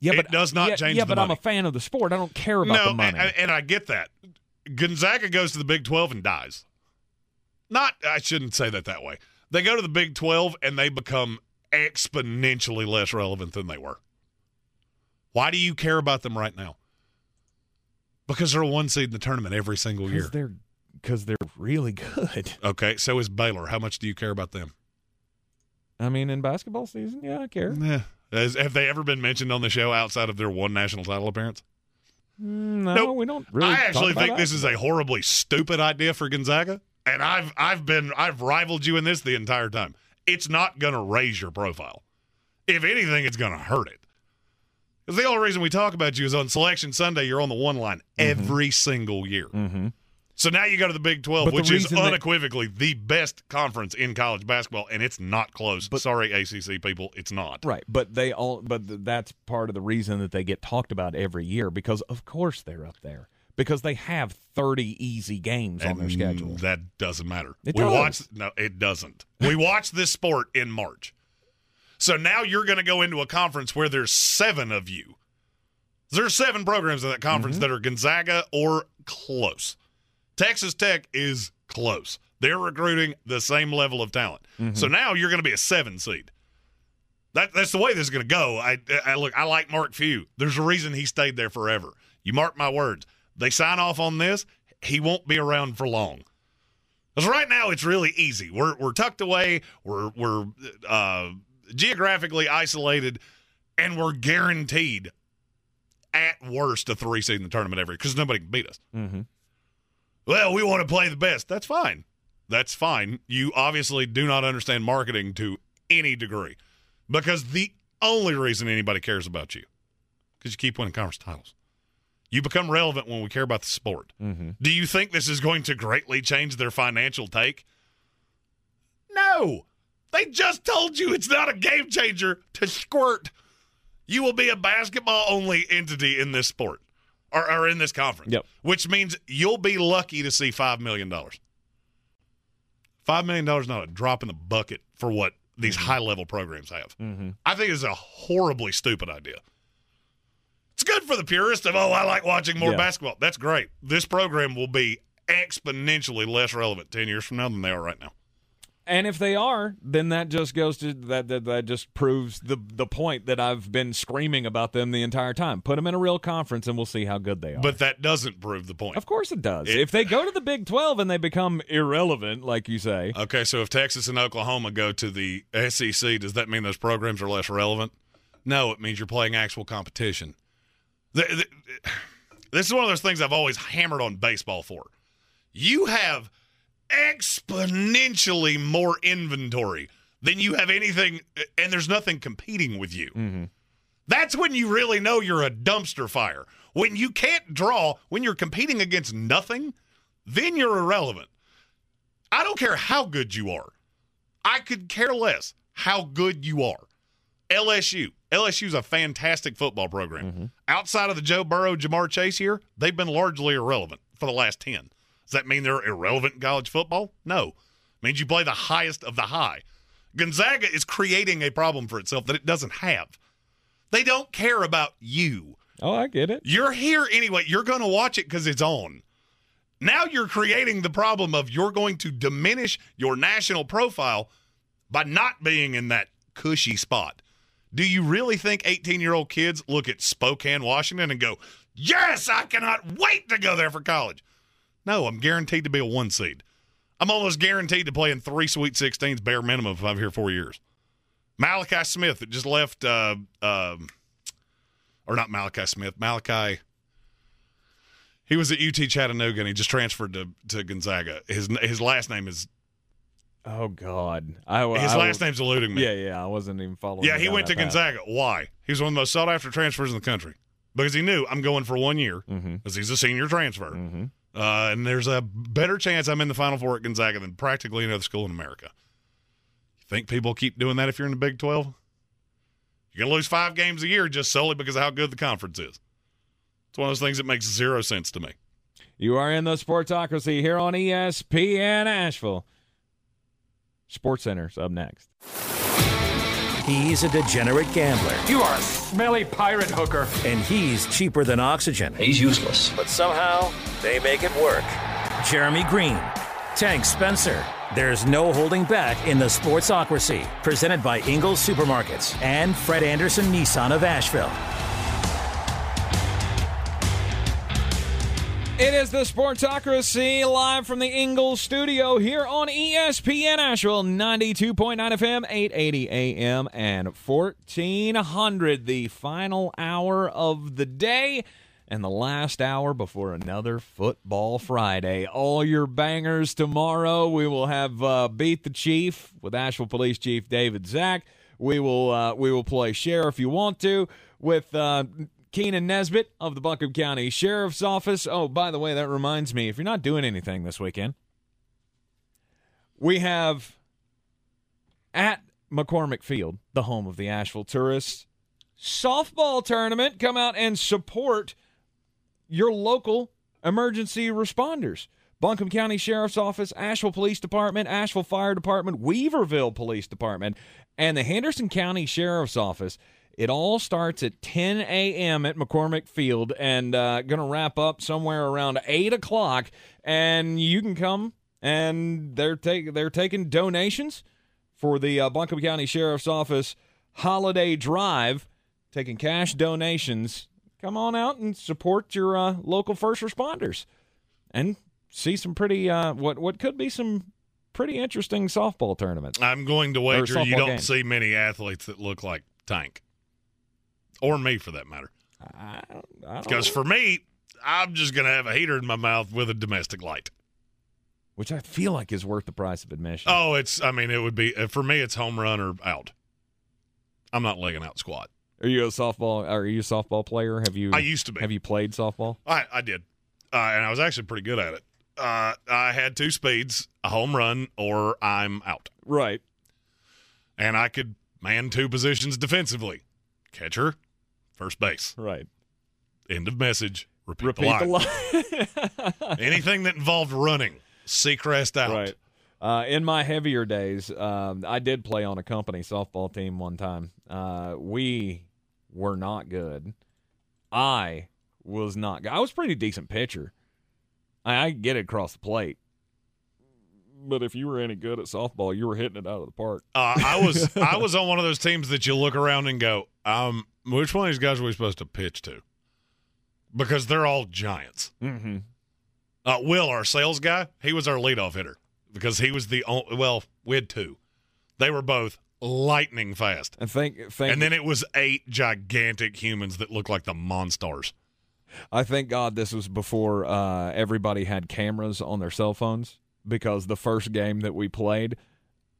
Yeah, It but does not yeah, change Yeah, but I'm a fan of the sport. I don't care about no, the money. And, and I get that. Gonzaga goes to the Big 12 and dies. Not, I shouldn't say that that way. They go to the Big 12 and they become exponentially less relevant than they were. Why do you care about them right now? Because they're a one seed in the tournament every single year. Because they're because they're really good. [LAUGHS] Okay, so is Baylor. How much do you care about them? I mean, in basketball season, yeah, I care. Yeah. Has, have they ever been mentioned on the show outside of their one national title appearance? Mm, no, Nope. we don't really. I actually think this is a horribly stupid idea for Gonzaga, and I've I've been I've rivaled you in this the entire time. It's not going to raise your profile. If anything, it's going to hurt it. Because the only reason we talk about you is on Selection Sunday, you're on the one line every single year. Mm-hmm. So now you go to the Big 12, But which is reason that- unequivocally the best conference in college basketball, and it's not close. Sorry, ACC people, it's not. Right, but they all but th- that's part of the reason that they get talked about every year because of course they're up there because they have 30 easy games on their schedule. That doesn't matter. It we does. watch no, it doesn't. We [LAUGHS] watch this sport in March. So now you're going to go into a conference where there's seven of you. There's seven programs in that conference Mm-hmm. that are Gonzaga or close. Texas Tech is close. They're recruiting the same level of talent. Mm-hmm. So now you're going to be a seven seed. That, that's the way this is going to go. I, I look. I like Mark Few. There's a reason he stayed there forever. You mark my words. They sign off on this. He won't be around for long. Because right now it's really easy. We're we're tucked away. We're we're uh, geographically isolated, and we're guaranteed at worst a three seed in the tournament every year because nobody can beat us. Mm-hmm. Well, we want to play the best. That's fine. That's fine. You obviously do not understand marketing to any degree because the only reason anybody cares about you because you keep winning conference titles. You become relevant when we care about the sport. Mm-hmm. Do you think this is going to greatly change their financial take? No. They just told you it's not a game changer to squirt. You will be a basketball only entity in this sport or, or in this conference. Yep. Which means you'll be lucky to see $5 million. $5 million is not a drop in the bucket for what these high level programs have. Mm-hmm. I think it's a horribly stupid idea. It's good for the purist of, oh, I like watching more Yeah. basketball. That's great. This program will be exponentially less relevant 10 years from now than they are right now. And if they are, then that just goes to that that, that just proves the the point that I've been screaming about them the entire time. Put them in a real conference and we'll see how good they are. But that doesn't prove the point. of course it does. It- if they go to the Big 12 and they become irrelevant like you say. Okay, so if Texas and Oklahoma go to the SEC, does that mean those programs are less relevant? No, it means you're playing actual competition. The- the- this is one of those things I've always hammered on baseball for. You have exponentially more inventory than you have anything, and there's nothing competing with you. Mm-hmm. That's when you really know you're a dumpster fire. When you can't draw, when you're competing against nothing, then you're irrelevant. I don't care how good you are. I could care less how good you are. LSU. LSU's a fantastic football program. Mm-hmm. Outside of the Joe Burrow, Ja'Marr Chase here, they've been largely irrelevant for the last 10. Does that mean they're irrelevant in college football? No. It means you play the highest of the high. Gonzaga is creating a problem for itself that it doesn't have. They don't care about you. Oh, I get it. You're here anyway. You're going to watch it because it's on. Now you're creating the problem of you're going to diminish your national profile by not being in that cushy spot. Do you really think 18 year old kids look at Spokane, Washington and go, Yes, I cannot wait to go there for college? No, I'm guaranteed to be a one seed. I'm almost guaranteed to play in three Sweet 16s bare minimum if I'm here four years. Malachi Smith just left, uh, um, or not Malachi Smith, Malachi. He was at UT Chattanooga and he just transferred to, to Gonzaga. His his last name is Oh God. I, his I- last name's eluding me. Yeah, yeah. I wasn't even following. Yeah, he went to path. Gonzaga. Why? He was one of the most sought after transfers in the country because he knew I'm going for one year because he's a senior transfer. Mhm. Uh, and there's a better chance I'm in the Final Four at Gonzaga than practically any other school in America. You think people keep doing that if you're in the Big 12? You're to lose five games a year just solely because of how good the conference is. It's one of those things that makes zero sense to me. You are in the Sportsocracy here on ESPN Asheville. Sports Center's up next. He's a degenerate gambler, You are a smelly pirate hooker. and he's cheaper than oxygen. He's useless. But somehow, they make it work. Jeremy Greene, Tank Spencer. There's no holding back in the Sportsocracy, presented by Ingles Supermarkets and Fred Anderson Nissan of Asheville. It is the Sportsocracy live from the Ingles studio here on ESPN Asheville 92.9 FM, 880 AM, and 1400. The final hour of the day. and the last hour before another Football Friday. All your bangers tomorrow. We will have uh, Beat the Chief with Asheville Police Chief David Zack. We will uh, we will play share if You Want To with uh, Keenan Nesbitt of the Buncombe County Sheriff's Office. Oh, by the way, that reminds me if you're not doing anything this weekend, we have at McCormick Field, the home of the Asheville Tourists, softball tournament. Come out and support your local emergency responders. Buncombe County Sheriff's Office, Asheville Police Department, Asheville Fire Department, Weaverville Police Department, and the Henderson County Sheriff's Office. It all starts at 10 a.m. at McCormick Field and uh, going to wrap up somewhere around 8 o'clock. And you can come and they're, take, they're taking donations for the uh, Buncombe County Sheriff's Office holiday drive, taking cash donations. Come on out and support your uh, local first responders and see some pretty, uh, what, what could be some pretty interesting softball tournaments. I'm going to wager you don't see many athletes that look like Tank, or me for that matter. I, I Because for me, I'm just going to have a heater in my mouth with a domestic light. which I feel like is worth the price of admission. Oh, it's. I mean, it would be uh, for me. It's home run or out. I'm not legging out squat. Are you a softball? Are you a softball player? Have you? I used to be. Have you played softball? I I did, uh, and I was actually pretty good at it. Uh, I had two speeds: a home run or I'm out, Right. and I could man two positions defensively: catcher, first base. Right. End of message. Repeat, Repeat the the line. line. [LAUGHS] Anything that involved running, Seacrest out. Right. Uh, in my heavier days, um, I did play on a company softball team one time. Uh, we were not good. I was not. I was a pretty decent pitcher. I, I get it across the plate. But if you were any good at softball, you were hitting it out of the park. Uh, I was I was on one of those teams that you look around and go, um, which one of these guys are we supposed to pitch to? Because they're all giants. Mm-hmm. Uh, Will, our sales guy, he was our leadoff hitter because he was the only. Well, we had two. They were both lightning fast, And thank, thank and then it was eight gigantic humans that looked like the monsters. I thank God this was before uh, everybody had cameras on their cell phones because the first game that we played,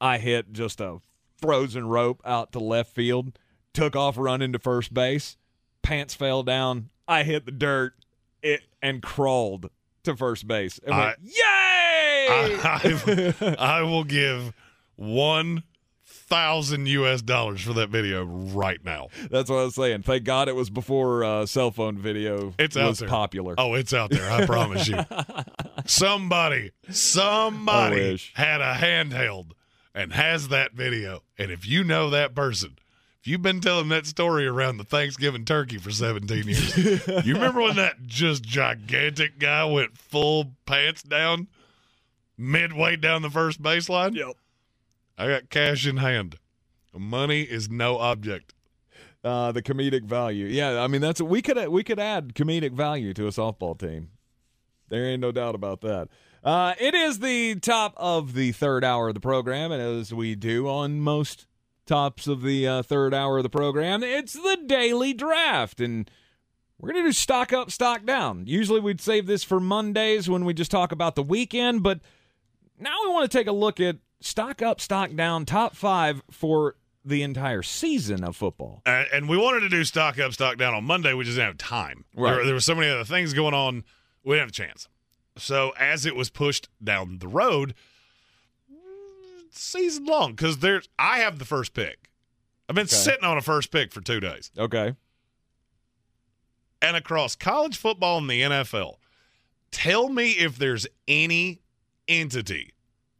I hit just a frozen rope out to left field, took off running to first base, pants fell down, I hit the dirt, it and crawled to first base and went, "Yay!" I, I will give one thousand U.S. dollars for that video right now. That's what I was saying. Thank God it was before uh, cell phone video It's out was there. popular. Oh, it's out there. I promise you. [LAUGHS] Somebody, somebody had a handheld and has that video. And if you know that person, if you've been telling that story around the Thanksgiving turkey for 17 years, you remember when that just gigantic guy went full pants down midway down the first baseline? Yep. I got cash in hand. Money is no object. Uh, the comedic value. Yeah, I mean that's we could we could add comedic value to a softball team. There ain't no doubt about that. Uh, it is the top of the third hour of the program, and as we do on most tops of the uh, third hour of the program, it's the daily draft, and we're gonna do stock up, stock down. Usually we'd save this for Mondays when we just talk about the weekend, but now we want to take a look at stock up, stock down, top five for the entire season of football. Uh, and we wanted to do stock up, stock down on Monday. We just didn't have time. Right. There, there were so many other things going on. We didn't have a chance. So as it was pushed down the road, season long, because there's I have the first pick. I've been Okay. sitting on a first pick for two days, Okay. and across college football and the NFL. Tell me if there's any entity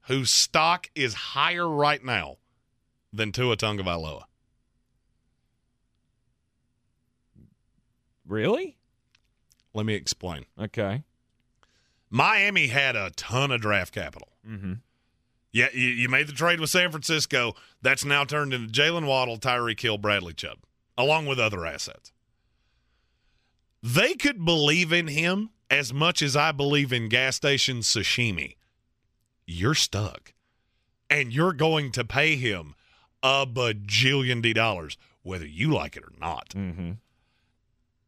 whose stock is higher right now than Tua Tagovailoa. Really? Let me explain. Okay. Miami had a ton of draft capital. Mm-hmm. Yeah, you, you made the trade with San Francisco. That's now turned into Jaylen Waddle, Tyreek Hill, Bradley Chubb, along with other assets. They could believe in him as much as I believe in gas station sashimi. You're stuck. And you're going to pay him a bajillion D dollars, whether you like it or not. Mm-hmm.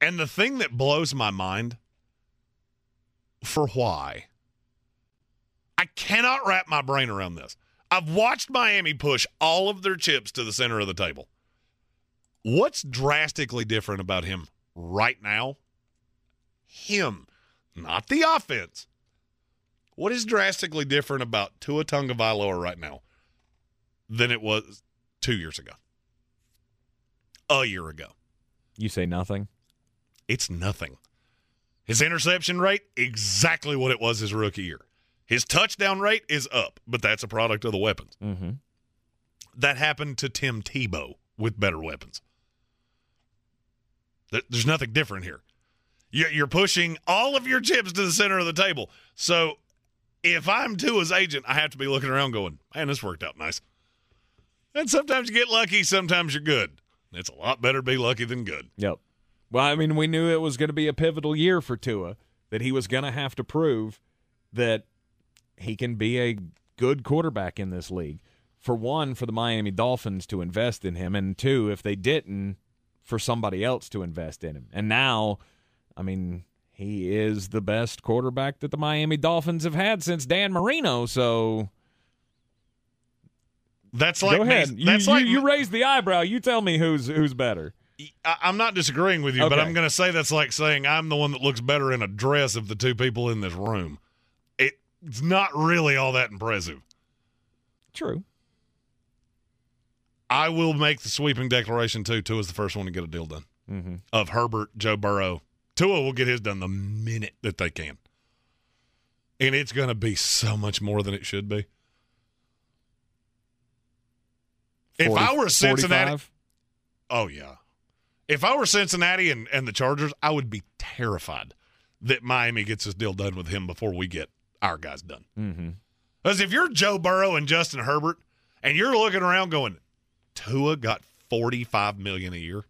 And the thing that blows my mind for why, I cannot wrap my brain around this. I've watched Miami push all of their chips to the center of the table. What's drastically different about him right now? Him, not the offense. What is drastically different about Tua Tagovailoa right now than it was two years ago? A year ago. You say nothing? It's nothing. His interception rate, exactly what it was his rookie year. His touchdown rate is up, but that's a product of the weapons. Mm-hmm. That happened to Tim Tebow with better weapons. There's nothing different here. You're pushing all of your chips to the center of the table. So if I'm Tua's agent, I have to be looking around going, man, this worked out nice. And sometimes you get lucky, sometimes you're good. It's a lot better to be lucky than good. Yep. Well, I mean, we knew it was going to be a pivotal year for Tua, that he was going to have to prove that he can be a good quarterback in this league. For one, for the Miami Dolphins to invest in him, and two, if they didn't, for somebody else to invest in him. And now, I mean, he is the best quarterback that the Miami Dolphins have had since Dan Marino. So that's like go ahead. Me, that's you, like you, you raise the eyebrow. You tell me who's who's better. I, am not disagreeing with you, okay. but I'm going to say that's like saying I'm the one that looks better in a dress of the two people in this room. It, it's not really all that impressive. True. I will make the sweeping declaration too. Tua is the first one to get a deal done mm-hmm. of Herbert, Joe Burrow. Tua will get his done the minute that they can, and it's going to be so much more than it should be. 40, if I were a Cincinnati, 45? oh yeah, if I were Cincinnati and, and the Chargers, I would be terrified that Miami gets this deal done with him before we get our guys done. Mm-hmm. Because if you're Joe Burrow and Justin Herbert, and you're looking around going, Tua got forty five million a year.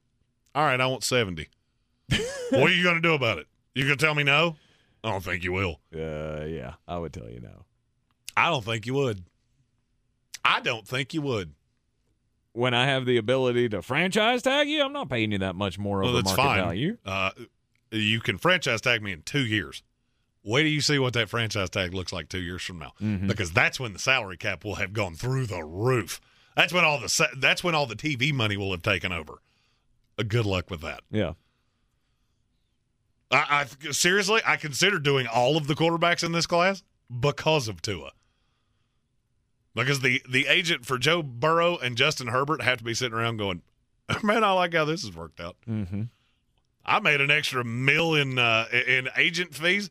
All right, I want seventy. [LAUGHS] what are you going to do about it? You going to tell me no? I don't think you will. Uh, yeah, I would tell you no. I don't think you would. I don't think you would when I have the ability to franchise tag you, I'm not paying you that much more well, over market fine. value. Uh, you can franchise tag me in two years. Wait till you see what that franchise tag looks like two years from now, mm-hmm. because that's when the salary cap will have gone through the roof. That's when all the that's when all the TV money will have taken over. Uh, good luck with that. Yeah. I, I seriously, I considered doing all of the quarterbacks in this class because of Tua. Because the the agent for Joe Burrow and Justin Herbert have to be sitting around going, [LAUGHS] "Man, I like how this has worked out." Mm-hmm. I made an extra mill in uh, in agent fees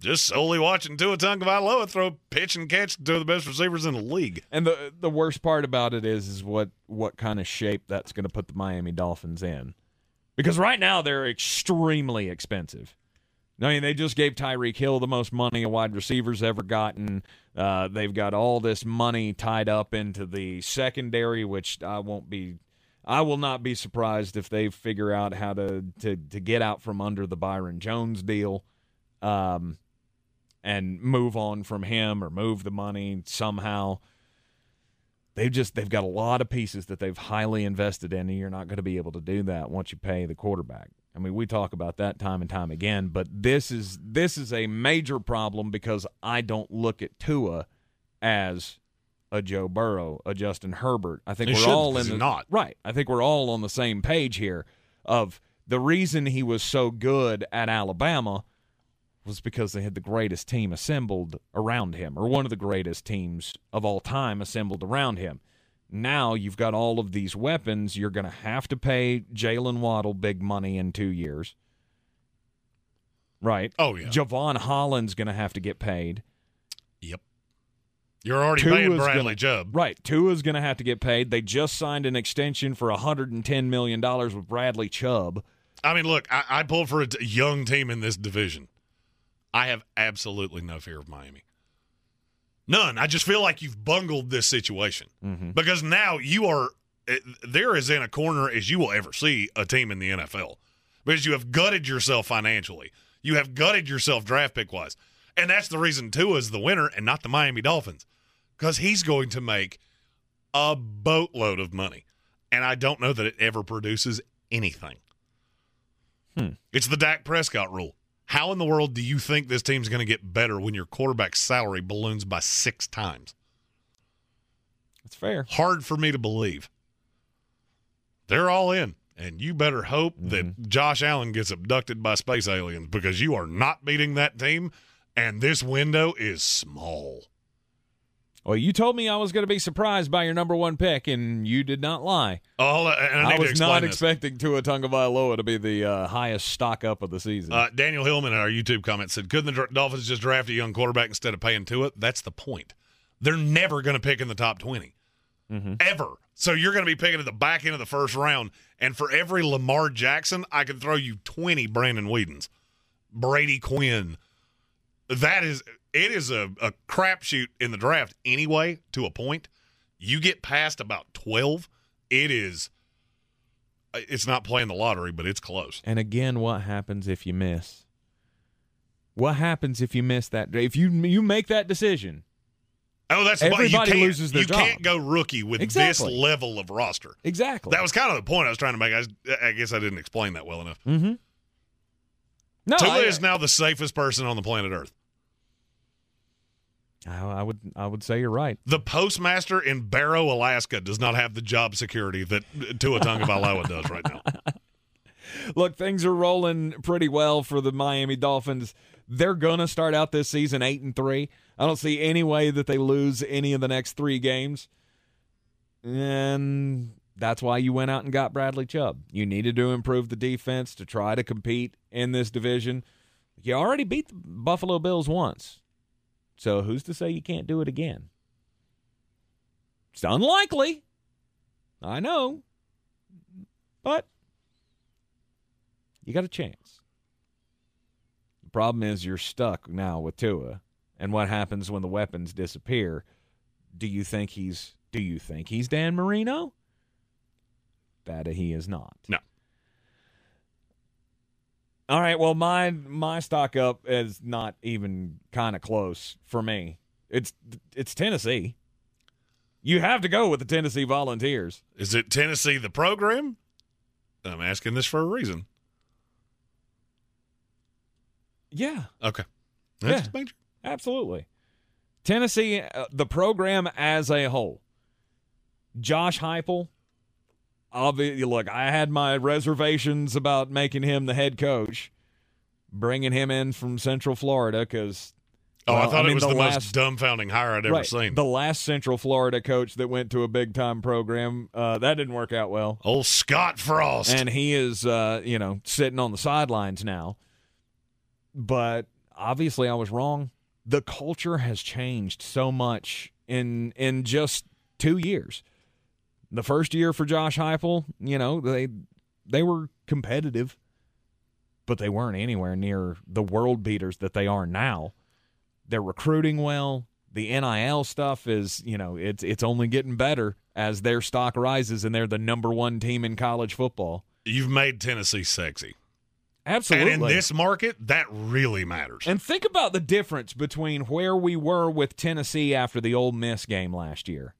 just solely watching Tua Tagovailoa throw pitch and catch to the best receivers in the league. And the the worst part about it is is what what kind of shape that's going to put the Miami Dolphins in, because right now they're extremely expensive. I mean, they just gave Tyreek Hill the most money a wide receiver's ever gotten. Uh, they've got all this money tied up into the secondary, which I won't be. I will not be surprised if they figure out how to to to get out from under the Byron Jones deal, um, and move on from him or move the money somehow. They've just they've got a lot of pieces that they've highly invested in, and you're not going to be able to do that once you pay the quarterback. I mean, we talk about that time and time again, but this is this is a major problem because I don't look at Tua as a Joe Burrow, a Justin Herbert. I think he we're should, all in the not. right. I think we're all on the same page here of the reason he was so good at Alabama was because they had the greatest team assembled around him or one of the greatest teams of all time assembled around him. Now you've got all of these weapons. You're going to have to pay Jaylen Waddle big money in two years. Right. Oh, yeah. Jevon Holland's going to have to get paid. Yep. You're already Tua's paying Bradley gonna, Chubb. Right. Tua's going to have to get paid. They just signed an extension for $110 million with Bradley Chubb. I mean, look, I, I pulled for a young team in this division. I have absolutely no fear of Miami. None. I just feel like you've bungled this situation mm-hmm. because now you are eh, there as in a corner as you will ever see a team in the NFL because you have gutted yourself financially. You have gutted yourself draft pick wise. And that's the reason Tua is the winner and not the Miami Dolphins because he's going to make a boatload of money. And I don't know that it ever produces anything. Hmm. It's the Dak Prescott rule. How in the world do you think this team's going to get better when your quarterback's salary balloons by six times? That's fair. Hard for me to believe. They're all in, and you better hope Mm-hmm. that Josh Allen gets abducted by space aliens because you are not beating that team, and this window is small. Well, you told me I was going to be surprised by your number one pick, and you did not lie. Oh, I, I was not this. expecting Tua Tagovailoa to be the uh, highest stock up of the season. Uh, Daniel Hillman in our YouTube comment said, "Couldn't the Dolphins just draft a young quarterback instead of paying it?" That's the point. They're never going to pick in the top 20 ever. So you're going to be picking at the back end of the first round, and for every Lamar Jackson, I can throw you 20 Brandon Weedens, Brady Quinn. That is, it is a, a crapshoot in the draft anyway. To a point, you get past about 12, it is. It's not playing the lottery, but it's close. and again, what happens if you miss? What happens if you miss that? If you you make that decision, Oh, that's Everybody you can't, loses their You job. can't go rookie with Exactly. this level of roster. exactly. That was kind of the point I was trying to make. I, I guess I didn't explain that well enough. mm-hmm. No, Tua I, is now the safest person on the planet Earth. I, I would I would say you're right. The postmaster in Barrow, Alaska, does not have the job security that Tua Tagovailoa does right now. [LAUGHS] Look, things are rolling pretty well for the Miami Dolphins. They're gonna start out this season eight and three. I don't see any way that they lose any of the next three games, and that's why you went out and got Bradley Chubb. You needed to improve the defense to try to compete in this division. You already beat the Buffalo Bills once, so who's to say you can't do it again? It's unlikely. I know, but you got a chance. The problem is you're stuck now with Tua, and what happens when the weapons disappear? Do you think he's do you think he's Dan Marino? That he is not. No. All right, well my my stock up is not even kind of close for me. It's it's Tennessee. You have to go with the Tennessee Volunteers. Is it Tennessee the program? I'm asking this for a reason. Yeah. Okay. Yeah. That's major. Absolutely. Tennessee, uh, the program as a whole. Josh Heupel. Obviously, look, I had my reservations about making him the head coach, bringing him in from Central Florida because. Oh, I thought it was the, last, most dumbfounding hire I'd ever right, seen. The last Central Florida coach that went to a big time program, uh, that didn't work out well. Old Scott Frost. And he is, uh, you know, sitting on the sidelines now. But obviously, I was wrong. The culture has changed so much in in just two years. The first year for Josh Heupel, you know, they they were competitive, but they weren't anywhere near the world beaters that they are now. They're recruiting well. The NIL stuff is, you know, it's it's only getting better as their stock rises and they're the number one team in college football. You've made Tennessee sexy. Absolutely. And in this market, that really matters. And think about the difference between where we were with Tennessee after the Ole Miss game last year.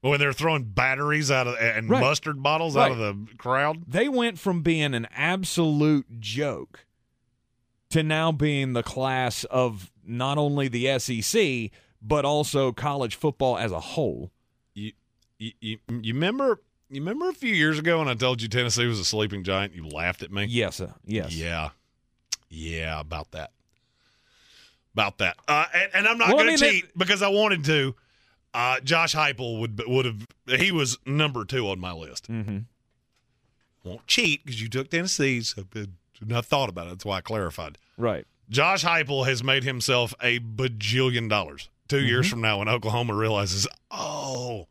When they're throwing batteries out of and Right. mustard bottles Right. out of the crowd. They went from being an absolute joke to now being the class of not only the SEC but also college football as a whole. You, you, you, you remember? You remember a few years ago when I told you Tennessee was a sleeping giant? You laughed at me. Yes, uh, yes. Yeah, yeah, about that. About that. Uh, and, and I'm not Well, going to mean, cheat because I wanted to. Uh, Josh Heupel would would have. He was number two on my list. Mm-hmm. Won't cheat because you took Tennessee. So not thought about it. That's why I clarified. Right. Josh Heupel has made himself a bajillion dollars. 2 years Mm-hmm. from now, when Oklahoma realizes, oh,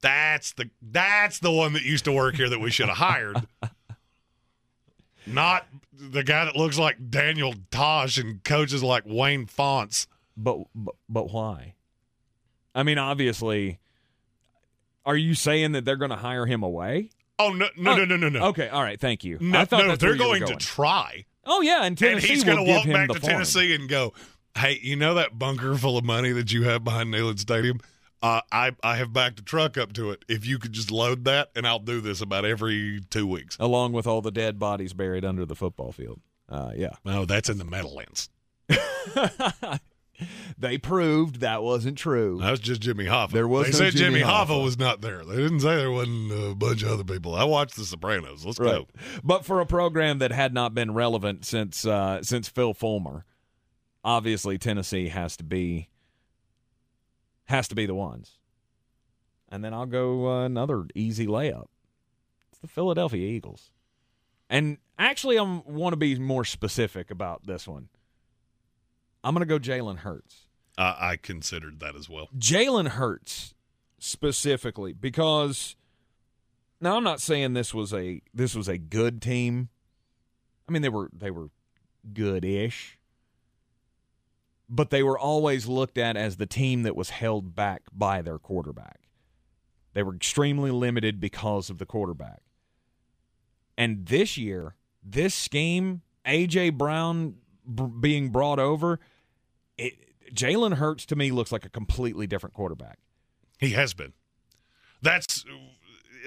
that's the that's the one that used to work here that we should have hired, not the guy that looks like Daniel Tosh and coaches like Wayne Fontes. But, but but why? I mean, obviously, are you saying that they're going to hire him away? Oh no no Oh, no no no no Okay, all right, thank you. no I thought no they're were going, to try. Oh yeah, and and he's going to walk back to farm. Tennessee and go, "Hey, you know that bunker full of money that you have behind Neyland Stadium? Uh, I I have backed a truck up to it. If you could just load that, and I'll do this about every two weeks. Along with all the dead bodies buried under the football field. Uh, yeah. No, that's in the Meadowlands. [LAUGHS] they proved that wasn't true. That was just Jimmy Hoffa. There was They no said Jimmy Jimmy Hoffa. Hoffa. was not there. They didn't say there wasn't a bunch of other people. I watched The Sopranos. Let's go. But for a program that had not been relevant since uh, since Phil Fulmer, obviously Tennessee has to be has to be the ones. And then I'll go uh, another easy layup. It's the Philadelphia Eagles. And actually, I want to be more specific about this one. I'm going to go Jalen Hurts. Uh, I considered that as well. Jalen Hurts specifically because now I'm not saying this was a this was a good team. I mean they were they were good-ish. But they were always looked at as the team that was held back by their quarterback. They were extremely limited because of the quarterback. And this year, this scheme, AJ Brown b- being brought over, it, Jalen Hurts to me looks like a completely different quarterback. He has been. That's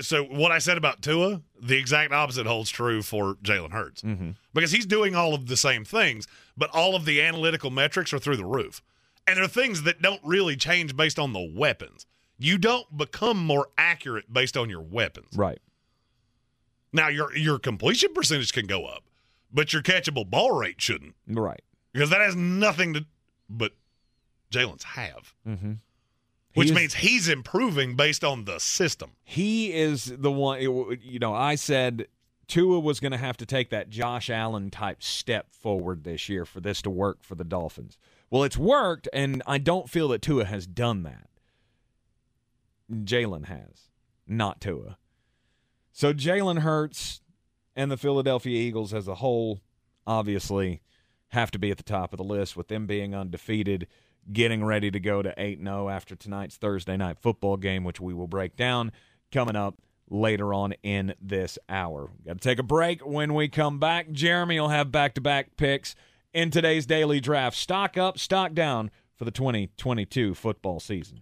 so. What I said about Tua, the exact opposite holds true for Jalen Hurts Mm-hmm. because he's doing all of the same things, but all of the analytical metrics are through the roof, and there are things that don't really change based on the weapons. You don't become more accurate based on your weapons. Right. Now your your completion percentage can go up, but your catchable ball rate shouldn't Right. because that has nothing to. But Jalen's have, Mm-hmm. which means he's improving based on the system. He is the one. You know, I said Tua was going to have to take that Josh Allen type step forward this year for this to work for the Dolphins. Well, it's worked, and I don't feel that Tua has done that. Jalen has, not Tua. So Jalen Hurts and the Philadelphia Eagles as a whole obviously have to be at the top of the list with them being undefeated, getting ready to go to 8 0 after tonight's Thursday night football game, which we will break down coming up later on in this hour. Got to take a break. When we come back, Jeremy will have back to back picks in today's daily draft. Stock up, stock down for the 2022 football season.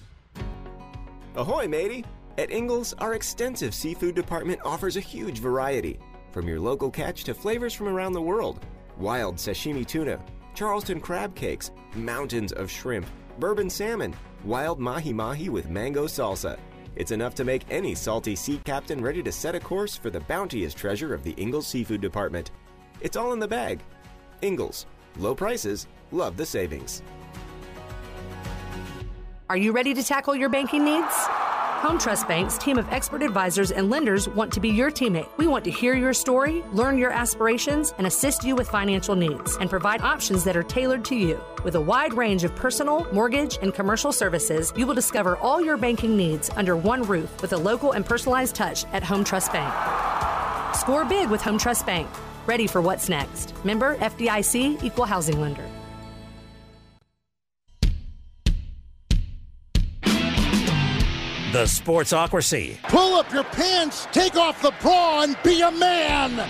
Ahoy, matey! At Ingles, our extensive seafood department offers a huge variety. From your local catch to flavors from around the world wild sashimi tuna, Charleston crab cakes, mountains of shrimp, bourbon salmon, wild mahi mahi with mango salsa. It's enough to make any salty sea captain ready to set a course for the bounteous treasure of the Ingles Seafood Department. It's all in the bag. Ingles, low prices, love the savings. Are you ready to tackle your banking needs? Home Trust Bank's team of expert advisors and lenders want to be your teammate. We want to hear your story, learn your aspirations, and assist you with financial needs and provide options that are tailored to you. With a wide range of personal, mortgage, and commercial services, you will discover all your banking needs under one roof with a local and personalized touch at Home Trust Bank. Score big with Home Trust Bank. Ready for what's next. Member FDIC Equal Housing Lender. The Sportsocracy. Pull up your pants, take off the bra, and be a man.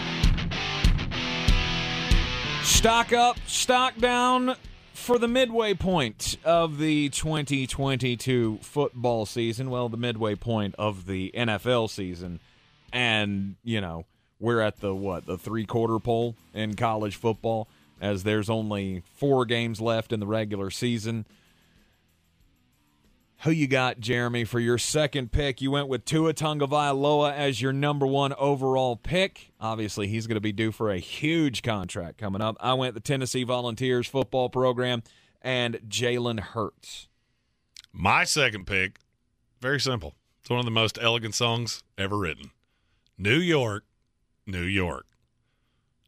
Stock up, stock down for the midway point of the 2022 football season. Well, the midway point of the NFL season. And, you know, we're at the what, the three quarter pole in college football, as there's only four games left in the regular season. Who you got, Jeremy, for your second pick? You went with Tua Tagovailoa as your number one overall pick. Obviously, he's going to be due for a huge contract coming up. I went the Tennessee Volunteers football program and Jalen Hurts. My second pick, very simple. It's one of the most elegant songs ever written. New York, New York.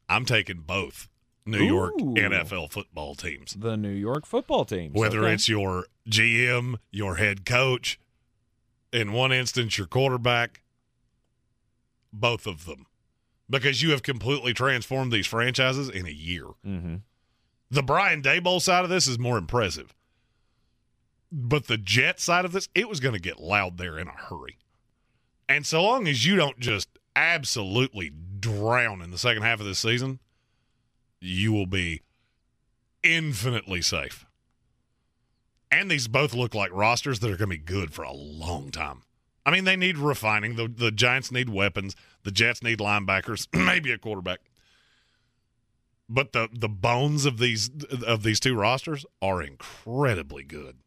I'm taking both New York Ooh. NFL football teams. The New York football teams. Whether Okay. it's your GM, your head coach, in one instance your quarterback, both of them, because you have completely transformed these franchises in a year. Mm-hmm. The Brian Daboll side of this is more impressive, but the Jet side of this, it was going to get loud there in a hurry. And so long as you don't just absolutely drown in the second half of this season, you will be infinitely safe. And these both look like rosters that are going to be good for a long time. I mean, they need refining. The, the Giants need weapons. The Jets need linebackers, [CLEARS THROAT] maybe a quarterback. But the the bones of these of these two rosters are incredibly good.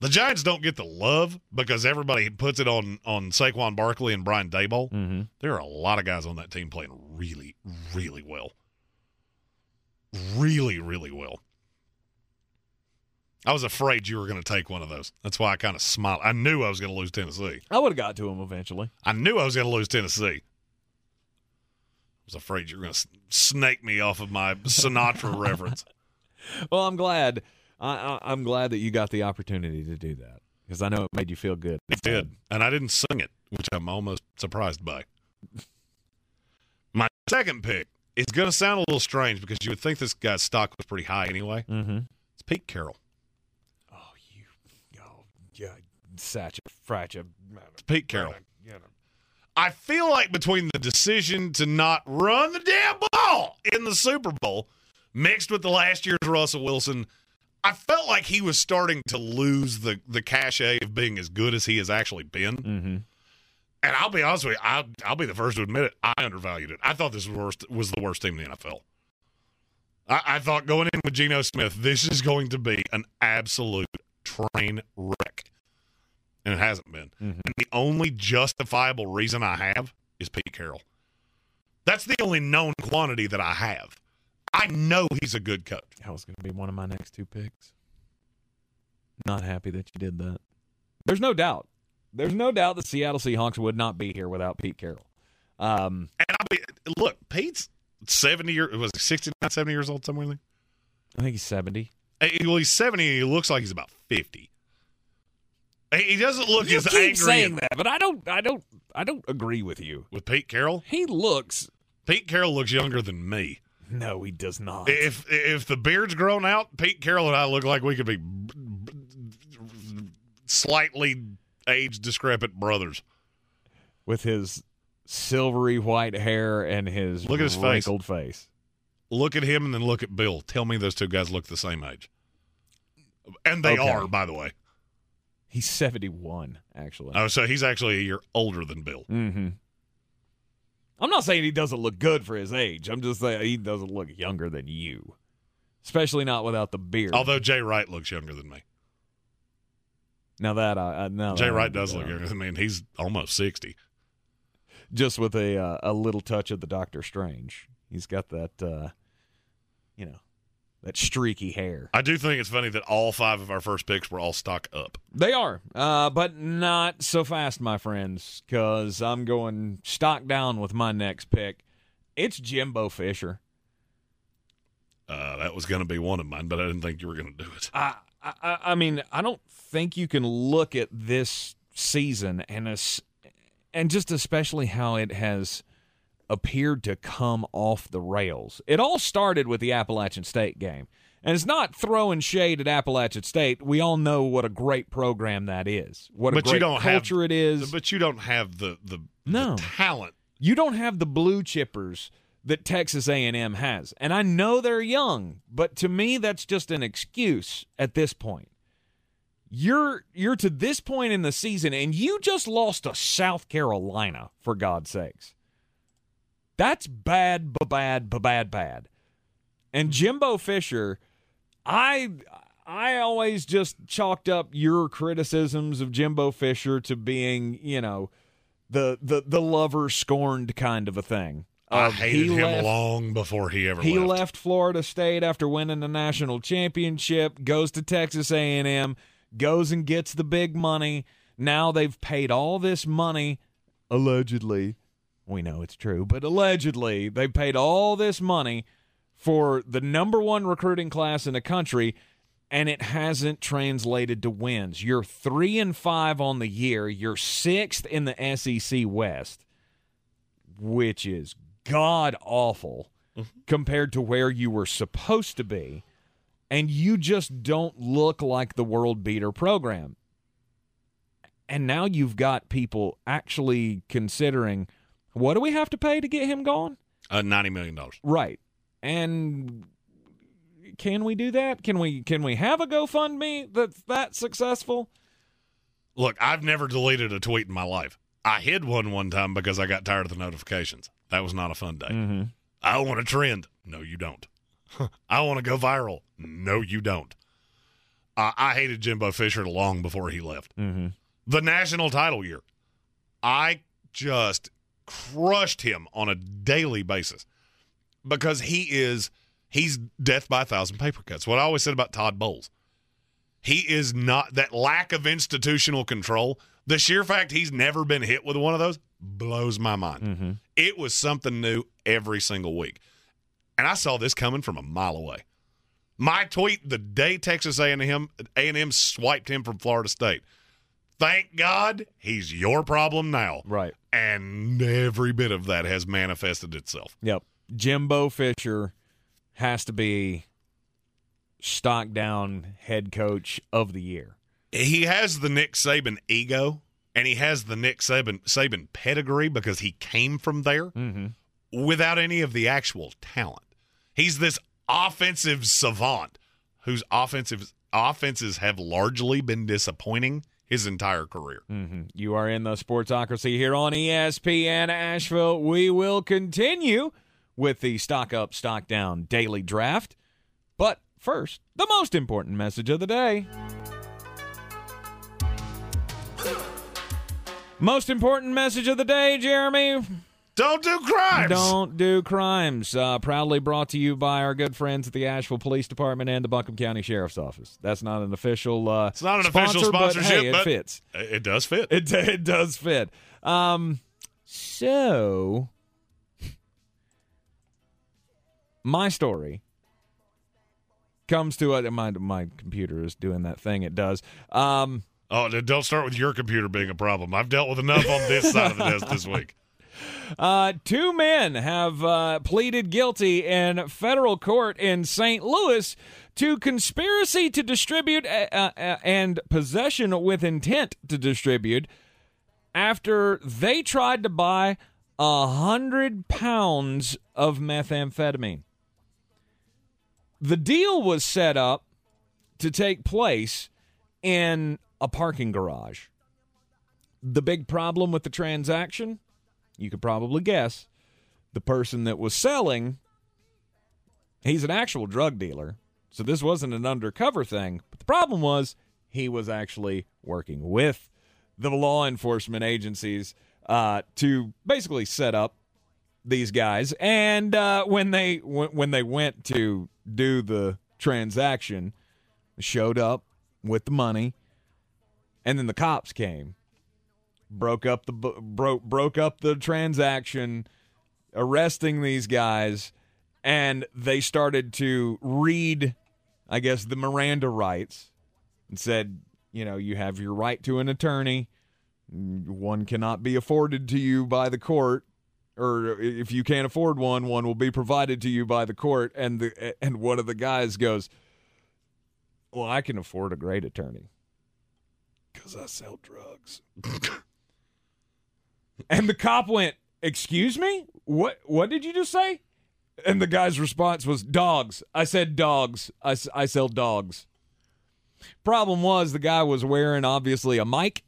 The Giants don't get the love because everybody puts it on on Saquon Barkley and Brian Daboll. Mm-hmm. There are a lot of guys on that team playing really, really well. Really, really well. I was afraid you were going to take one of those. That's why I kind of smiled. I knew I was going to lose Tennessee. I would have got to him eventually. I knew I was going to lose Tennessee. I was afraid you were going to snake me off of my Sinatra [LAUGHS] reference. Well, I'm glad. I, I, am glad that you got the opportunity to do that because I know it made you feel good. It did, and I didn't sing it, which I'm almost surprised by. My second pick is going to sound a little strange because you would think this guy's stock was pretty high anyway. Mm-hmm. It's Pete Carroll. Oh, you, oh, yeah, such a fracha. It's Pete Carroll. I feel like between the decision to not run the damn ball in the Super Bowl, mixed with the last year's Russell Wilson, I felt like he was starting to lose the the cachet of being as good as he has actually been. Mm-hmm. And I'll be honest with you, I'll, I'll be the first to admit it. I undervalued it. I thought this was, worst, was the worst team in the NFL. I, I thought going in with Geno Smith, this is going to be an absolute train wreck. And it hasn't been. Mm-hmm. And the only justifiable reason I have is Pete Carroll. That's the only known quantity that I have. I know he's a good coach. That was going to be one of my next two picks. Not happy that you did that. There's no doubt. There's no doubt the Seattle Seahawks would not be here without Pete Carroll. Um, and I mean, look, Pete's 70 years, was he 69, 70 years old, somewhere there? I think he's 70. Well, he's 70 and he looks like he's about 50. He doesn't look you as keep angry. saying that, but I don't, I don't, I don't agree with you. With Pete Carroll? He looks. Pete Carroll looks younger than me. No, he does not. If if the beard's grown out, Pete Carroll and I look like we could be slightly age discrepant brothers. With his silvery white hair and his Look at his face. wrinkled face. Look at him and then look at Bill. Tell me those two guys look the same age. And they Okay. are, by the way. He's 71, actually. Oh, so he's actually a year older than Bill. Mm-hmm. I'm not saying he doesn't look good for his age. I'm just saying he doesn't look younger than you, especially not without the beard. Although Jay Wright looks younger than me. Now that I, I now Jay Wright does look down. younger than me, and he's almost 60. just with a uh, a little touch of the Doctor Strange. He's got that, uh, you know, that streaky hair. I do think it's funny that all five of our first picks were all stock up. They are, uh, but not so fast, my friends, because I'm going stock down with my next pick. It's Jimbo Fisher. Uh, that was going to be one of mine, but I didn't think you were going to do it. I, I, I mean, I don't think you can look at this season and as, and just especially how it has appeared to come off the rails. It all started with the Appalachian State game. And it's not throwing shade at Appalachian State. We all know what a great program that is. What a but great you don't culture have, it is. But you don't have the the, No. the talent. You don't have the blue chippers that Texas A&M has. And I know they're young, but to me that's just an excuse at this point. You're you're to this point in the season and you just lost to South Carolina for God's sakes. That's bad, ba bad, bad, bad. And Jimbo Fisher, I I always just chalked up your criticisms of Jimbo Fisher to being, you know, the the the lover scorned kind of a thing. I um, Of hated him left- long before he ever he left. left Florida State after winning the national championship, goes to Texas A&M, goes and gets the big money. Now they've paid all this money allegedly. We know it's true, but allegedly they paid all this money for the number 1 recruiting class in the country and it hasn't translated to wins. You're three and five on the year. You're sixth in the SEC West, which is god awful compared to where you were supposed to be. And you just don't look like the world beater program. And now you've got people actually considering what do we have to pay to get him gone? Uh, ninety million dollars. Right. And can we do that? Can we can we have a GoFundMe that's that successful? Look, I've never deleted a tweet in my life. I hid one one time because I got tired of the notifications. That was not a fun day. Mm-hmm. I want a trend. No, you don't. [LAUGHS] I want to go viral. No, you don't. Uh, I hated Jimbo Fisher long before he left. Mm-hmm. The national title year, I just crushed him on a daily basis because he is he's death by a thousand paper cuts. What I always said about Todd Bowles, he is not that lack of institutional control. The sheer fact he's never been hit with one of those blows my mind. Mm-hmm. It was something new every single week, and I saw this coming from a mile away. My tweet the day Texas A&M A&M swiped him from Florida State. Thank God he's your problem now. Right. And every bit of that has manifested itself. Yep. Jimbo Fisher has to be stock down head coach of the year. He has the Nick Saban ego and he has the Nick Saban Saban pedigree because he came from there mm-hmm. without any of the actual talent. He's this offensive savant whose offensive offenses have largely been disappointing his entire career. Mm-hmm. You are in the Sportsocracy here on ESPN Asheville. We will continue with the Stock Up, Stock Down daily draft. But first, the most important message of the day. Most important message of the day, Jeremy. Don't do crimes. Don't do crimes. Uh, proudly brought to you by our good friends at the Asheville Police Department and the Buncombe County Sheriff's Office. That's not an official. Uh, it's not an sponsor, official sponsorship, but, hey, it fits. It does fit. It [LAUGHS] it does fit. Um, so my story comes to a my my computer is doing that thing it does. Um, oh, don't start with your computer being a problem. I've dealt with enough on this side of the desk this week. [LAUGHS] Uh, two men have uh, pleaded guilty in federal court in St. Louis to conspiracy to distribute and possession with intent to distribute after they tried to buy a hundred pounds of methamphetamine. The deal was set up to take place in a parking garage. The big problem with the transaction, you could probably guess, the person that was selling, he's an actual drug dealer. So this wasn't an undercover thing. But the problem was he was actually working with the law enforcement agencies uh, to basically set up these guys. And uh, when they w- when they went to do the transaction, showed up with the money, and then the cops came, broke up the broke broke up the transaction, arresting these guys, and they started to read, I guess, the Miranda rights, and said, you know, you have your right to an attorney. One cannot be afforded to you by the court or if you can't afford one, one will be provided to you by the court. And the and one of the guys goes, "Well, I can afford a great attorney because I sell drugs." [LAUGHS] and the cop went, "Excuse me, what? What did you just say?" And the guy's response was, "Dogs." I said, "Dogs. I, I sell dogs." Problem was, the guy was wearing obviously a mic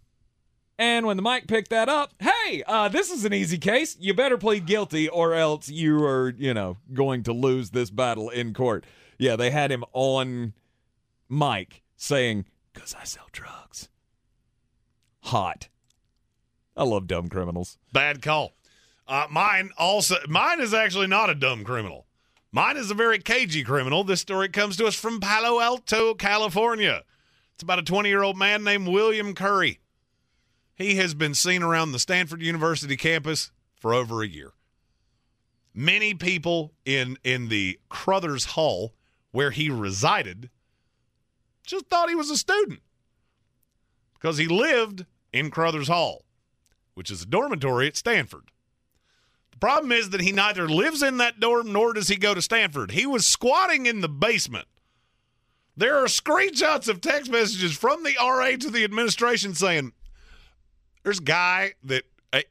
and when the mic picked that up, hey, uh, this is an easy case. You better plead guilty or else you are, you know, going to lose this battle in court. Yeah, they had him on mic saying, because I sell drugs. Hot. I love dumb criminals. Bad call. Uh, mine also, mine is actually not a dumb criminal. Mine is a very cagey criminal. This story comes to us from Palo Alto, California. It's about a 20 year old man named William Curry. He has been seen around the Stanford University campus for over a year. Many people in in the Crothers Hall where he resided just thought he was a student because he lived in Crothers Hall, which is a dormitory at Stanford. The problem is that he neither lives in that dorm nor does he go to Stanford. He was squatting in the basement. There are screenshots of text messages from the RA to the administration saying, There's a guy that, eh,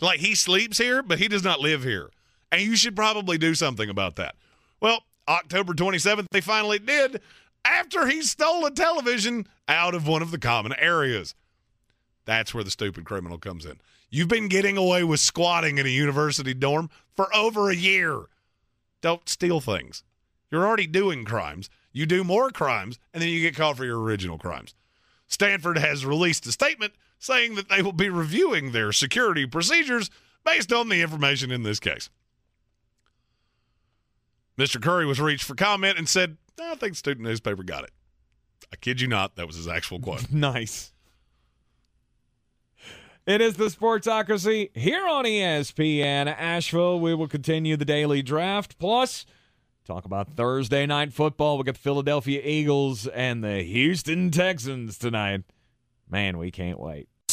like, he sleeps here, but he does not live here. And you should probably do something about that. Well, October 27th, they finally did after he stole a television out of one of the common areas. That's where the stupid criminal comes in. You've been getting away with squatting in a university dorm for over a year. Don't steal things. You're already doing crimes. You do more crimes, and then you get caught for your original crimes. Stanford has released a statement saying that they will be reviewing their security procedures based on the information in this case. Mr. Curry was reached for comment and said, I think student newspaper got it. I kid you not, that was his actual quote. [LAUGHS] nice. It is the Sportsocracy here on ESPN Asheville. We will continue the daily draft. Plus, talk about Thursday night football. We got the Philadelphia Eagles and the Houston Texans tonight. Man, we can't wait.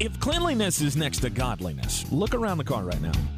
If cleanliness is next to godliness, look around the car right now.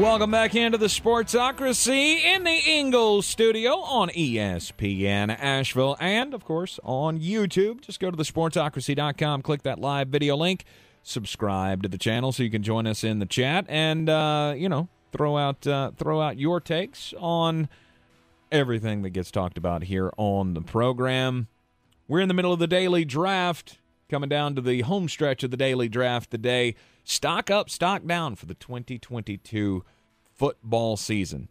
Welcome back into the Sportsocracy in the Ingles studio on ESPN Asheville and, of course, on YouTube. Just go to the sportsocracy.com, click that live video link, subscribe to the channel so you can join us in the chat and, uh, you know, throw out, uh, throw out your takes on everything that gets talked about here on the program. We're in the middle of the daily draft, coming down to the home stretch of the daily draft today. Stock up, stock down for the 2022 football season.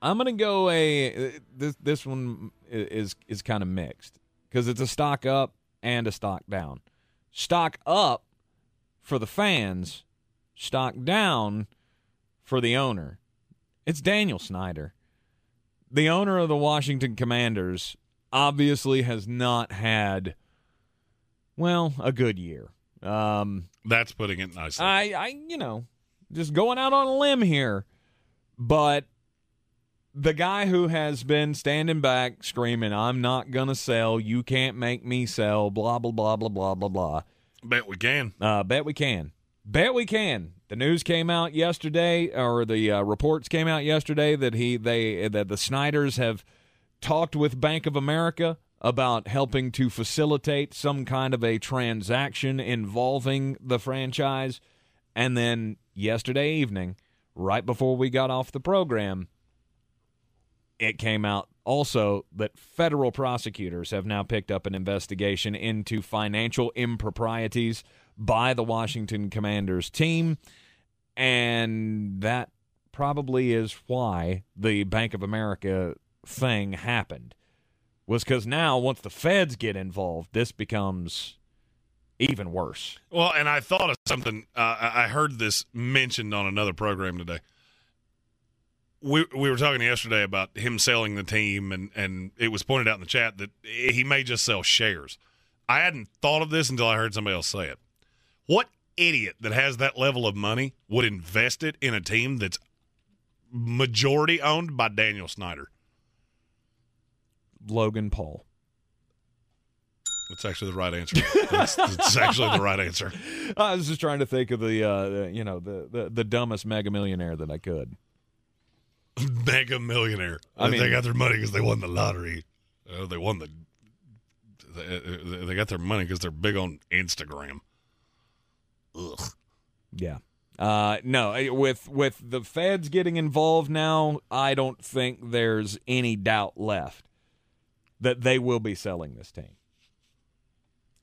I'm to go a this this one is is kind of mixed because it's a stock up and a stock down. Stock up for the fans, stock down for the owner. It's Daniel Snyder. The owner of the Washington Commanders obviously has not had well, a good year. Um, That's putting it nicely. I, I, you know, just going out on a limb here, but the guy who has been standing back screaming, "I'm not gonna sell. You can't make me sell." Blah blah blah blah blah blah blah. Bet we can. Uh, bet we can. Bet we can. The news came out yesterday, or the uh, reports came out yesterday that he they that the Snyders have talked with Bank of America about helping to facilitate some kind of a transaction involving the franchise. And then yesterday evening, right before we got off the program, it came out also that federal prosecutors have now picked up an investigation into financial improprieties by the Washington Commanders team. And that probably is why the Bank of America thing happened was because now once the feds get involved, this becomes even worse. Well, and I thought of something. Uh, I heard this mentioned on another program today. We we were talking yesterday about him selling the team, and and it was pointed out in the chat that he may just sell shares. I hadn't thought of this until I heard somebody else say it. What idiot that has that level of money would invest it in a team that's majority owned by Daniel Snyder? Logan Paul. That's actually the right answer. That's, that's actually the right answer. [LAUGHS] I was just trying to think of the, uh, the you know, the, the the dumbest mega millionaire that I could. [LAUGHS] mega millionaire. I mean- they got their money because they won the lottery. Uh, they won the. They, they got their money because they're big on Instagram. Ugh. Yeah. Uh, no, with with the feds getting involved now, I don't think there's any doubt left that they will be selling this team.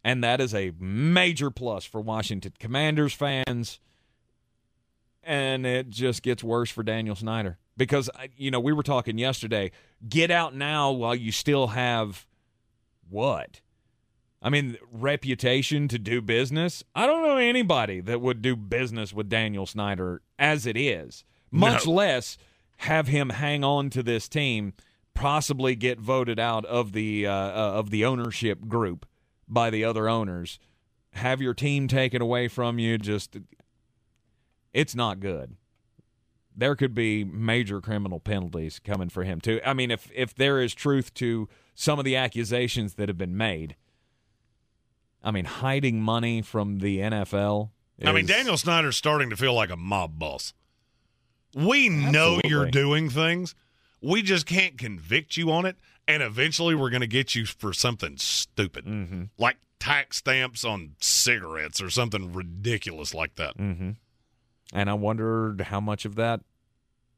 And that is a major plus for Washington Commanders fans. And it just gets worse for Daniel Snyder because you know, we were talking yesterday, get out now while you still have what? I mean, reputation to do business. I don't know anybody that would do business with Daniel Snyder as it is, much No. less have him hang on to this team, possibly get voted out of the uh, uh, of the ownership group by the other owners, have your team taken away from you. Just, it's not good. There could be major criminal penalties coming for him too. I mean, if if there is truth to some of the accusations that have been made. I mean, hiding money from the NFL. I mean, Daniel Snyder's starting to feel like a mob boss. We know you're doing things. We just can't convict you on it. And eventually we're going to get you for something stupid, Mm-hmm. like tax stamps on cigarettes or something ridiculous like that. Mm-hmm. And I wondered how much of that,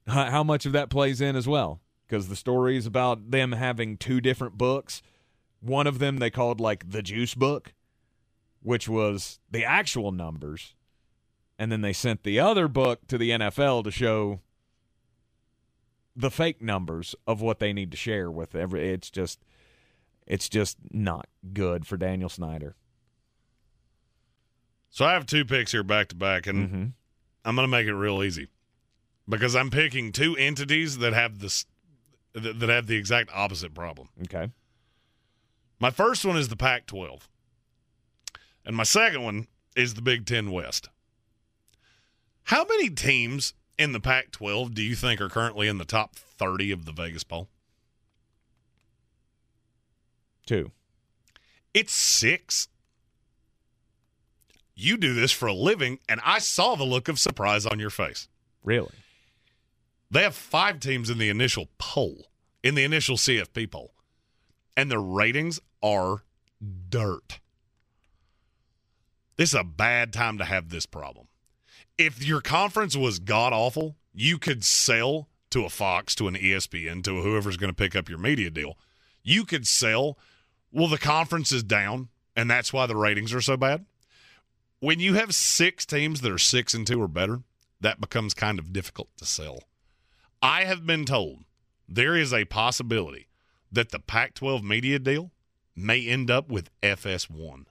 how how much of that plays in as well, because the stories about them having two different books. One of them they called like the juice book, which was the actual numbers, and then they sent the other book to the NFL to show the fake numbers of what they need to share with every. It's just, it's just not good for Daniel Snyder. So I have two picks here back to back, and Mm-hmm. I'm going to make it real easy because I'm picking two entities that have this that that have the exact opposite problem. Okay. My first one is the Pac 12, and my second one is the Big Ten West. How many teams in the Pac 12 do you think are currently in the top 30 of the Vegas poll? Two. It's six. You do this for a living, and I saw the look of surprise on your face. Really? They have five teams in the initial poll, in the initial CFP poll, and their ratings are dirt. This is a bad time to have this problem. If your conference was god awful, you could sell to a Fox, to an ESPN, to whoever's going to pick up your media deal. You could sell, well, the conference is down, and that's why the ratings are so bad. When you have six teams that are six and two or better, that becomes kind of difficult to sell. I have been told there is a possibility that the Pac 12 media deal may end up with FS1.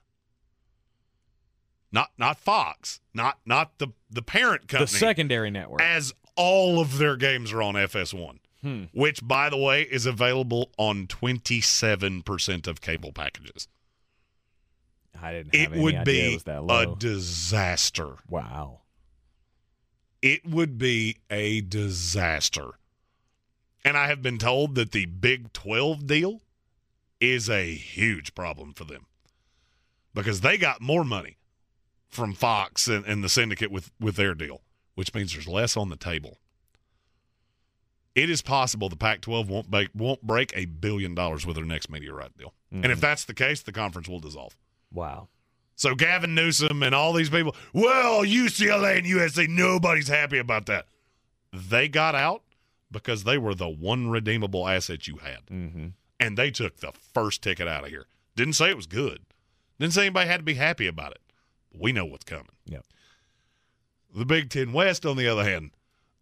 Not not Fox, not not the the parent company. The secondary network. as all of their games are on FS1, Hmm. which by the way is available on 27% of cable packages. I didn't It any would it be that a disaster. wow. it would be a disaster. And I have been told that the Big 12 deal is a huge problem for them because they got more money from Fox and, and the syndicate with, with their deal, which means there's less on the table. It is possible the Pac 12 won't, break won't break a billion dollars with their next media right deal. And if that's the case, the conference will dissolve. Wow. So Gavin Newsom and all these people, well, UCLA and USC, nobody's happy about that. They got out because they were the one redeemable asset you had. Mm-hmm. And they took the first ticket out of here. Didn't say it was good. Didn't say anybody had to be happy about it. We know what's coming. Yep. The Big Ten West, on the other hand,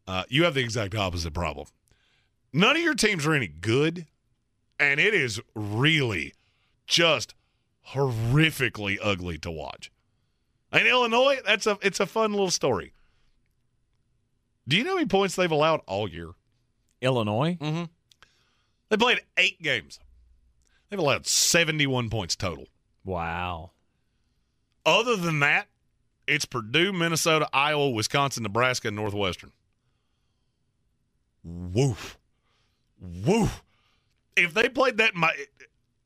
uh, you have the exact opposite problem. None of your teams are any good, and it is really just horrifically ugly to watch. And Illinois, that's a it's a fun little story. Do you know how many points they've allowed all year? Illinois? Mm-hmm. They played eight games. They've allowed 71 points total. Wow. Other than that, it's Purdue, Minnesota, Iowa, Wisconsin, Nebraska, and Northwestern. Woof. Woof. If they played that, my,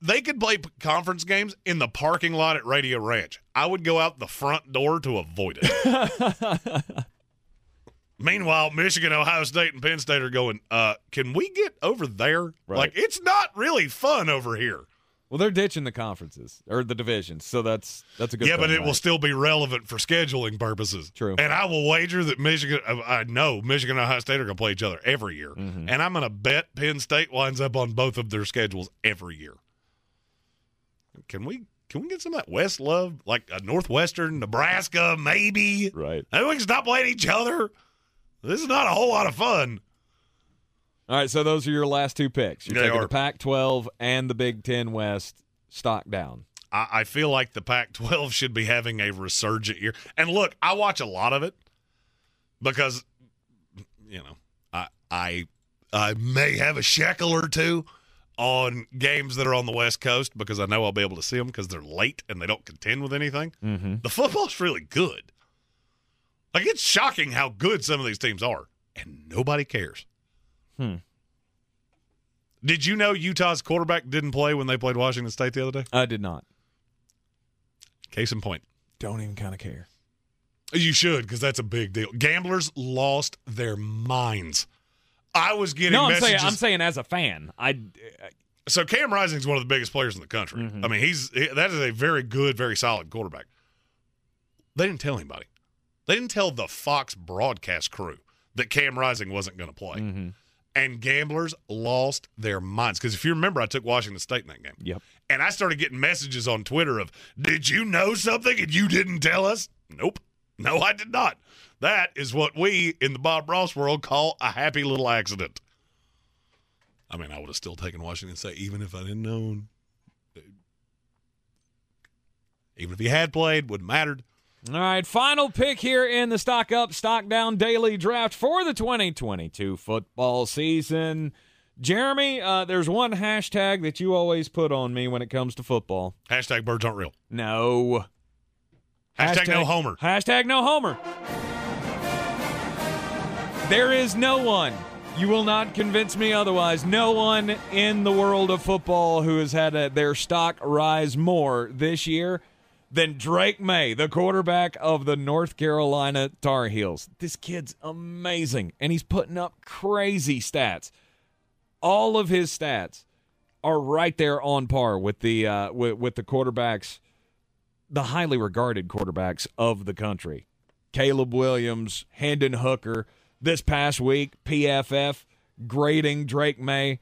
they could play conference games in the parking lot at Radio Ranch. I would go out the front door to avoid it. [LAUGHS] Meanwhile, Michigan, Ohio State, and Penn State are going, uh, can we get over there? Right. Like, it's not really fun over here. Well, they're ditching the conferences or the divisions, so that's that's a good. yeah, but it will still be relevant for scheduling purposes. True. And I will wager that Michigan, uh, I know Michigan and Ohio State are going to play each other every year. Mm-hmm. And I'm going to bet Penn State winds up on both of their schedules every year. Can we can we get some of that West love, like a Northwestern, Nebraska, maybe? Right. Maybe we can stop playing each other. This is not a whole lot of fun. All right, so those are your last two picks. You're They taking are. the Pac-12 and the Big Ten West stock down. I, I feel like the Pac 12 should be having a resurgent year. And look, I watch a lot of it because, you know, I, I, I may have a shekel or two on games that are on the West Coast because I know I'll be able to see them because they're late and they don't contend with anything. Mm-hmm. The football's really good. Like, it's shocking how good some of these teams are, and nobody cares. Hmm. Did you know Utah's quarterback didn't play when they played Washington State the other day? I did not. Case in point. Don't even kind of care. You should, because that's a big deal. Gamblers lost their minds. I was getting No, I'm messages. saying I'm saying as a fan, I so Cam Rising is one of the biggest players in the country. Mm-hmm. I mean, he's he- that is a very good, very solid quarterback. They didn't tell anybody. They didn't tell the Fox broadcast crew that Cam Rising wasn't going to play. Mm-hmm. And gamblers lost their minds because if you remember, I took Washington State in that game. Yep. And I started getting messages on Twitter of, "Did you know something and you didn't tell us?" Nope. No, I did not. That is what we in the Bob Ross world call a happy little accident. I mean, I would have still taken Washington State even if I didn't know. Even if he had played, wouldn't mattered. All right, final pick here in the Stock Up, Stock Down Daily Draft for the 2022 football season. Jeremy, uh, there's one hashtag that you always put on me when it comes to football. Hashtag birds aren't real. No. Hashtag, no homer. Hashtag no homer. There is no one. You will not convince me otherwise. No one in the world of football who has had a, their stock rise more this year than Drake Maye, the quarterback of the North Carolina Tar Heels. This kid's amazing, and he's putting up crazy stats. All of his stats are right there on par with the uh, with, with the quarterbacks, the highly regarded quarterbacks of the country. Caleb Williams, Hendon Hooker. This past week, PFF grading Drake Maye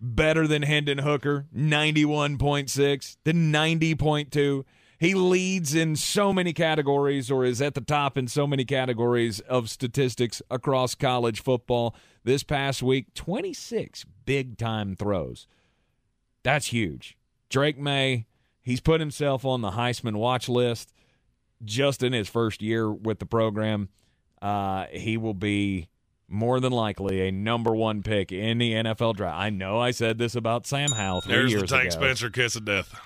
better than Hendon Hooker, 91.6 to 90.2. He leads in so many categories or is at the top in so many categories of statistics across college football. This past week, 26 big time throws. That's huge. Drake Maye, he's put himself on the Heisman watch list just in his first year with the program. Uh, he will be more than likely a number one pick in the NFL draft. I know I said this about Sam Howell three There's years the Tank ago. Spencer kiss of death.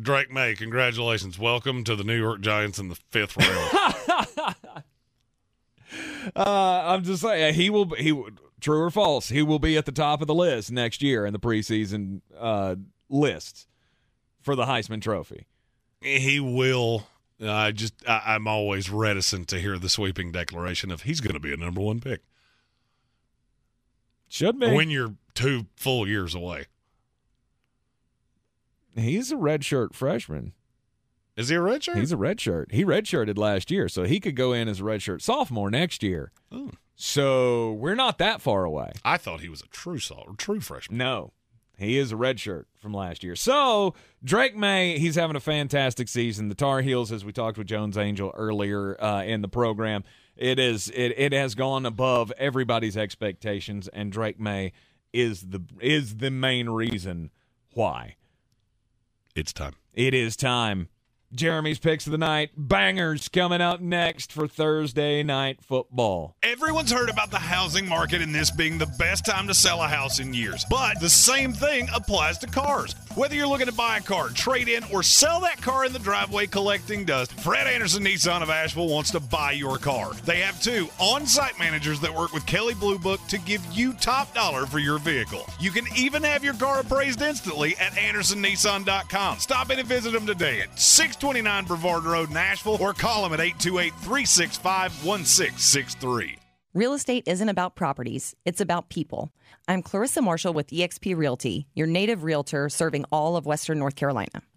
Drake Maye, congratulations. Welcome to the New York Giants in the fifth round. [LAUGHS] Uh, I'm just saying he will. He true or false. He will be at the top of the list next year in the preseason uh, lists for the Heisman Trophy. he will. I just, I, I'm always reticent to hear the sweeping declaration of he's going to be a number one pick Should be. when you're two full years away. He's a redshirt freshman. Is he a redshirt? He's a redshirt. He redshirted last year, so he could go in as a redshirt sophomore next year. Oh. So we're not that far away. I thought he was a true sol- true freshman. No, he is a redshirt from last year. So Drake Maye, he's having a fantastic season. The Tar Heels, as we talked with Jones Angell earlier uh, in the program, it is it, it has gone above everybody's expectations, and Drake Maye is the is the main reason why. It's time. It is time. Jeremy's picks of the night, bangers coming up next for Thursday night football. Everyone's heard about the housing market and this being the best time to sell a house in years. But the same thing applies to cars. Whether you're looking to buy a car, trade in, or sell that car in the driveway collecting dust, Fred Anderson Nissan of Asheville wants to buy your car. They have two on site managers that work with Kelley Blue Book to give you top dollar for your vehicle. You can even have your car appraised instantly at AndersonNissan.com. Stop in and visit them today at 629 Brevard Road, Asheville, or call them at 828 365 1663. Real estate isn't about properties, it's about people. I'm Clarissa Marshall with eXp Realty, your native realtor serving all of Western North Carolina.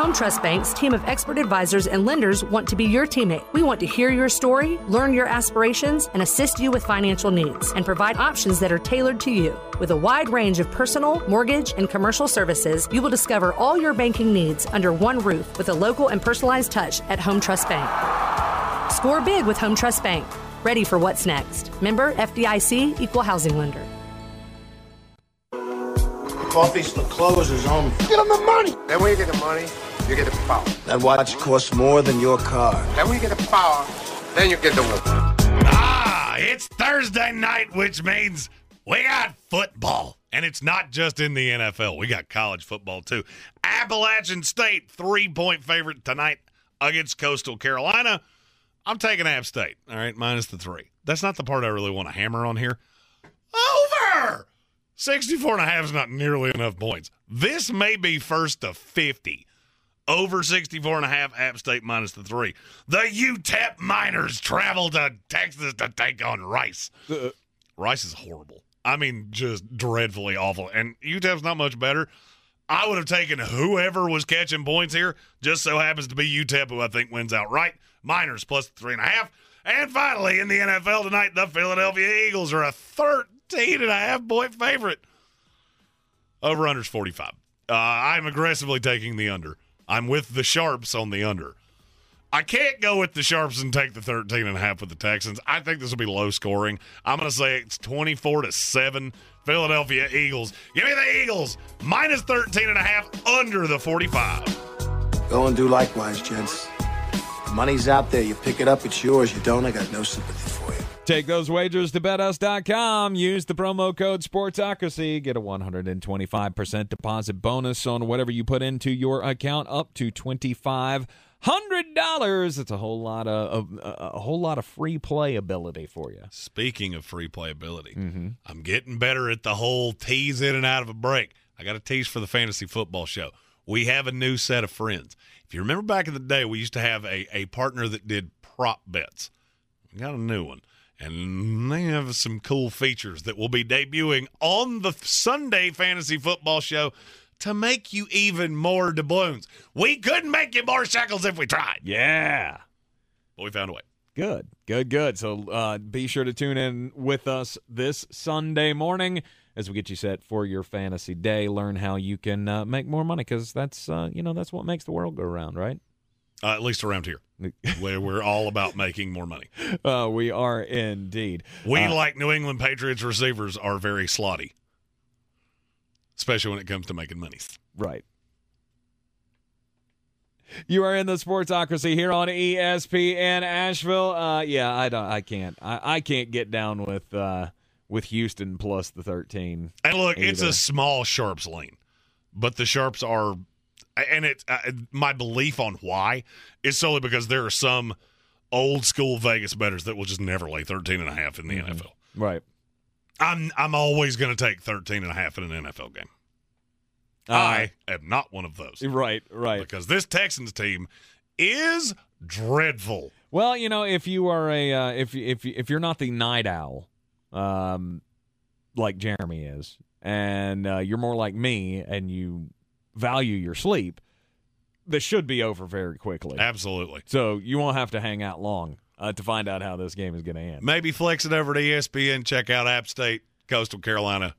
Home Trust Bank's team of expert advisors and lenders want to be your teammate. We want to hear your story, learn your aspirations, and assist you with financial needs and provide options that are tailored to you. With a wide range of personal, mortgage, and commercial services, you will discover all your banking needs under one roof with a local and personalized touch at Home Trust Bank. Score big with Home Trust Bank. Ready for what's next. Member FDIC Equal Housing Lender. Coffee's the closer's on. Get him the money. Then when you get the money, you get the power. That watch costs more than your car. Then when you get the power, then you get the woman. Ah, it's Thursday night, which means we got football. And it's not just in the NFL. We got college football too. Appalachian State, three point favorite tonight against Coastal Carolina. I'm taking App State. All right, minus the three. That's not the part I really want to hammer on here. Over! 64 and a half is not nearly enough points. This may be first to 50. Over 64 and a half, App State minus the three. The UTEP Miners travel to Texas to take on Rice. Uh, Rice is horrible. I mean, just dreadfully awful. And UTEP's not much better. I would have taken whoever was catching points here. Just so happens to be UTEP, who I think wins outright. Miners plus three and a half. And finally, in the NFL tonight, the Philadelphia Eagles are a 13 and a half point favorite. Over under's 45. Uh, I'm aggressively taking the under. I'm with the Sharps on the under. I can't go with the Sharps and take the 13 and a half with the Texans. I think this will be low scoring. I'm going to say it's 24 to 7 Philadelphia Eagles. Give me the Eagles minus 13 and a half under the 45. Go and do likewise, gents. The money's out there. You pick it up, it's yours. You don't, I got no sympathy. Take those wagers to betus.com. Use the promo code Sportsocracy. Get a 125% deposit bonus on whatever you put into your account up to 25 hundred dollars. It's a whole lot of, of a whole lot of free playability for you. Speaking of free playability, Mm-hmm. I'm getting better at the whole tease in and out of a break. I got a tease for the fantasy football show. We have a new set of friends. If you remember back in the day, we used to have a, a partner that did prop bets. We got a new one. And they have some cool features that will be debuting on the Sunday fantasy football show to make you even more doubloons. We couldn't make you more shekels if we tried. Yeah. But we found a way. Good, good, good. So uh, be sure to tune in with us this Sunday morning as we get you set for your fantasy day. Learn how you can uh, make more money because that's uh, you know that's what makes the world go round, right? Uh, at least around here, [LAUGHS] where we're all about making more money. Uh, we are indeed. We, Uh, like New England Patriots receivers, are very slotty, especially when it comes to making money. Right. You are in the Sportsocracy here on ESPN Asheville. Uh, yeah, I don't. I can't. I, I can't get down with uh, with Houston plus the thirteen. And look, it's a small sharps lane, but the sharps are, and it uh, my belief on why is solely because there are some old school Vegas bettors that will just never lay 13 and a half in the Mm-hmm. NFL. Right. I'm I'm always going to take 13 and a half in an NFL game. Uh, I am not one of those. Right. Right. Because this Texans team is dreadful. Well, you know, if you are a uh, if if if you're not the night owl, um, like Jeremy is, and uh, you're more like me, and you value your sleep, this should be over very quickly. Absolutely. So you won't have to hang out long uh, to find out how this game is going to end. Maybe flex it over to ESPN. Check out App State, Coastal Carolina.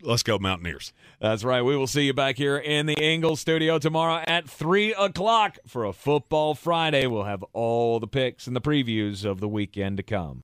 Let's go Mountaineers. That's right. We will see you back here in the Ingles studio tomorrow at 3 o'clock for a Football Friday. We'll have all the picks and the previews of the weekend to come.